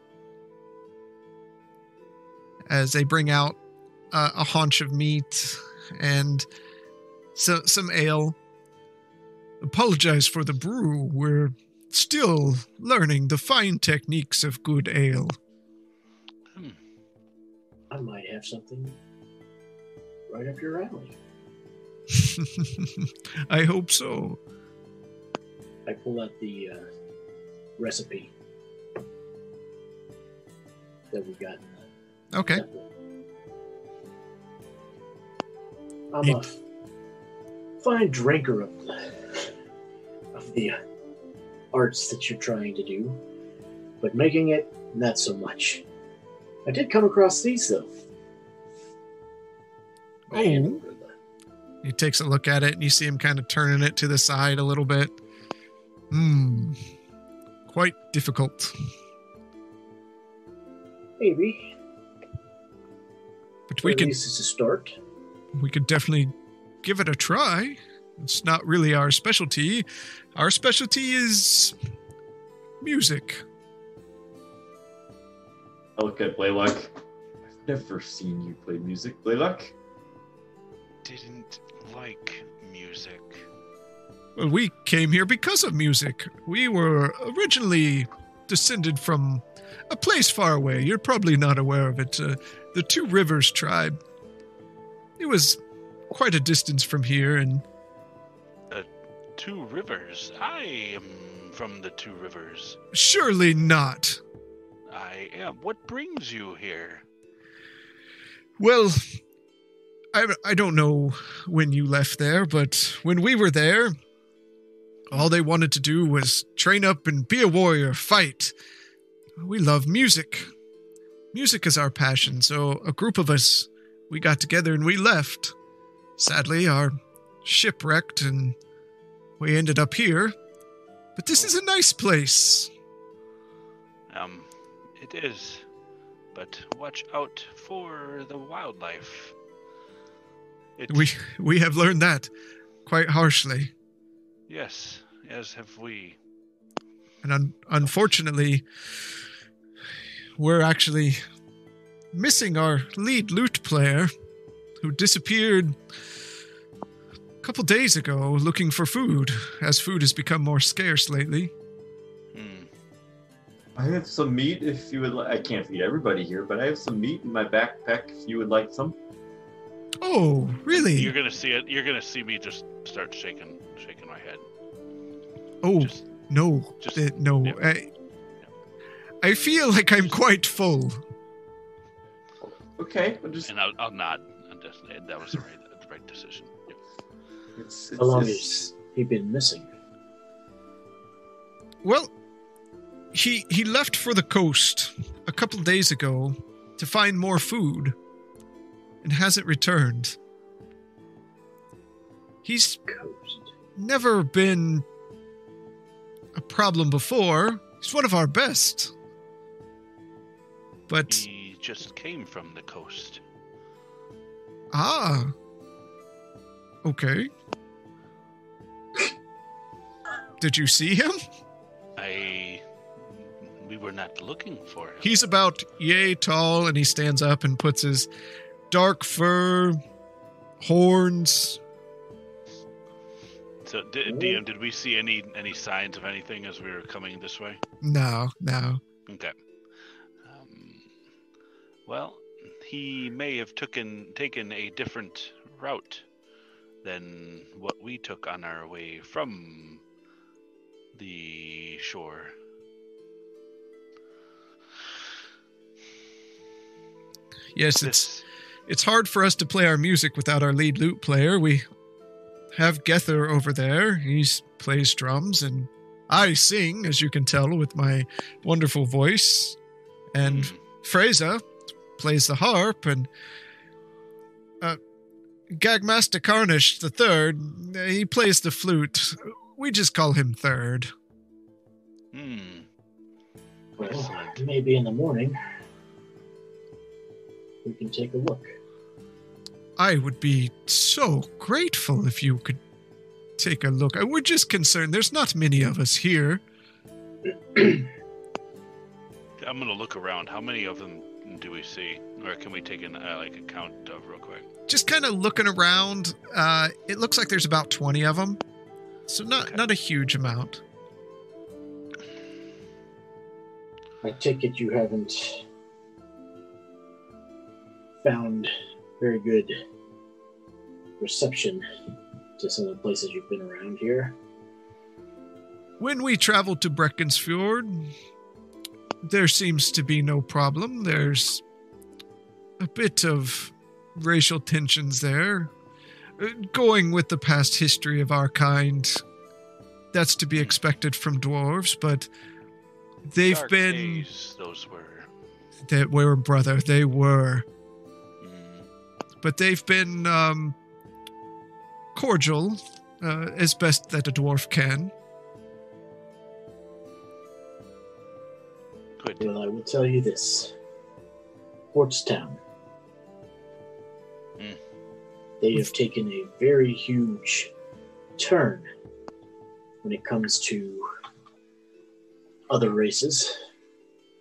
as they bring out uh, a haunch of meat and so, some ale. Apologize for the brew. We're still learning the fine techniques of good ale. hmm, I might have something right up your alley. I hope so. I pull out the uh, recipe that we got Okay. I'm a fine drinker of the of the arts that you're trying to do, but making it not so much. I did come across these though. Oh. He takes a look at it and you see him kind of turning it to the side a little bit. Hmm. Quite difficult. maybe. But we At can least it's a start. we could definitely give it a try. It's not really our specialty. Our specialty is music. I look at Blaylock. I've never seen you play music, Blaylock. Didn't like music. Well, we came here because of music. We were originally descended from a place far away. You're probably not aware of it. Uh, the Two Rivers tribe. It was quite a distance from here, and Two Rivers. I am from the Two Rivers. surely not. I am. What brings you here? Well, I, I don't know when you left there, but when we were there, all they wanted to do was train up and be a warrior, fight. We love music. Music is our passion, so a group of us, we got together and we left. Sadly, our ship wrecked and we ended up here. But this is a nice place. Um, it is. But watch out for the wildlife. It, We we have learned that quite harshly. Yes, as have we. And un- unfortunately, we're actually missing our lead lute player who disappeared a couple days ago looking for food, as food has become more scarce lately. Hmm. I have some meat if you would like. I can't feed everybody here, but I have some meat in my backpack if you would like some. Oh, really? You're gonna see it. You're gonna see me just start shaking, shaking my head. oh, Just no. just- Uh, no. yeah. I, I feel like I'm quite full. Okay, but just and I'll, I'll nod. And just, and that was the right, the right decision. Yep. it's, it's, How long it's- has he been missing? Well, he he left for the coast a couple days ago to find more food and hasn't returned. He's Coast. never been a problem before. He's one of our best. But He just came from the coast. ah. Okay. Did you see him? I. We were not looking for him. He's about yay tall, and he stands up and puts his dark fur, horns. So, D- DM, did we see any any signs of anything as we were coming this way? No, no. Okay. Well, he may have taken taken a different route than what we took on our way from the shore. Yes, it's This, it's hard for us to play our music without our lead lute player. We have Gether over there. He plays drums, and I sing, as you can tell, with my wonderful voice. And hmm. Freza plays the harp, and uh, Gagmaster Carnish the third, he plays the flute. We just call him third. hmm. Well, maybe in the morning we can take a look. I would be so grateful if you could take a look. We're just concerned. There's not many of us here. I'm gonna look around. How many of them do we see, or can we take an uh, like a count of real quick? just kind of looking around uh it looks like there's about 20 of them so not Okay. not a huge amount I take it you haven't found very good reception to some of the places you've been around here. when we traveled to Breckensfjord, there seems to be no problem. There's a bit of racial tensions there. Uh, Going with the past history of our kind, that's to be expected from dwarves, but they've Dark been. days, those were. They were, brother, they were. Mm. But they've been um, cordial, uh, as best that a dwarf can. Good. Well, I will tell you this. Portstown. Hmm. They have taken a very huge turn when it comes to other races.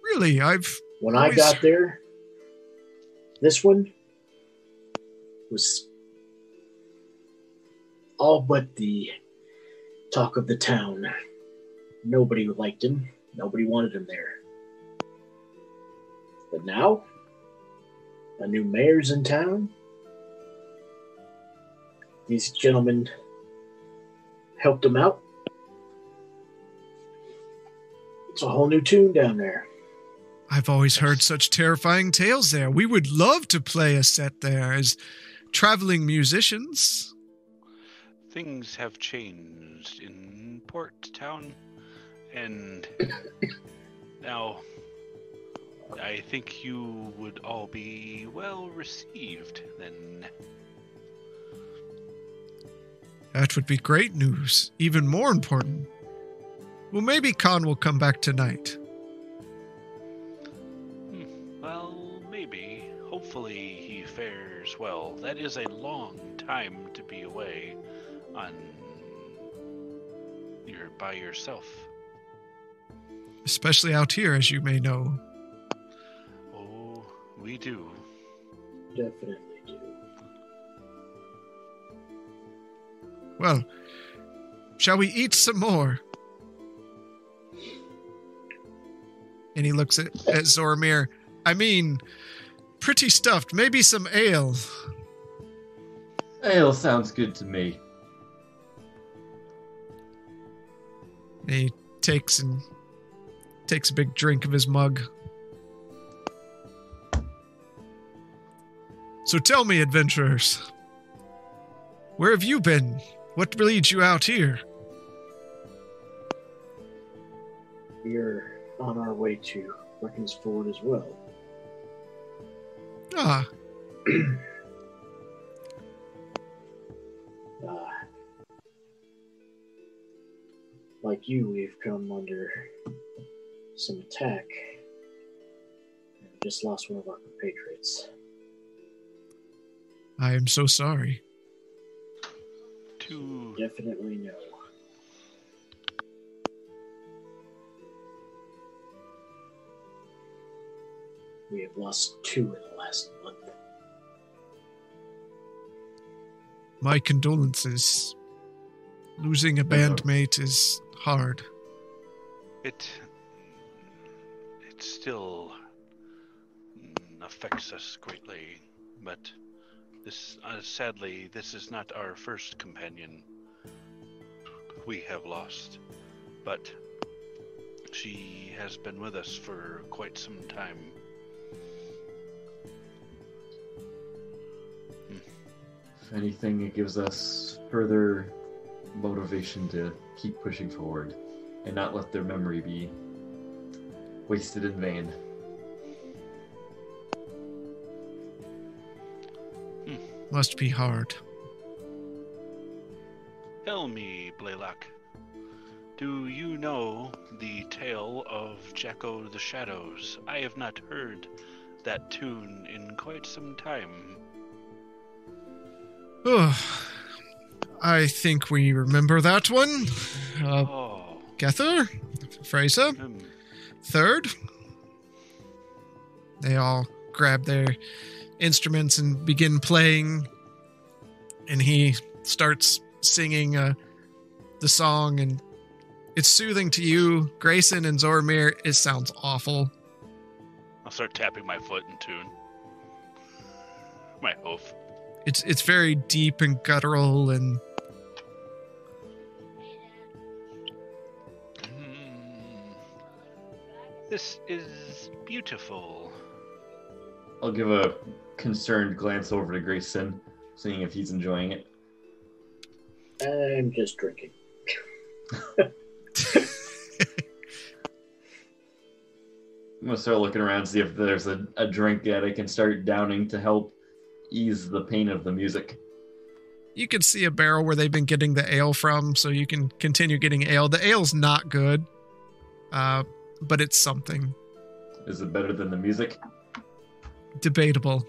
Really, I've When I got there, this one was all but the talk of the town. Nobody liked him. Nobody wanted him there. But now, a new mayor's in town. These gentlemen helped him out. It's a whole new tune down there. I've always heard such terrifying tales there. We would love to play a set there as traveling musicians. Things have changed in Port Town, and now I think you would all be well received then. That would be great news. Even more important. Well, maybe Khan will come back tonight. Hmm, Well, maybe. Hopefully he fares well. That is a long time to be away on you're by yourself. Especially out here, as you may know. We do. Definitely do. Well, shall we eat some more? And he looks at, at Zoramir. I mean, pretty stuffed. Maybe some ale. Ale sounds good to me. And he takes and takes a big drink of his mug. So tell me, adventurers, where have you been? What leads you out here? We're on our way to Reckon's Ford as well. Ah, Uh, like you, we've come under some attack and just lost one of our compatriots. I am so sorry. To Definitely no. We have lost two in the last month. My condolences. Losing a bandmate is hard. it it still affects us greatly, but this uh, sadly this is not our first companion we have lost, but she has been with us for quite some time. If anything, it gives us further motivation to keep pushing forward and not let their memory be wasted in vain. Must be hard. Tell me, Blaylock, do you know the tale of Jacko the Shadows? I have not heard that tune in quite some time. Oh, I think we remember that one. Uh, oh, Gether? Fraser? hmm. Third? They all grab their instruments and begin playing. And he starts singing uh, the song, and it's soothing to you, Grayson and Zoramir. It sounds awful. I'll start tapping my foot in tune. My hoof. It's it's very deep and guttural, and This is beautiful. I'll give a concerned glance over to Grayson, seeing if he's enjoying it. I'm just drinking. I'm gonna start looking around, see if there's a, a drink that I can start downing to help ease the pain of the music. You can see a barrel where they've been getting the ale from, so you can continue getting ale. The ale's not good, uh, but it's something Is it better than the music? Debatable.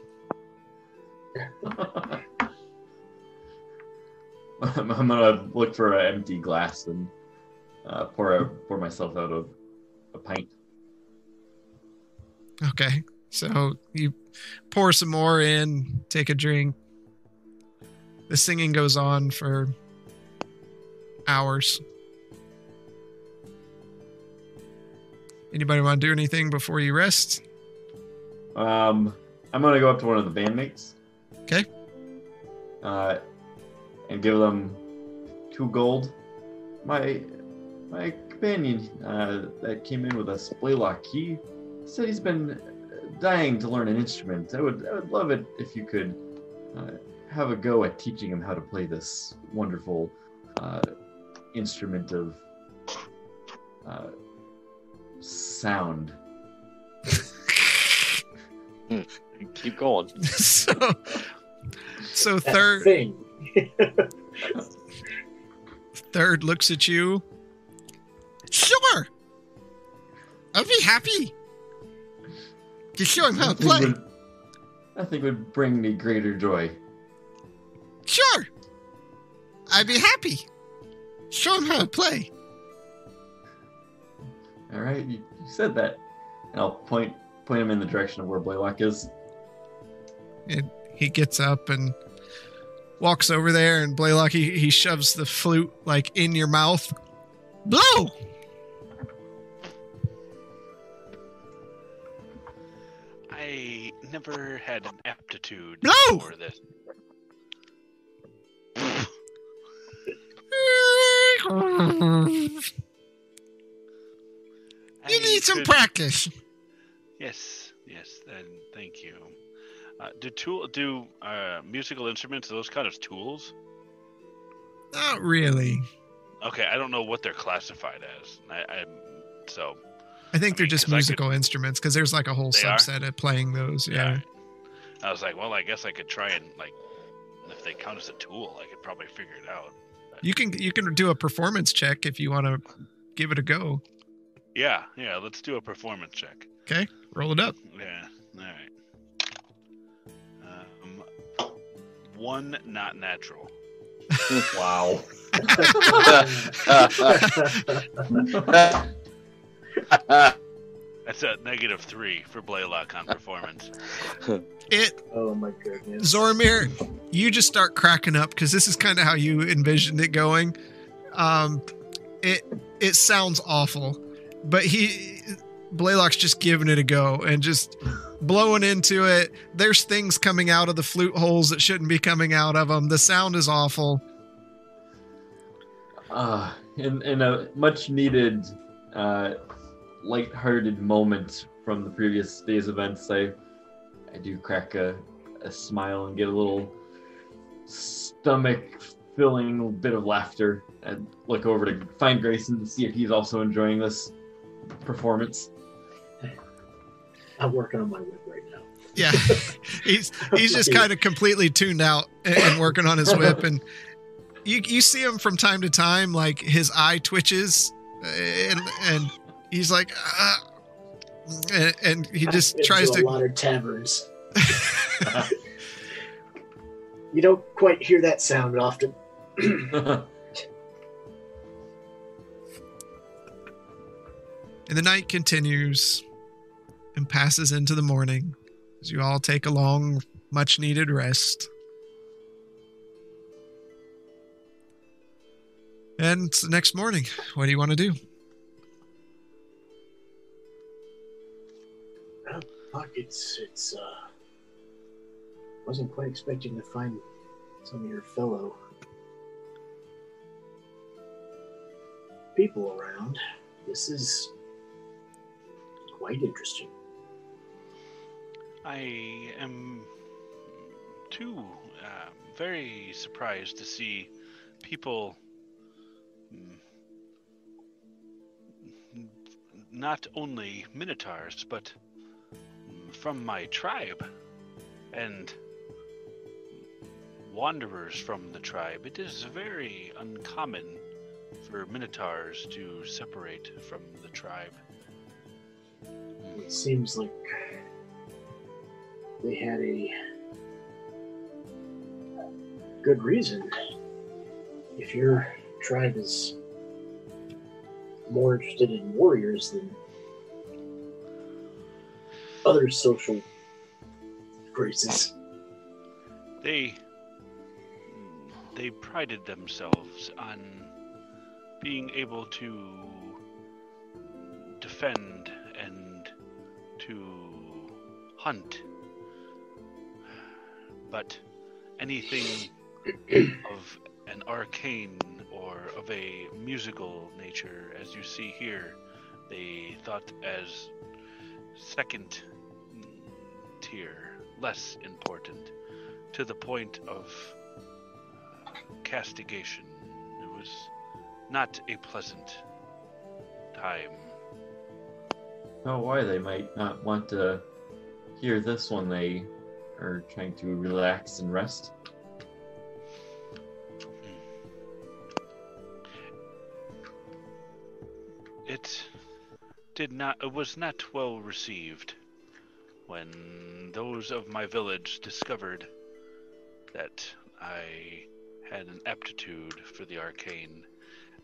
I'm, I'm gonna look for an empty glass and uh, pour pour myself out of a pint. Okay, so you pour some more in, take a drink. The singing goes on for hours. Anybody want to do anything before you rest? Um, I'm gonna go up to one of the bandmates. Okay. Uh, and give them two gold. My my companion uh, that came in with us, Blaylock, he said he's been dying to learn an instrument. I would I would love it if you could uh, have a go at teaching him how to play this wonderful uh, instrument of uh, sound. Keep going. so, so That third thing. third looks at you. Sure, I'll be happy to show him how to Nothing play. would, nothing would bring me greater joy. Sure, I'd be happy. Show him how to play. All right, you, you said that, and I'll point point him in the direction of where Blaylock is. And he gets up and walks over there, and Blaylock he, he shoves the flute like in your mouth. Blow! I never had an aptitude No! for this. You need some practice. Yes, yes, then thank you. Uh, do tool do uh, musical instruments those kind of tools? Not really. Okay, I don't know what they're classified as. I, I so I think I they're mean, just I could- musical instruments because there's like a whole They are? subset of playing those. Yeah. I was like, well, I guess I could try and like, if they count as a tool, I could probably figure it out. You can you can do a performance check if you want to give it a go. Yeah, yeah. Let's do a performance check. Okay, roll it up. Yeah. All right. Um, one not natural. Wow. That's a negative three for Blaylock on performance. It oh my goodness. Zoramir, you just start cracking up because this is kind of how you envisioned it going. Um, it it sounds awful, but he Blaylock's just giving it a go and just blowing into it. There's things coming out of the flute holes that shouldn't be coming out of them. The sound is awful. Uh, in, in a much needed, uh, light-hearted moment from the previous day's events, I, I do crack a, a smile and get a little stomach-filling bit of laughter and look over to find Grayson to see if he's also enjoying this performance. I'm working on my whip right now. Yeah, he's he's just kind of completely tuned out and, and working on his whip, and you you see him from time to time, like his eye twitches, and and he's like, uh, and, and he just tries to a lot of taverns. You don't quite hear that sound often. And the night continues and passes into the morning as you all take a long, much needed rest. And it's the next morning. What do you want to do? Fuck, it's it's uh wasn't quite expecting to find some of your fellow people around. This is quite interesting. I am too uh, very surprised to see people mm, not only minotaurs but from my tribe and wanderers from the tribe. It is very uncommon for minotaurs to separate from the tribe. It seems like they had a good reason. If your tribe is more interested in warriors than other social graces, they they prided themselves on being able to defend and to hunt but anything of an arcane or of a musical nature as you see here they thought as second tier less important to the point of castigation. It was not a pleasant time. Oh, why they might not want to hear this when they are trying to relax and rest. It did not it was not well received when those of my village discovered that I had an aptitude for the arcane.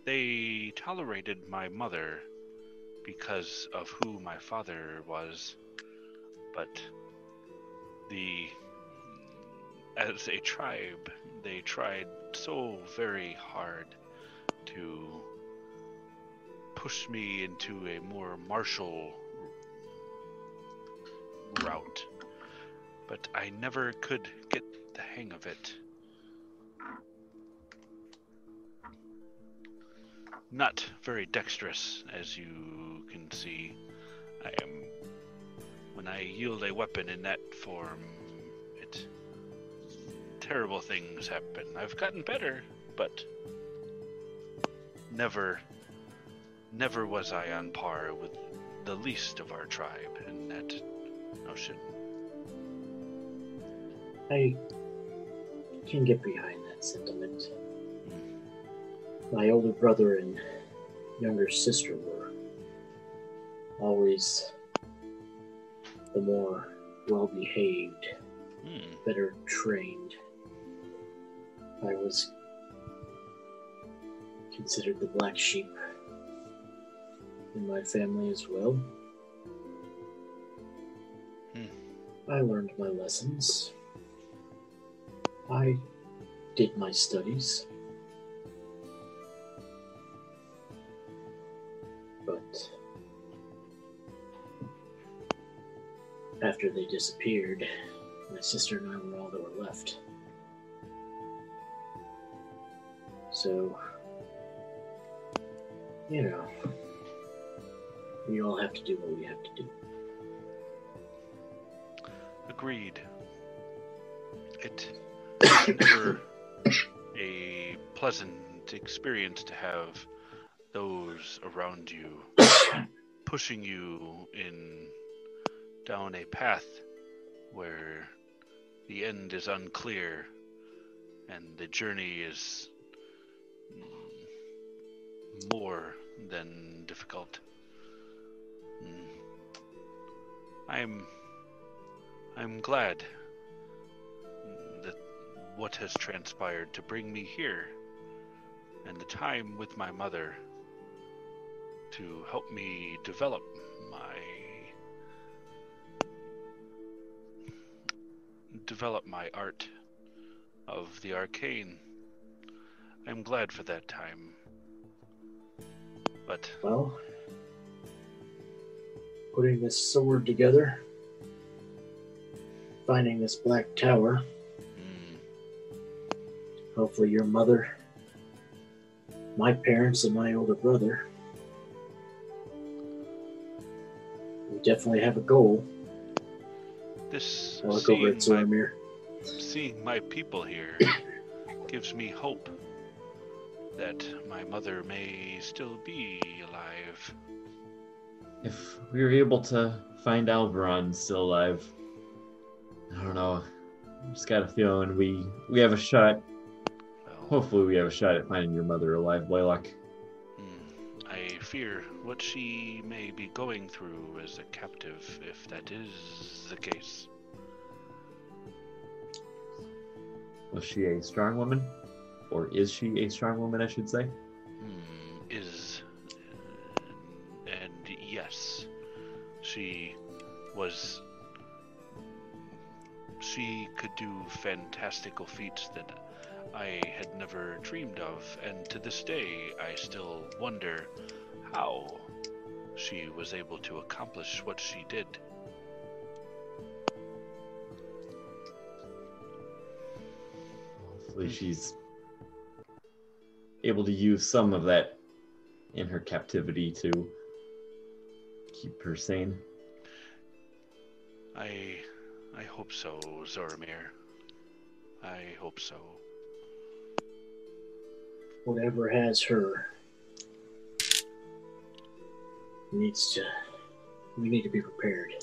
They tolerated my mother because of who my father was, but the as a tribe, they tried so very hard to push me into a more martial route, but I never could get the hang of it. Not very dexterous, as you can see. I am. When I yield a weapon in that form, it. terrible things happen. I've gotten better, but. never. never was I on par with the least of our tribe in that notion. I can get behind that sentiment. My older brother and younger sister were always the more well behaved, Hmm. better trained. I was considered the black sheep in my family as well. Hmm. I learned my lessons. I did my studies. But after they disappeared, my sister and I were all that were left. So, you know, we all have to do what we have to do. Agreed. It never a pleasant experience to have those around you pushing you in down a path where the end is unclear and the journey is more than difficult. Mm. I'm I'm glad that what has transpired to bring me here and the time with my mother to help me develop my develop my art of the arcane. I'm glad for that time. But Well, putting this sword together, finding this black tower, mm, hopefully your mother, my parents, and my older brother We definitely have a goal. This I look over at seeing my, Zoramir. seeing my people here gives me hope that my mother may still be alive. If we were able to find Alberon still alive, I don't know. I just got a feeling we we have a shot. Well, Hopefully, we have a shot at finding your mother alive, Blaylock. Fear what she may be going through as a captive, if that is the case. Was she a strong woman, or is she a strong woman? I should say. Hmm, is and yes, she was. She could do fantastical feats that I had never dreamed of, and to this day I still wonder how she was able to accomplish what she did. Hopefully, she's able to use some of that in her captivity to keep her sane. I, I hope so, Zoramir. I hope so. Whatever has her needs to. We need to be prepared.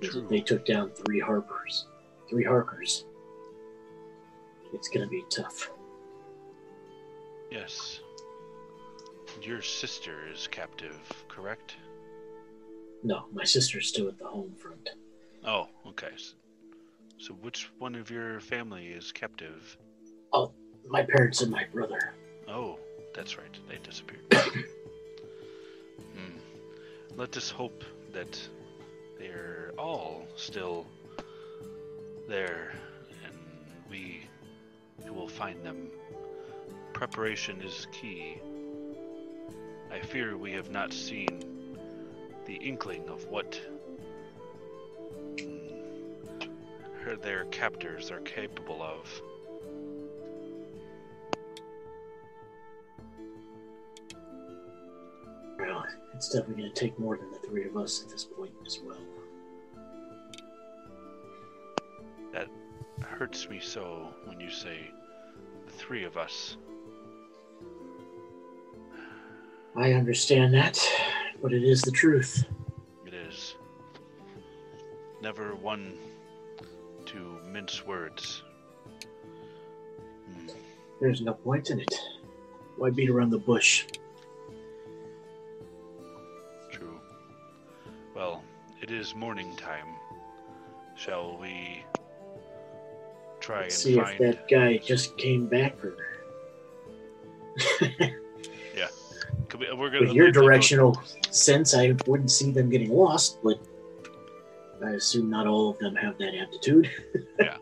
True. they took down three harpers, three harkers, it's gonna be tough. Yes. Your sister is captive, correct? No, my sister's still at the home front. Oh, okay. So, which one of your family is captive? Oh, my parents and my brother. Oh, that's right. They disappeared. Let us hope that they're all still there and we will find them. Preparation is key. I fear we have not seen the inkling of what their captors are capable of. It's definitely gonna take more than the three of us at this point as well. That hurts me so when you say the three of us. I understand that, but it is the truth. It is. Never one to mince words. Hmm. There's no point in it. Why beat around the bush? Is morning time. Shall we try Let's and see find? if that guy just came back or. Could we, we're gonna With your directional sense, I wouldn't see them getting lost, but I assume not all of them have that aptitude. Yeah.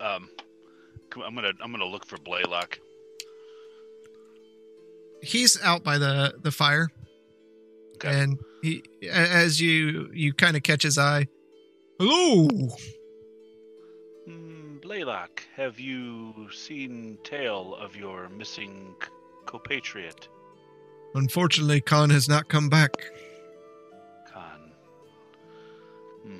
Um, come- I'm gonna I'm gonna look for Blaylock. He's out by the the fire, Okay. and he as you you kind of catch his eye. Hello. Hmm, Blaylock, have you seen tale of your missing c- compatriot, Unfortunately, Khan has not come back. Khan? Hmm.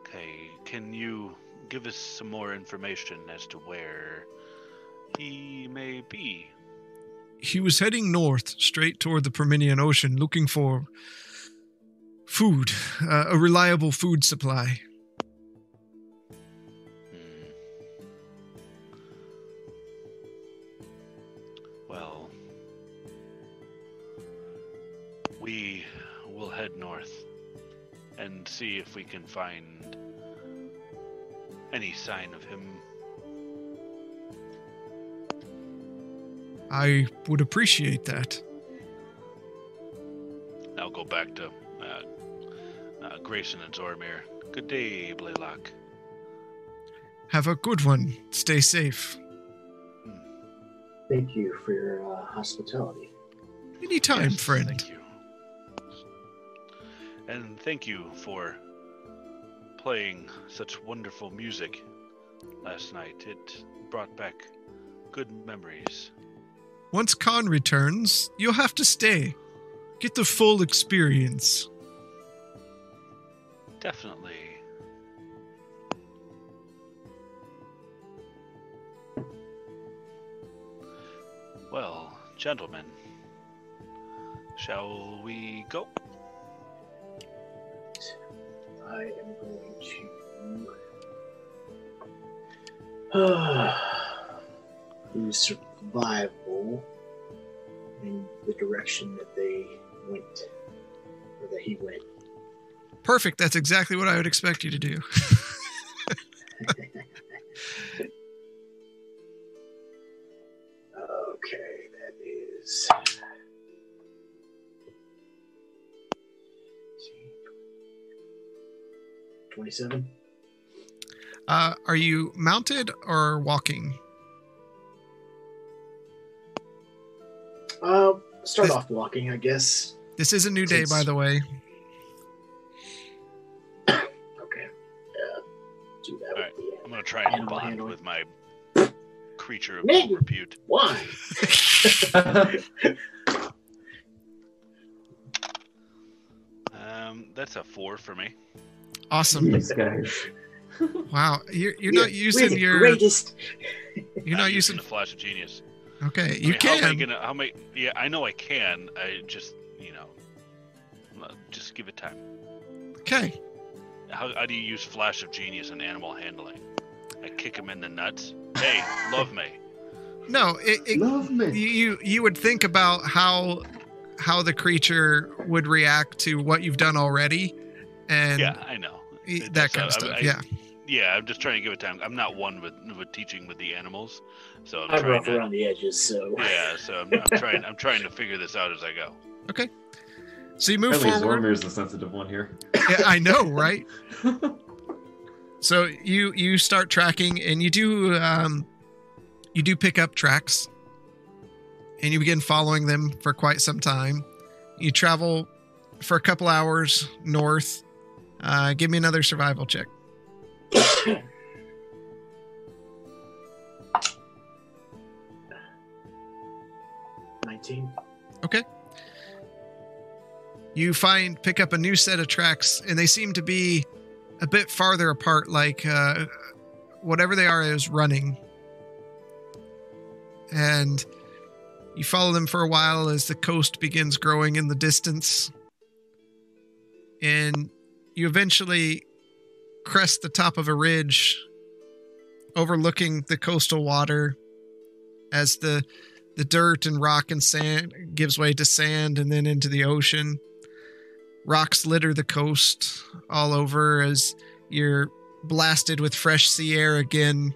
Okay, can you give us some more information as to where he may be? He was heading north, straight toward the Perminian Ocean, looking for food, uh, a reliable food supply. Hmm. Well, we will head north and see if we can find any sign of him. I would appreciate that. I'll go back to uh, uh, Grayson and Zoramir. Good day, Blaylock. Have a good one. Stay safe. Thank you for your uh, hospitality. Anytime, Yes, friend. Thank you. And thank you for playing such wonderful music last night. It brought back good memories. Once Khan returns, you'll have to stay. get the full experience. Definitely. Well, gentlemen, shall we go? I am going to use survival in the direction that they went, or that he went. Perfect. That's exactly what I would expect you to do. okay, that is. Twenty-seven. Uh, are you mounted or walking? Uh, start This- off walking, I guess. This is a new day, by the way. Okay. Uh, do that Alright, I'm gonna try and bond handling. with my creature of Maybe. low repute. Why? Um, that's a four for me. Awesome. These guys. Wow. You're you're We're- not using your greatest. you're not I'm using the flash of genius. Okay, I you mean, How am I can. gonna? How am I? Yeah, I know I can. I just, you know, just give it time. Okay. How, how do you use flash of genius in animal handling? I kick him in the nuts. Hey, love me. No, it, it Love me. you you you would think about how how the creature would react to what you've done already and Yeah, I know. that does, kind of stuff. I- yeah. Yeah, I'm just trying to give it time. I'm not one with with teaching with the animals, so I'm I'm trying rough to. around the edges, so. Yeah, so I'm, I'm trying. I'm trying to figure this out as I go. Okay. So you move Apparently forward. Zoramir's the sensitive one here. Yeah, I know, right? So you you start tracking and you do um you do pick up tracks and you begin following them for quite some time. You travel for a couple hours north. Uh, give me another survival check. Nineteen. Okay. You find pick up a new set of tracks and they seem to be a bit farther apart like uh whatever they are is running. And you follow them for a while as the coast begins growing in the distance. And you eventually crest the top of a ridge overlooking the coastal water as the the dirt and rock and sand gives way to sand and then into the ocean. Rocks litter the coast all over as you're blasted with fresh sea air again,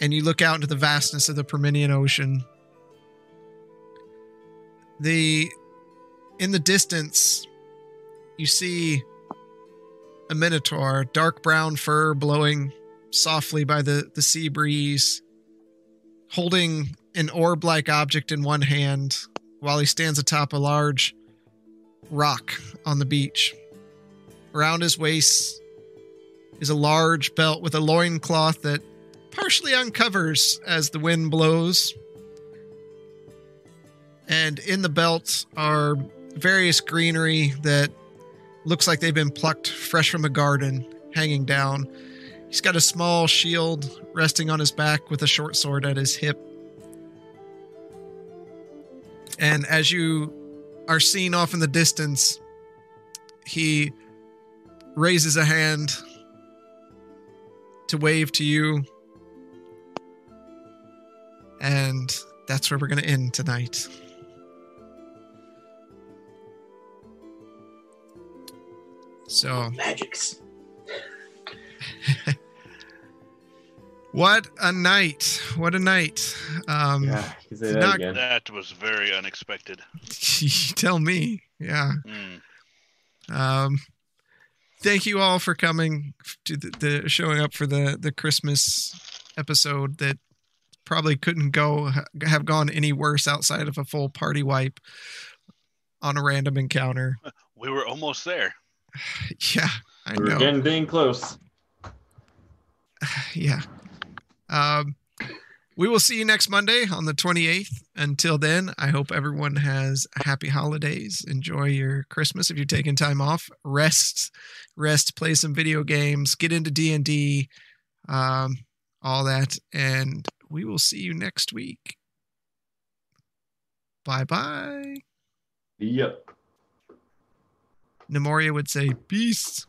and you look out into the vastness of the Permian Ocean. The in the distance, you see a minotaur, dark brown fur blowing softly by the, the sea breeze, holding an orb like object in one hand while he stands atop a large rock on the beach. Around his waist is a large belt with a loincloth that partially uncovers as the wind blows. And in the belt are various greenery that looks like they've been plucked fresh from a garden hanging down. He's got a small shield resting on his back with a short sword at his hip. And as you are seen off in the distance, he raises a hand to wave to you. And that's where we're going to end tonight. So, Magics. what a night! What a night! Um, Yeah, you that not- That was very unexpected. tell me. Yeah. Mm. Um, thank you all for coming to the, the showing up for the the Christmas episode that probably couldn't go have gone any worse outside of a full party wipe on a random encounter. We were almost there. Yeah, I We're know. getting dang close. yeah. Um, we will see you next Monday on the 28th. Until then, I hope everyone has happy holidays. Enjoy your Christmas if you're taking time off. Rest, rest, play some video games, get into D&D, um, all that. And we will see you next week. Bye-bye. Yep. Nemoria would say, peace.